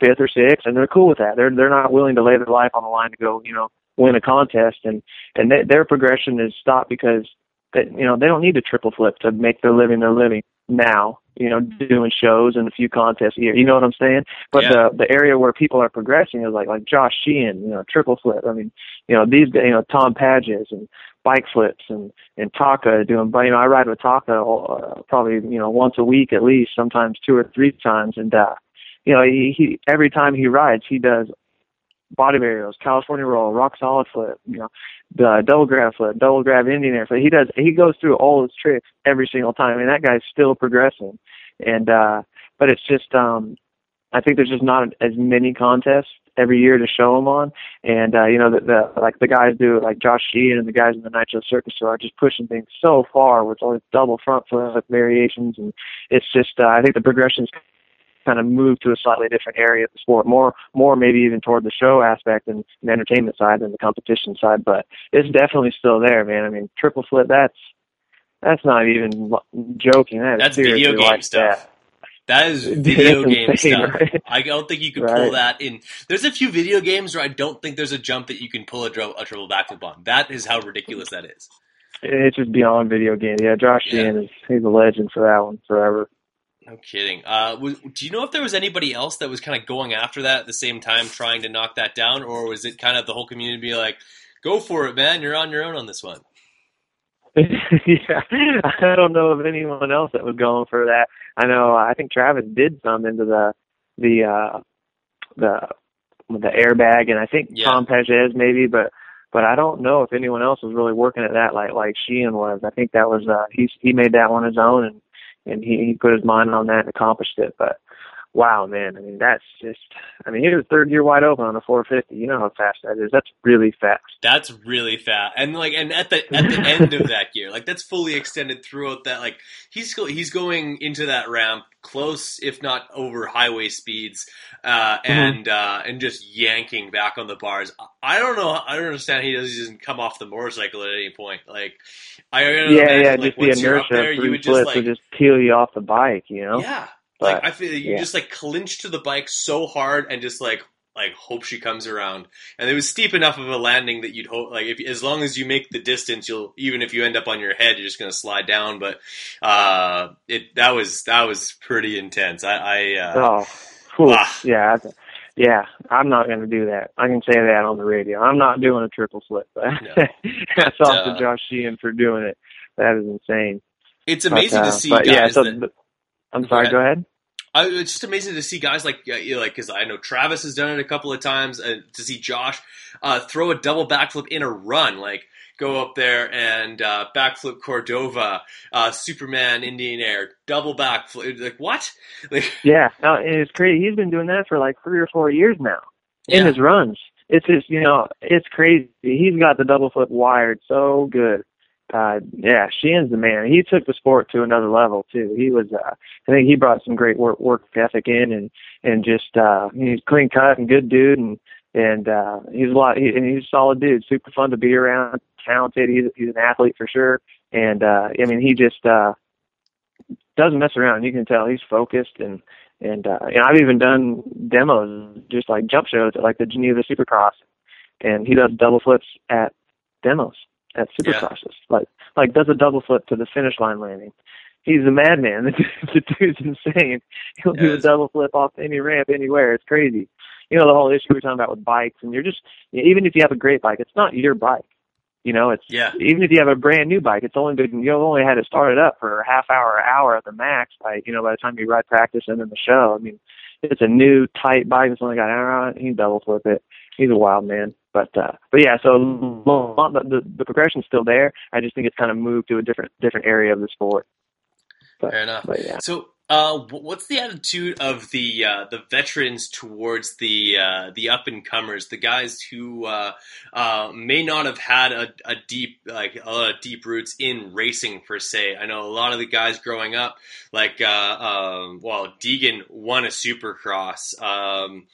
fifth or sixth, and they're cool with that. They're they're not willing to lay their life on the line to go, you know, win a contest, and and they, their progression is stopped because that you know they don't need a triple flip to make their living their living now. You know, doing shows and a few contests a year. You know what I'm saying? But Yeah. the the area where people are progressing is like like Josh Sheehan, you know, triple flip. I mean, you know, these you know Tom Pages and bike flips and and Taka doing. But you know, I ride with Taka uh, probably you know once a week at least, sometimes two or three times, and uh, you know, he, he every time he rides, he does body varials, California roll, rock solid flip, you know, the double grab flip, double grab Indian air flip. He does he goes through all his tricks every single time. Mean that guy's still progressing. And uh but it's just um I think there's just not as many contests every year to show them on. And uh, you know, the, the like the guys do like Josh Sheehan and the guys in the Nitro Circus are just pushing things so far with all these double front flip variations and it's just uh, I think the progression's kind of move to a slightly different area of the sport, more more maybe even toward the show aspect and the entertainment side than the competition side. But it's definitely still there, man. I mean, triple flip that's that's not even joking. That That's video game like stuff. that. That is <laughs> video that's game insane, stuff. right? I don't think you could Right. pull that in. There's a few video games where I don't think there's a jump that you can pull a, dro- a triple backflip on. That is how ridiculous that is. It's just beyond video game. Yeah, Josh Sheehan is he's a legend for that one forever. No kidding. Uh, was, do you know if there was anybody else that was kind of going after that at the same time, trying to knock that down, or was it kind of the whole community be like, "Go for it, man! You're on your own on this one." <laughs> yeah, <laughs> I don't know of anyone else that was going for that. I know. I think Travis did some into the the uh the the airbag, and I think Yeah. Tom Pages maybe, but but I don't know if anyone else was really working at that like like Sheehan was. I think that was uh he he made that one his own, and and he he put his mind on that and accomplished it. But wow, man, I mean that's just I mean he was third year wide open on a 450. You know how fast that is. That's really fast. That's really fast, and like, and at the at the end of that year, like that's fully extended throughout that. Like he's he's going into that ramp close, if not over highway speeds, uh, Mm-hmm. and uh, and just yanking back on the bars. I don't know. I don't understand. He doesn't come off the motorcycle at any point. Like I don't yeah, imagine, yeah, like, just the once you're up inertia there, of you would just like would just peel you off the bike, you know? Yeah. But, like I feel you yeah. just like clinch to the bike so hard and just like like hope she comes around. And it was steep enough of a landing that you'd hope like if as long as you make the distance, you'll even if you end up on your head, you're just gonna slide down. But uh, it that was that was pretty intense. I, I uh, Oh, ah. yeah, I- yeah. I'm not going to do that. I can say that on the radio. I'm not doing a triple flip. <laughs> That's off uh, to Josh Sheehan for doing it. That is insane. it's amazing But, uh, to see but guys yeah, so that. I'm sorry. Go ahead. I, it's just amazing to see guys like you know, like because I know Travis has done it a couple of times, and to see Josh uh, throw a double backflip in a run, like go up there and uh, backflip Cordova, uh, Superman Indian Air, double backflip. Like what? <laughs> Like Yeah, no, it's crazy. He's been doing that for like three or four years now in Yeah. his runs. It's just you know, it's crazy. He's got the double flip wired so good. Uh, yeah, Sheehan's the man. He took the sport to another level too. He was, uh, I think he brought some great work work ethic in, and and just uh, he's clean cut and good dude, and and uh, he's a lot. He, and he's a solid dude, super fun to be around, talented. He's he's an athlete for sure, and uh, I mean he just uh, doesn't mess around. You can tell he's focused and and uh and I've even done demos just like jump shows at like the Geneva Supercross and he does double flips at demos at supercrosses. Like like does a double flip to the finish line landing. He's a madman. <laughs> the dude's insane. He'll do a double flip off any ramp anywhere. It's crazy. You know the whole issue we we're talking about with bikes and you're just even if you have a great bike, it's not your bike. You know, it's Yeah. even if you have a brand new bike, it's only been you've only had it started up for a half hour, hour at the max. By you know, by the time you ride practice and then the show, I mean, it's a new tight bike that's only got an hour on it. Can double flip it. He's a wild man. But uh, but yeah, so the, the the progression's still there. I just think it's kind of moved to a different different area of the sport. But, Fair enough. Yeah. So Uh, what's the attitude of the uh, the veterans towards the uh, the up and comers, the guys who uh, uh, may not have had a, a deep like a lot of deep roots in racing per se? I know a lot of the guys growing up, like uh, um, well, Deegan won a Supercross. Um,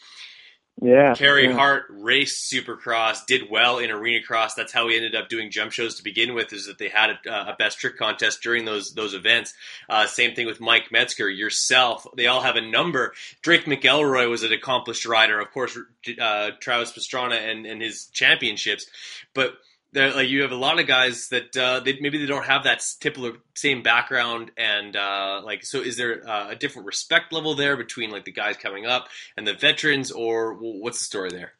Yeah. Carey yeah. Hart raced Supercross, did well in Arena Cross. That's how he ended up doing jump shows to begin with. Is that they had a, a best trick contest during those those events. Uh, same thing with Mike Metzger, yourself. They all have a number. Drake McElroy was an accomplished rider, of course. Uh, Travis Pastrana and and his championships, but. There- Like you have a lot of guys that uh, they, maybe they don't have that typical same background and uh, like so is there uh, a different respect level there between like the guys coming up and the veterans or what's the story there?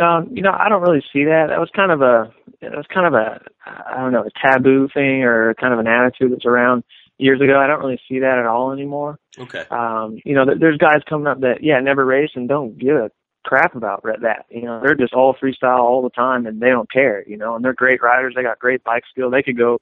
Um, you know, I don't really see that. That was kind of a, it was kind of a, I don't know, a taboo thing or kind of an attitude that's around years ago. I don't really see that at all anymore. Okay. Um, you know, there- there's guys coming up that, yeah, never race and don't give a crap about that. You know, they're just all freestyle all the time and they don't care, you know, and they're great riders. They got great bike skill. They could go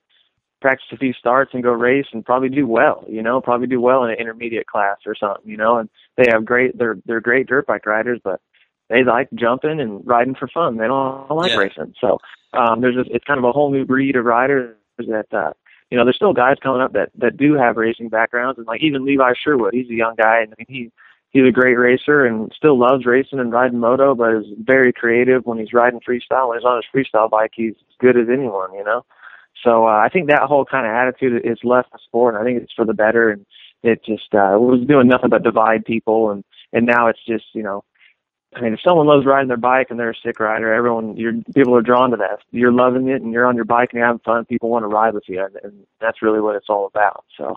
practice a few starts and go race and probably do well, you know, probably do well in an intermediate class or something, you know, and they have great, they're, they're great dirt bike riders, but they like jumping and riding for fun. They don't, like Yeah. racing. So, um, there's a, it's kind of a whole new breed of riders that, uh, you know, there's still guys coming up that, that do have racing backgrounds and like even Levi Sherwood, he's a young guy and I mean, he, he's a great racer and still loves racing and riding moto, but is very creative when he's riding freestyle. When he's on his freestyle bike, he's as good as anyone, you know. So uh, I think that whole kind of attitude is left the sport. And I think it's for the better, and it just uh, was doing nothing but divide people. And and now it's just you know, I mean, if someone loves riding their bike and they're a sick rider, everyone, you're people are drawn to that. You're loving it, and you're on your bike and you're having fun. People want to ride with you, and, and that's really what it's all about. So.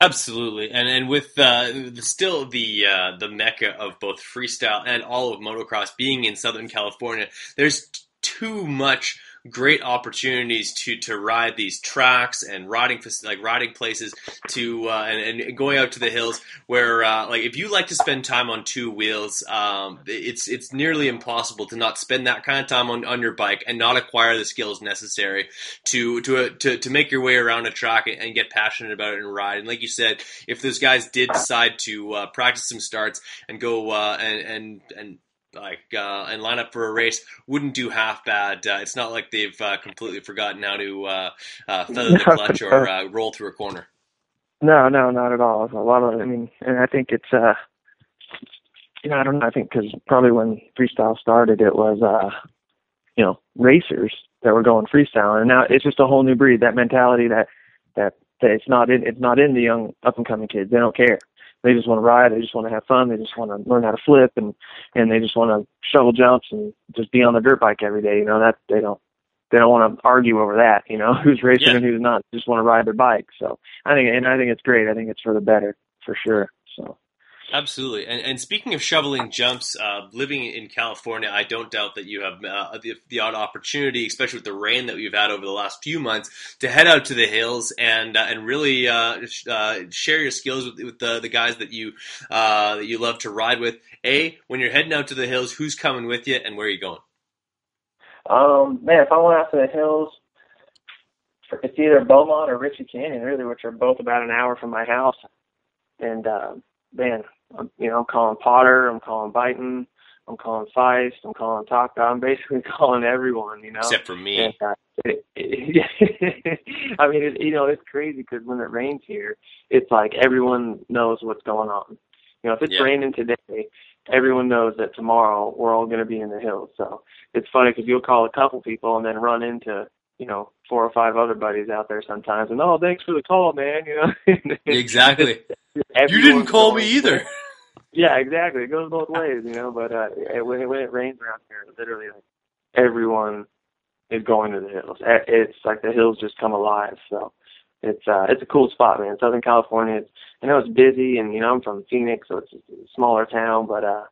Absolutely, and and with uh, still the uh, the mecca of both freestyle and all of motocross being in Southern California, there's t- too much great opportunities to to ride these tracks and riding like riding places to uh, and, and going out to the hills where uh, like if you like to spend time on two wheels, um, it's it's nearly impossible to not spend that kind of time on, on your bike and not acquire the skills necessary to to uh, to to make your way around a track and, and get passionate about it and ride. And like you said, if those guys did decide to uh, practice some starts and go uh, and and and like uh, and line up for a race wouldn't do half bad. Uh, it's not like they've uh, completely forgotten how to uh, uh, feather the clutch or uh, roll through a corner. No, no, not at all. A lot of, I mean, and I think it's, uh, you know, I don't know. I think because probably when freestyle started, it was, uh, you know, racers that were going freestyle, and now it's just a whole new breed. That mentality that that, that it's not in, it's not in the young up and coming kids. They don't care. They just want to ride. They just want to have fun. They just want to learn how to flip, and and they just want to shovel jumps and just be on the dirt bike every day. You know that they don't they don't want to argue over that. You know <laughs> who's racing Yeah. and who's not. They just want to ride their bike. So I think, and I think it's great. I think it's for the better for sure. So Absolutely. And, and speaking of shoveling jumps, uh, living in California, I don't doubt that you have uh, the, the odd opportunity, especially with the rain that we've had over the last few months, to head out to the hills and uh, and really uh, uh, share your skills with, with the, the guys that you uh, that you love to ride with. A, when you're heading out to the hills, who's coming with you and where are you going? Um, man, if I went out to the hills, it's either Beaumont or Reche Canyon, really, which are both about an hour from my house. And man, I'm, you know, I'm calling Potter, I'm calling Buyten, I'm calling Faisst, I'm calling Taka. I'm basically <laughs> calling everyone, you know. Except for me. And, uh, it, it, <laughs> I mean, it, you know, it's crazy because when it rains here, it's like everyone knows what's going on. You know, if it's Yeah. raining today, everyone knows that tomorrow we're all going to be in the hills. So it's funny because you'll call a couple people and then run into you know four or five other buddies out there sometimes, and oh, thanks for the call, man. You know, <laughs> Exactly. <laughs> you didn't call me either. Yeah, exactly. It goes both ways, you know. But uh, it, when, it, when it rains around here, literally, like, everyone is going to the hills. It's like the hills just come alive. So it's uh, it's a cool spot, man. Southern California. It's, I know it's busy, and you know I'm from Phoenix, so it's a smaller town, but uh,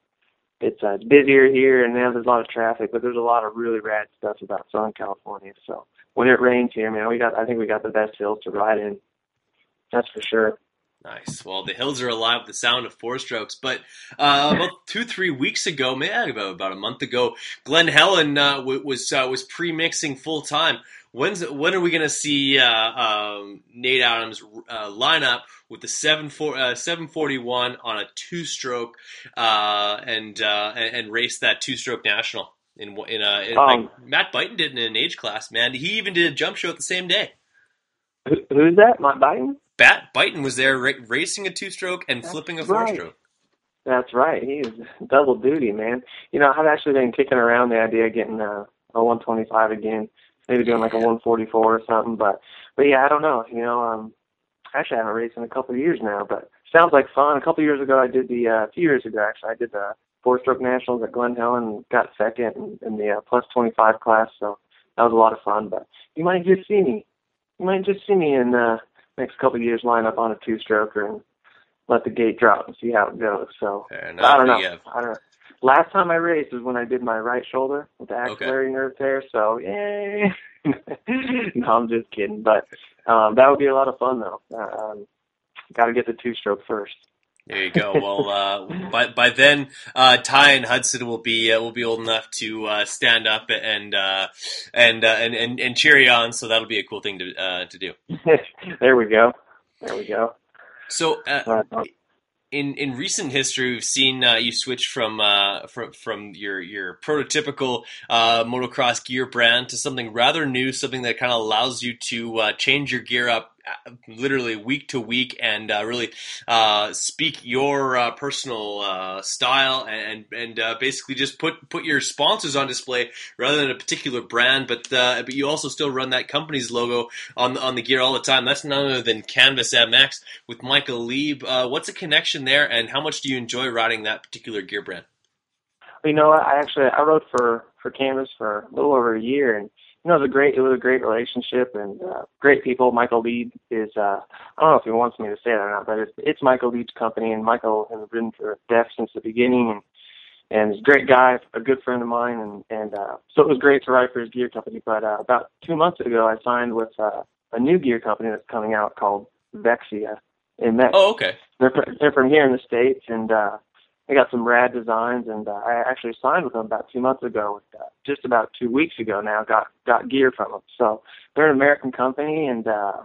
it's uh, it's busier here, and now there's a lot of traffic. But there's a lot of really rad stuff about Southern California. So when it rains here, man, we got I think we got the best hills to ride in. That's for sure. Nice. Well, the hills are alive with the sound of four strokes. But uh, about two, three weeks ago, man, about, about a month ago, Glen Helen uh, w- was uh, was pre-mixing full time. When's when are we going to see uh, um, Nate Adams uh, line up with the seven four uh, seven forty one on a two stroke, and, and and raced that two stroke national in in a in, Um, like Matt Buyten did in an age class. Man, he even did a jump show at the same day. Who, who's that? Matt Buyten. Bat Buyten was there ra- racing a two stroke and flipping a four right. stroke. That's right. He's double duty, man. You know, I've actually been kicking around the idea of getting a, a 125 again, maybe doing like a 144 or something. But, but yeah, I don't know. You know, um, I actually I haven't raced in a couple of years now, but sounds like fun. A couple of years ago, I did the uh, a few years ago actually, I did the four stroke nationals at Glen Helen and got second in, in the uh, plus 25 class. So that was a lot of fun. But you might just see me. You might just see me in the next couple of years line up on a two stroker and let the gate drop and see how it goes. So I don't know. yeah. I don't know. Last time I raced was when I did my right shoulder with the Okay. axillary nerve tear. So yay! <laughs> no, I'm just kidding. But um, that would be a lot of fun though. Uh, Um, Got to get the two stroke first. There you go. Well, uh, by by then, uh, Ty and Hudson will be uh, will be old enough to uh, stand up and uh, and, uh, and and and cheer you on. So that'll be a cool thing to uh, to do. <laughs> there we go. There we go. So, in in recent history, we've seen uh, you switch from uh, from from your your prototypical uh, motocross gear brand to something rather new, something that kind of allows you to uh, change your gear up literally week to week and uh, really uh, speak your uh, personal uh, style and and uh, basically just put put your sponsors on display rather than a particular brand. But uh, but you also still run that company's logo on the, on the gear all the time. That's none other than Canvas MX with Michael Lieb. Uh, what's the connection there, and how much do you enjoy riding that particular gear brand? you know? I actually I rode for for Canvas for a little over a year, and you know it was a great it was a great relationship and uh, great people. Michael Lieb is uh, I don't know if he wants me to say that or not, but it's it's Michael Lieb's company, and Michael has been for Deft since the beginning, and and he's a great guy, a good friend of mine, and and uh, so it was great to ride for his gear company. But uh, about two months ago, I signed with uh, a new gear company that's coming out called Vexia in Mex. Oh, okay. They're they're from here in the states, and uh, they got some rad designs. And uh, I actually signed with them about two months ago. Uh, just about two weeks ago now, got got gear from them. So they're an American company and uh,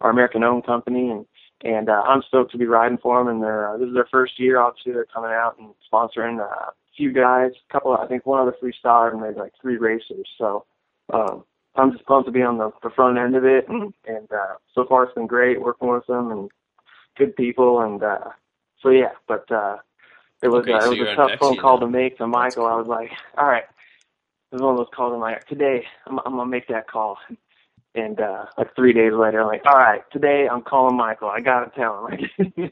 or American-owned company, and and uh, I'm stoked to be riding for them. And they're uh, this is their first year. Obviously, they're coming out and sponsoring uh, a few guys, a couple, I think one other freestyler, and maybe like three racers. So. Um, I'm just pumped to be on the, the front end of it, and, and uh, so far it's been great working with them and good people, and uh, so yeah. But uh, it was Okay, uh, so it was a tough phone call now. to make to Michael. I was like, all right, it was one of those calls. I'm like, today I'm, I'm gonna make that call, and uh, like three days later, I'm like, all right, today I'm calling Michael. I gotta tell him. <laughs>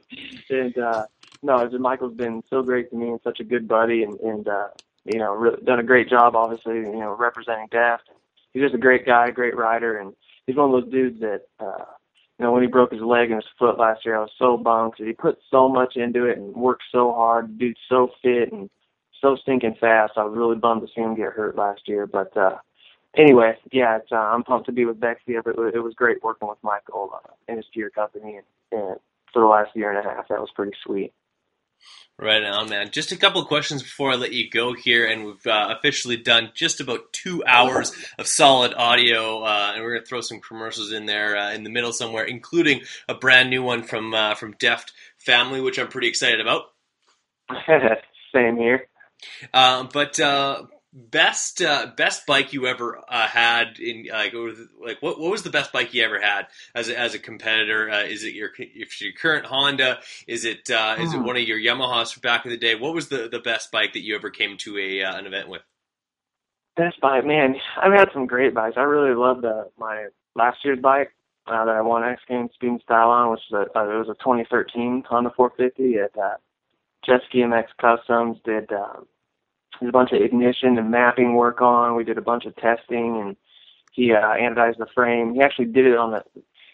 and uh, no, just, Michael's been so great to me and such a good buddy, and and uh, you know, really done a great job. Obviously, you know, representing Deft. He's just a great guy, great rider, and he's one of those dudes that. uh you know, when he broke his leg and his foot last year, I was so bummed 'cause he put so much into it and worked so hard. The dude's so fit and so stinking fast. I was really bummed to see him get hurt last year. But uh anyway, yeah, it's, uh, I'm pumped to be with Vexia. But it it was great working with Michael uh, and his gear company and, and for the last year and a half. That was pretty sweet. Right on, man. Just a couple of questions before I let you go here, and we've uh, officially done just about two hours of solid audio, uh, and we're gonna throw some commercials in there uh, in the middle somewhere, including a brand new one from uh, from Deft Family, which I'm pretty excited about. <laughs> Same here. Um, but uh, best uh, best bike you ever uh, had in like or, like what what was the best bike you ever had as a, as a competitor? Uh, is it your if your current Honda? Is it uh, is it Hmm. one of your Yamahas from back in the day? What was the, the best bike that you ever came to a uh, an event with? Best bike, man. I've had some great bikes. I really loved uh, my last year's bike uh, that I won X Games Speed and Style on, which was a, uh, it was a 2013 Honda 450 at uh, Jet Ski MX Customs. Did uh, did a bunch of ignition and mapping work on. We did a bunch of testing, and he uh, anodized the frame. He actually did it on the.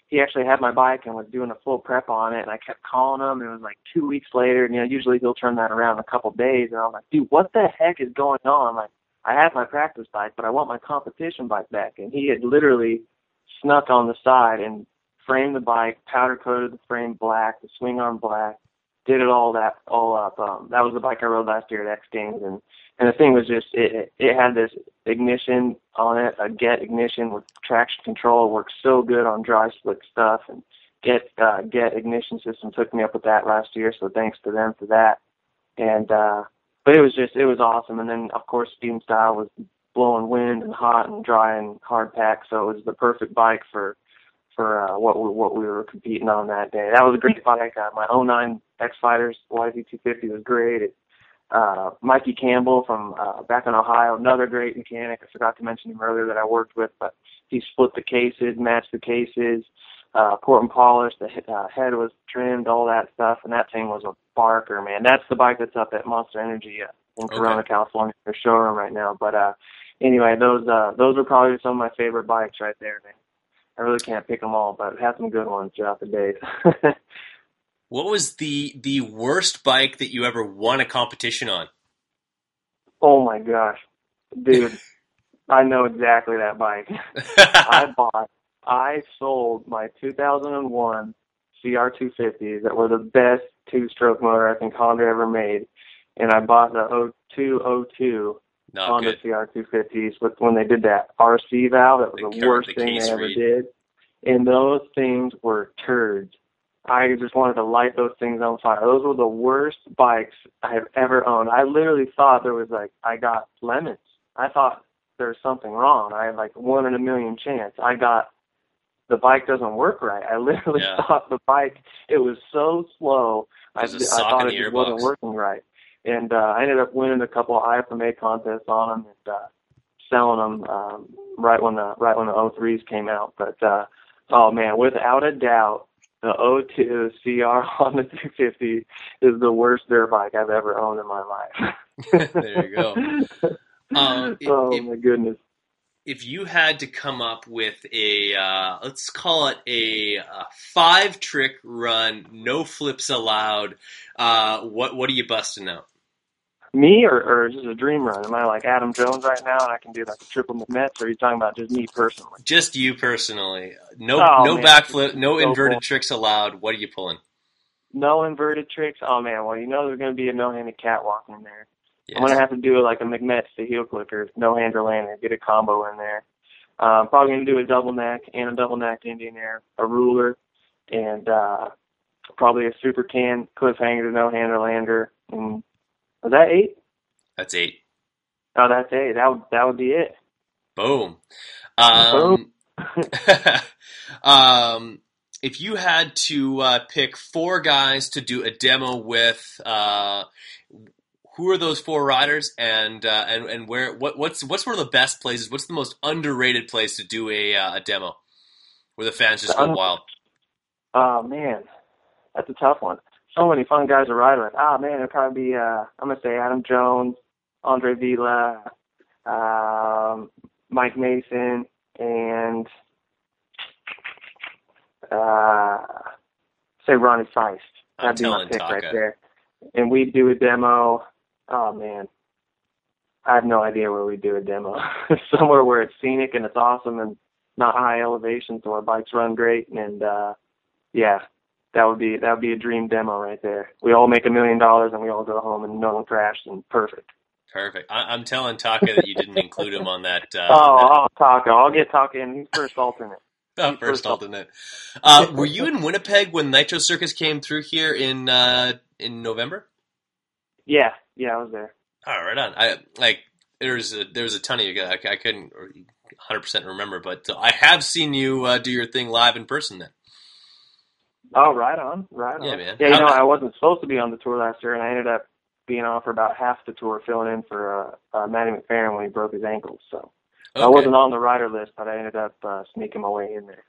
He actually had my bike and was doing a full prep on it, and I kept calling him. And it was like two weeks later, and you know usually he'll turn that around in a couple days, and I'm like, dude, what the heck is going on? Like, I have my practice bike, but I want my competition bike back. And he had literally snuck on the side and framed the bike, powder coated the frame black, the swing arm black, did it all that all up. Um, that was the bike I rode last year at X Games, and and the thing was just it it- had this ignition on it, a get ignition with traction control, works so good on dry slick stuff, and Get uh, Get Ignition Systems hooked me up with that last year, so thanks to them for that. And uh, but it was just it was awesome. And then of course Speed Style was blowing wind and hot and dry and hard pack, so it was the perfect bike for for uh, what we, what we were competing on that day. That was a great bike. Uh, my 09 X Fighters YZ250 was great. It, uh, Mikey Campbell from uh, back in Ohio, another great mechanic. I forgot to mention him earlier that I worked with, but he split the cases, matched the cases, uh, port and polished. The uh, head was trimmed, all that stuff, and that thing was a barker, man. That's the bike that's up at Monster Energy uh, in Corona, California, their showroom right now. But uh, anyway, those uh, those are probably some of my favorite bikes right there, man. I really can't pick them all, but I've had some good ones throughout the days. <laughs> What was the the worst bike that you ever won a competition on? Oh my gosh, dude! <laughs> I know exactly that bike. <laughs> I bought, I sold my 2001 CR250s that were the best two-stroke motor I think Honda ever made, and I bought the 0202 Not Honda good. CR250s with when they did that RC valve. That was The the, worst the thing they ever read. did, and those things were turds. I just wanted to light those things on fire. Those were the worst bikes I have ever owned. I literally thought there was like I got lemons. I thought there's something wrong. I had like one in a million chance. I got the bike doesn't work right. I <laughs> literally Yeah. thought the bike it was so slow. I, I thought it just wasn't working right. And uh, I ended up winning a couple of IFMX contests on them and uh, selling them um, right when the right when the O3s came out. But uh, oh man, without a doubt, the 02 CR Honda <laughs> 250 is the worst dirt bike I've ever owned in my life. <laughs> there you go. <laughs> Um, if, oh if, my goodness. If you had to come up with a uh, let's call it a, a five trick run, no flips allowed, uh, what what are you busting out? Me or, or is this a dream run? Am I like Adam Jones right now and I can do like a triple McMetz or are you talking about just me personally? Just you personally. No Oh, no man. backflip, no So inverted cool. tricks allowed. What are you pulling? No inverted tricks? Oh man, well you know there's gonna be a no handed catwalk in there. Yes. I'm gonna have to do like a McMetz to heel clicker, no hander landing, get a combo in there. Um, probably gonna do a double nac and a double nac Indian air, a ruler, and uh, probably a super can cliffhanger to no hander lander. And was that eight? That's eight. Oh, that's eight. That would that would be it. Boom. Um, <laughs> um, if you had to uh, pick four guys to do a demo with, uh, who are those four riders, and uh, and and where? What what's what's one of the best places? What's the most underrated place to do a uh, a demo where the fans just go wild? Oh man, that's a tough one. So many fun guys to ride with. Ah man, it'd probably be uh, I'm gonna say Adam Jones, Andre Villa, um, Mike Mason, and uh, say Ronnie Faisst. I'm That'd be my pick Taka. right there. And we'd do a demo. Oh man, I have no idea where we do a demo. <laughs> Somewhere where it's scenic and it's awesome and not high elevation, so our bikes run great. And uh, yeah, that would be that would be a dream demo right there. We all make a million dollars and we all go home and no one crashed and perfect. Perfect. I, I'm telling Taka that you didn't include him on that. Uh, oh, oh, Taco, I'll get Taco in. He's first alternate. <laughs> that uh, first alternate. Uh, <laughs> were you in Winnipeg when Nitro Circus came through here in uh, in November? Yeah, yeah, I was there. All right, right on. I like there's a there's a ton of you guys. I, I couldn't 100 percent remember, but I have seen you uh, do your thing live in person. Then Oh, right on, right on. Yeah, man. Yeah, you How- know, I wasn't supposed to be on the tour last year, and I ended up being on for about half the tour, filling in for uh, uh, Matty McFerrin when he broke his ankle. So I wasn't on the rider list, but I ended up uh, sneaking my way in there.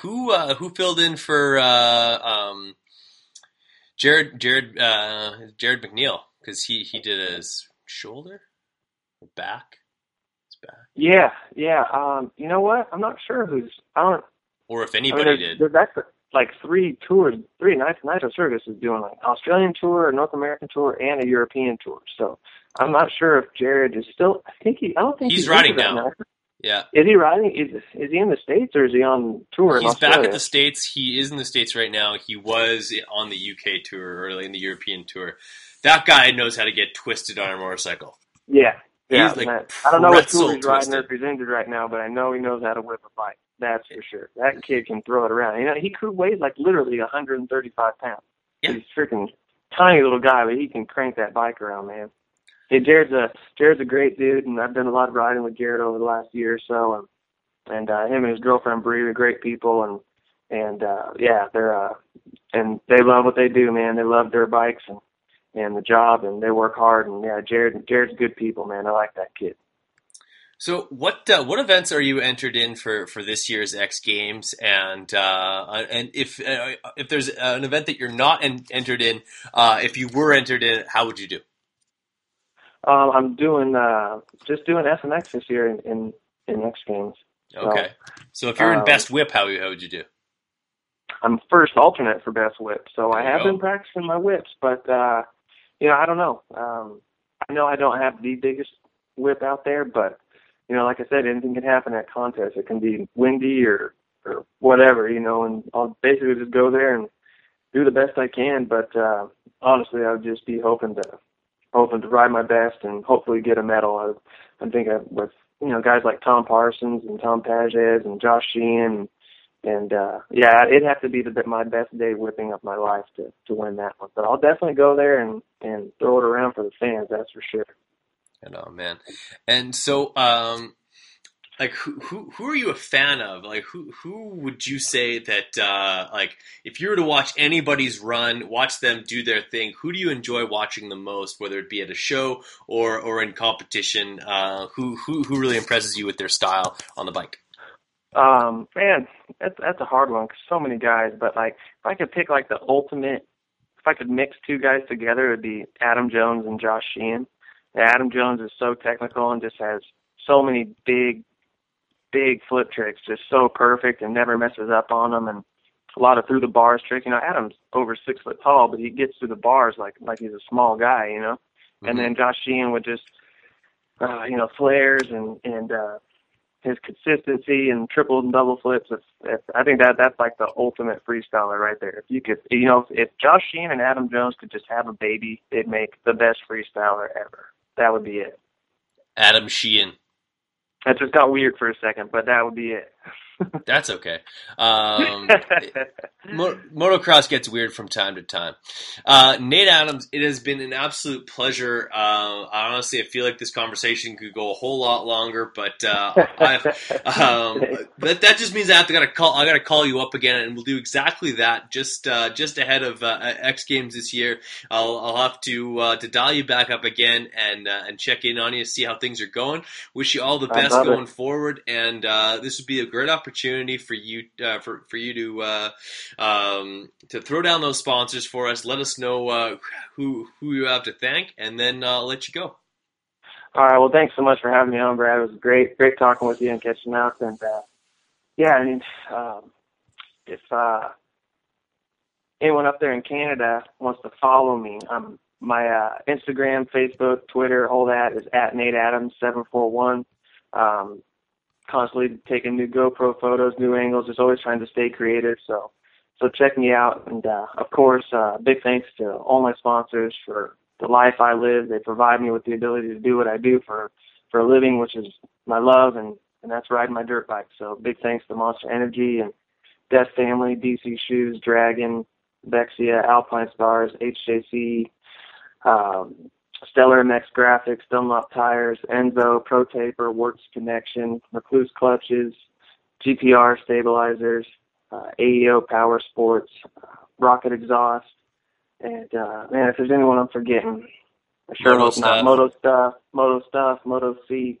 who uh, who filled in for uh, um, Jarryd Jarryd uh, Jarryd McNeil because he he did his shoulder, or back, his back, Yeah, yeah. Um, you know what? I'm not sure who's. I don't. or if I mean, anybody there's, did. there's actually like three tours. Three Nitro, Nitro Circus is doing like Australian tour, a North American tour, and a European tour. So I'm not sure if Jarryd is still. I think he. I don't think He's he's, riding that now. Yeah. Is he riding? Is is he in the states or is he on tour He's back at the states. He is in the states right now. He was on the UK tour, early in the European tour. That guy knows how to get twisted on a motorcycle. Yeah, Yeah, He's like man. I don't know what tool he's riding or twisted. if he's injured right now, but I know he knows how to whip a bike. That's for sure. That kid can throw it around. You know, he weighs like literally 135 pounds. Yeah. He's freaking tiny little guy, but he can crank that bike around, man. Hey, Jarryd's a Jarryd's a great dude, and I've done a lot of riding with Jarryd over the last year or so, and and uh, him and his girlfriend Bree are great people, and and uh, yeah, they're uh, and they love what they do, man. They love their bikes and and the job, and they work hard, and yeah, Jarryd Jarryd's good people, man. I like that kid. So what uh, what events are you entered in for, for this year's X Games and uh, and if uh, if there's an event that you're not en- entered in, uh, if you were entered in, how would you do? Um, I'm doing uh, just doing SMX this year in in, in X Games. So, Okay, so if you're in um, best whip, how how would you do? I'm first alternate for best whip, so I There you have go. been practicing my whips, but uh, you know I don't know. Um, I know I don't have the biggest whip out there, but you know, like I said, anything can happen at contests. It can be windy or or whatever, you know, and I'll basically just go there and do the best I can. But uh, honestly, I would just be hoping to hoping to ride my best and hopefully get a medal. I, I'm thinking with you know guys like Tom Parsons and Tom Pages and Josh Sheehan and uh yeah, it'd have to be the my best day whipping up my life to to win that one. But I'll definitely go there and and throw it around for the fans. That's for sure. I know, man. And so, um, like, who, who who are you a fan of? Like, who who would you say that, uh, like, if you were to watch anybody's run, watch them do their thing, who do you enjoy watching the most? Whether it be at a show or or in competition, uh, who who who really impresses you with their style on the bike? Um, man, that's that's a hard one 'cause so many guys. But like, if I could pick like the ultimate, if I could mix two guys together, it'd be Adam Jones and Josh Sheehan. Adam Jones is so technical and just has so many big, big flip tricks, just so perfect and never messes up on them, and a lot of through the bars tricks. You know, Adam's over six foot tall, but he gets through the bars like like he's a small guy. You know, and then Josh Sheehan would just, uh, you know, flares and and uh, his consistency and triple and double flips. It's, it's, I think that that's like the ultimate freestyler right there. If you could, you know, if, if Josh Sheehan and Adam Jones could just have a baby, they'd make the best freestyler ever. That would be it. Adam Sheehan. That just got weird for a second, but that would be it. That's okay. Um, Mo- motocross gets weird from time to time. Uh, Nate Adams, it has been an absolute pleasure. Uh, honestly, I feel like this conversation could go a whole lot longer, but uh, um, that that just means I have to gotta call. I gotta call you up again, and we'll do exactly that. Just uh, just ahead of uh, X Games this year, I'll, I'll have to uh, to dial you back up again and uh, and check in on you, see how things are going. Wish you all the best love it. going forward, and uh, this would be a great opportunity for you uh, for for you to uh, um, to throw down those sponsors for us. Let us know uh, who who you have to thank, and then uh, I'll let you go. All right. Well, thanks so much for having me on, Brad. It was great, great talking with you and catching up. And uh, yeah, I mean, um, if uh, anyone up there in Canada wants to follow me, um, my uh, Instagram, Facebook, Twitter, all that is at Nate Adams seven four one. Um, constantly taking new GoPro photos, new angles, just always trying to stay creative. So, so check me out. And uh, of course, uh, big thanks to all my sponsors for the life I live. They provide me with the ability to do what I do for for a living, which is my love, and and that's riding my dirt bike. So big thanks to Monster Energy and Deft Family, DC Shoes, Dragon, Vexia, Alpinestars, HJC, um, Stellar MX Graphics, Dunlop Tires, Enzo, Pro Taper, Works Connection, Rekluse Clutches, GPR Stabilizers, uh, AEO Power Sports, uh, Rocket Exhaust, and uh, man, if there's anyone I'm forgetting, I sure Moto hope Stuff. not. Moto Stuff, Moto Stuff, Moto C,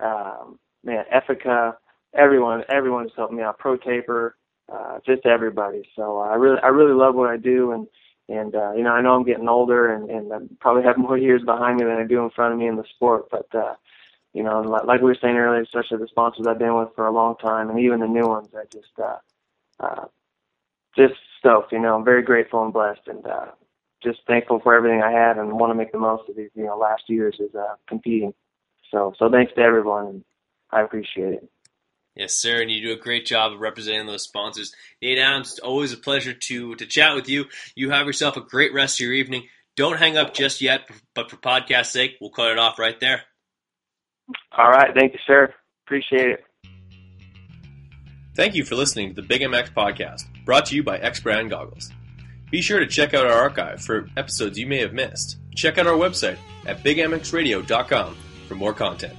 um, man, Ethika, everyone, everyone has helped me out. Pro Taper, uh, just everybody. So uh, I really, I really love what I do, and and uh, you know, I know I'm getting older, and and I probably have more years behind me than I do in front of me in the sport. But uh, you know, like, like we were saying earlier, especially the sponsors I've been with for a long time, and even the new ones, I just uh, uh, just stoked. You know, I'm very grateful and blessed, and uh, just thankful for everything I had, and want to make the most of these you know last years is uh, competing. So so thanks to everyone, I appreciate it. Yes, sir, and you do a great job of representing those sponsors. Nate Adams, it's always a pleasure to to chat with you. You have yourself a great rest of your evening. Don't hang up just yet, but for podcast sake, we'll cut it off right there. All right. Thank you, sir. Appreciate it. Thank you for listening to the Big MX podcast, brought to you by X Brand Goggles. Be sure to check out our archive for episodes you may have missed. Check out our website at bigmxradio.com for more content.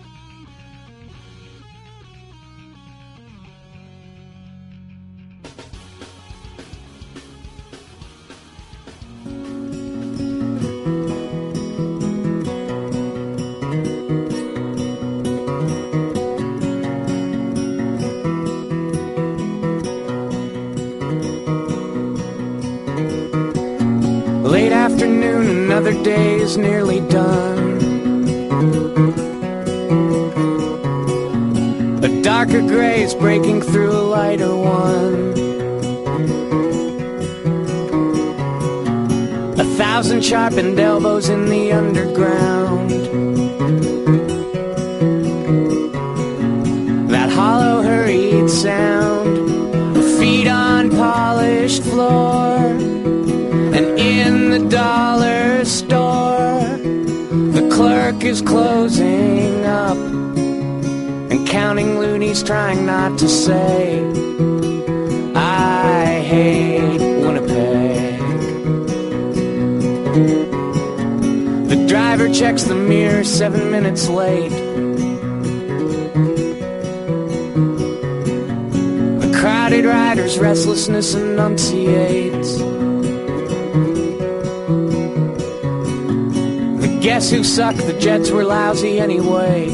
Restlessness enunciates. The Guess Who sucked? The Jets were lousy anyway.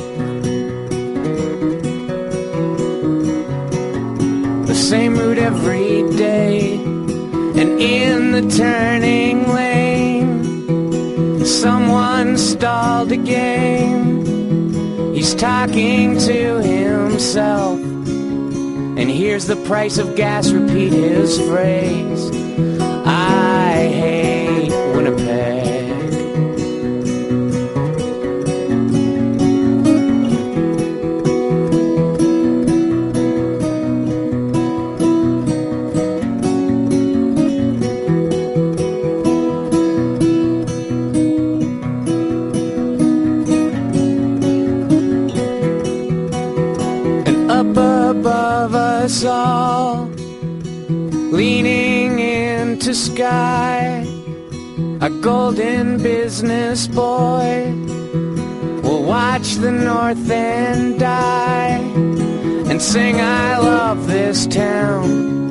The same route every day, and in the turning lane, someone stalled again. He's talking to himself, and here's the price of gas. Repeat his phrase. Sing, I love this town.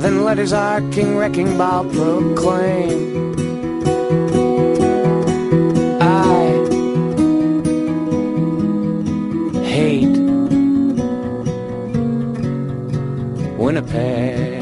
Then let his arcing wrecking ball proclaim. I hate Winnipeg.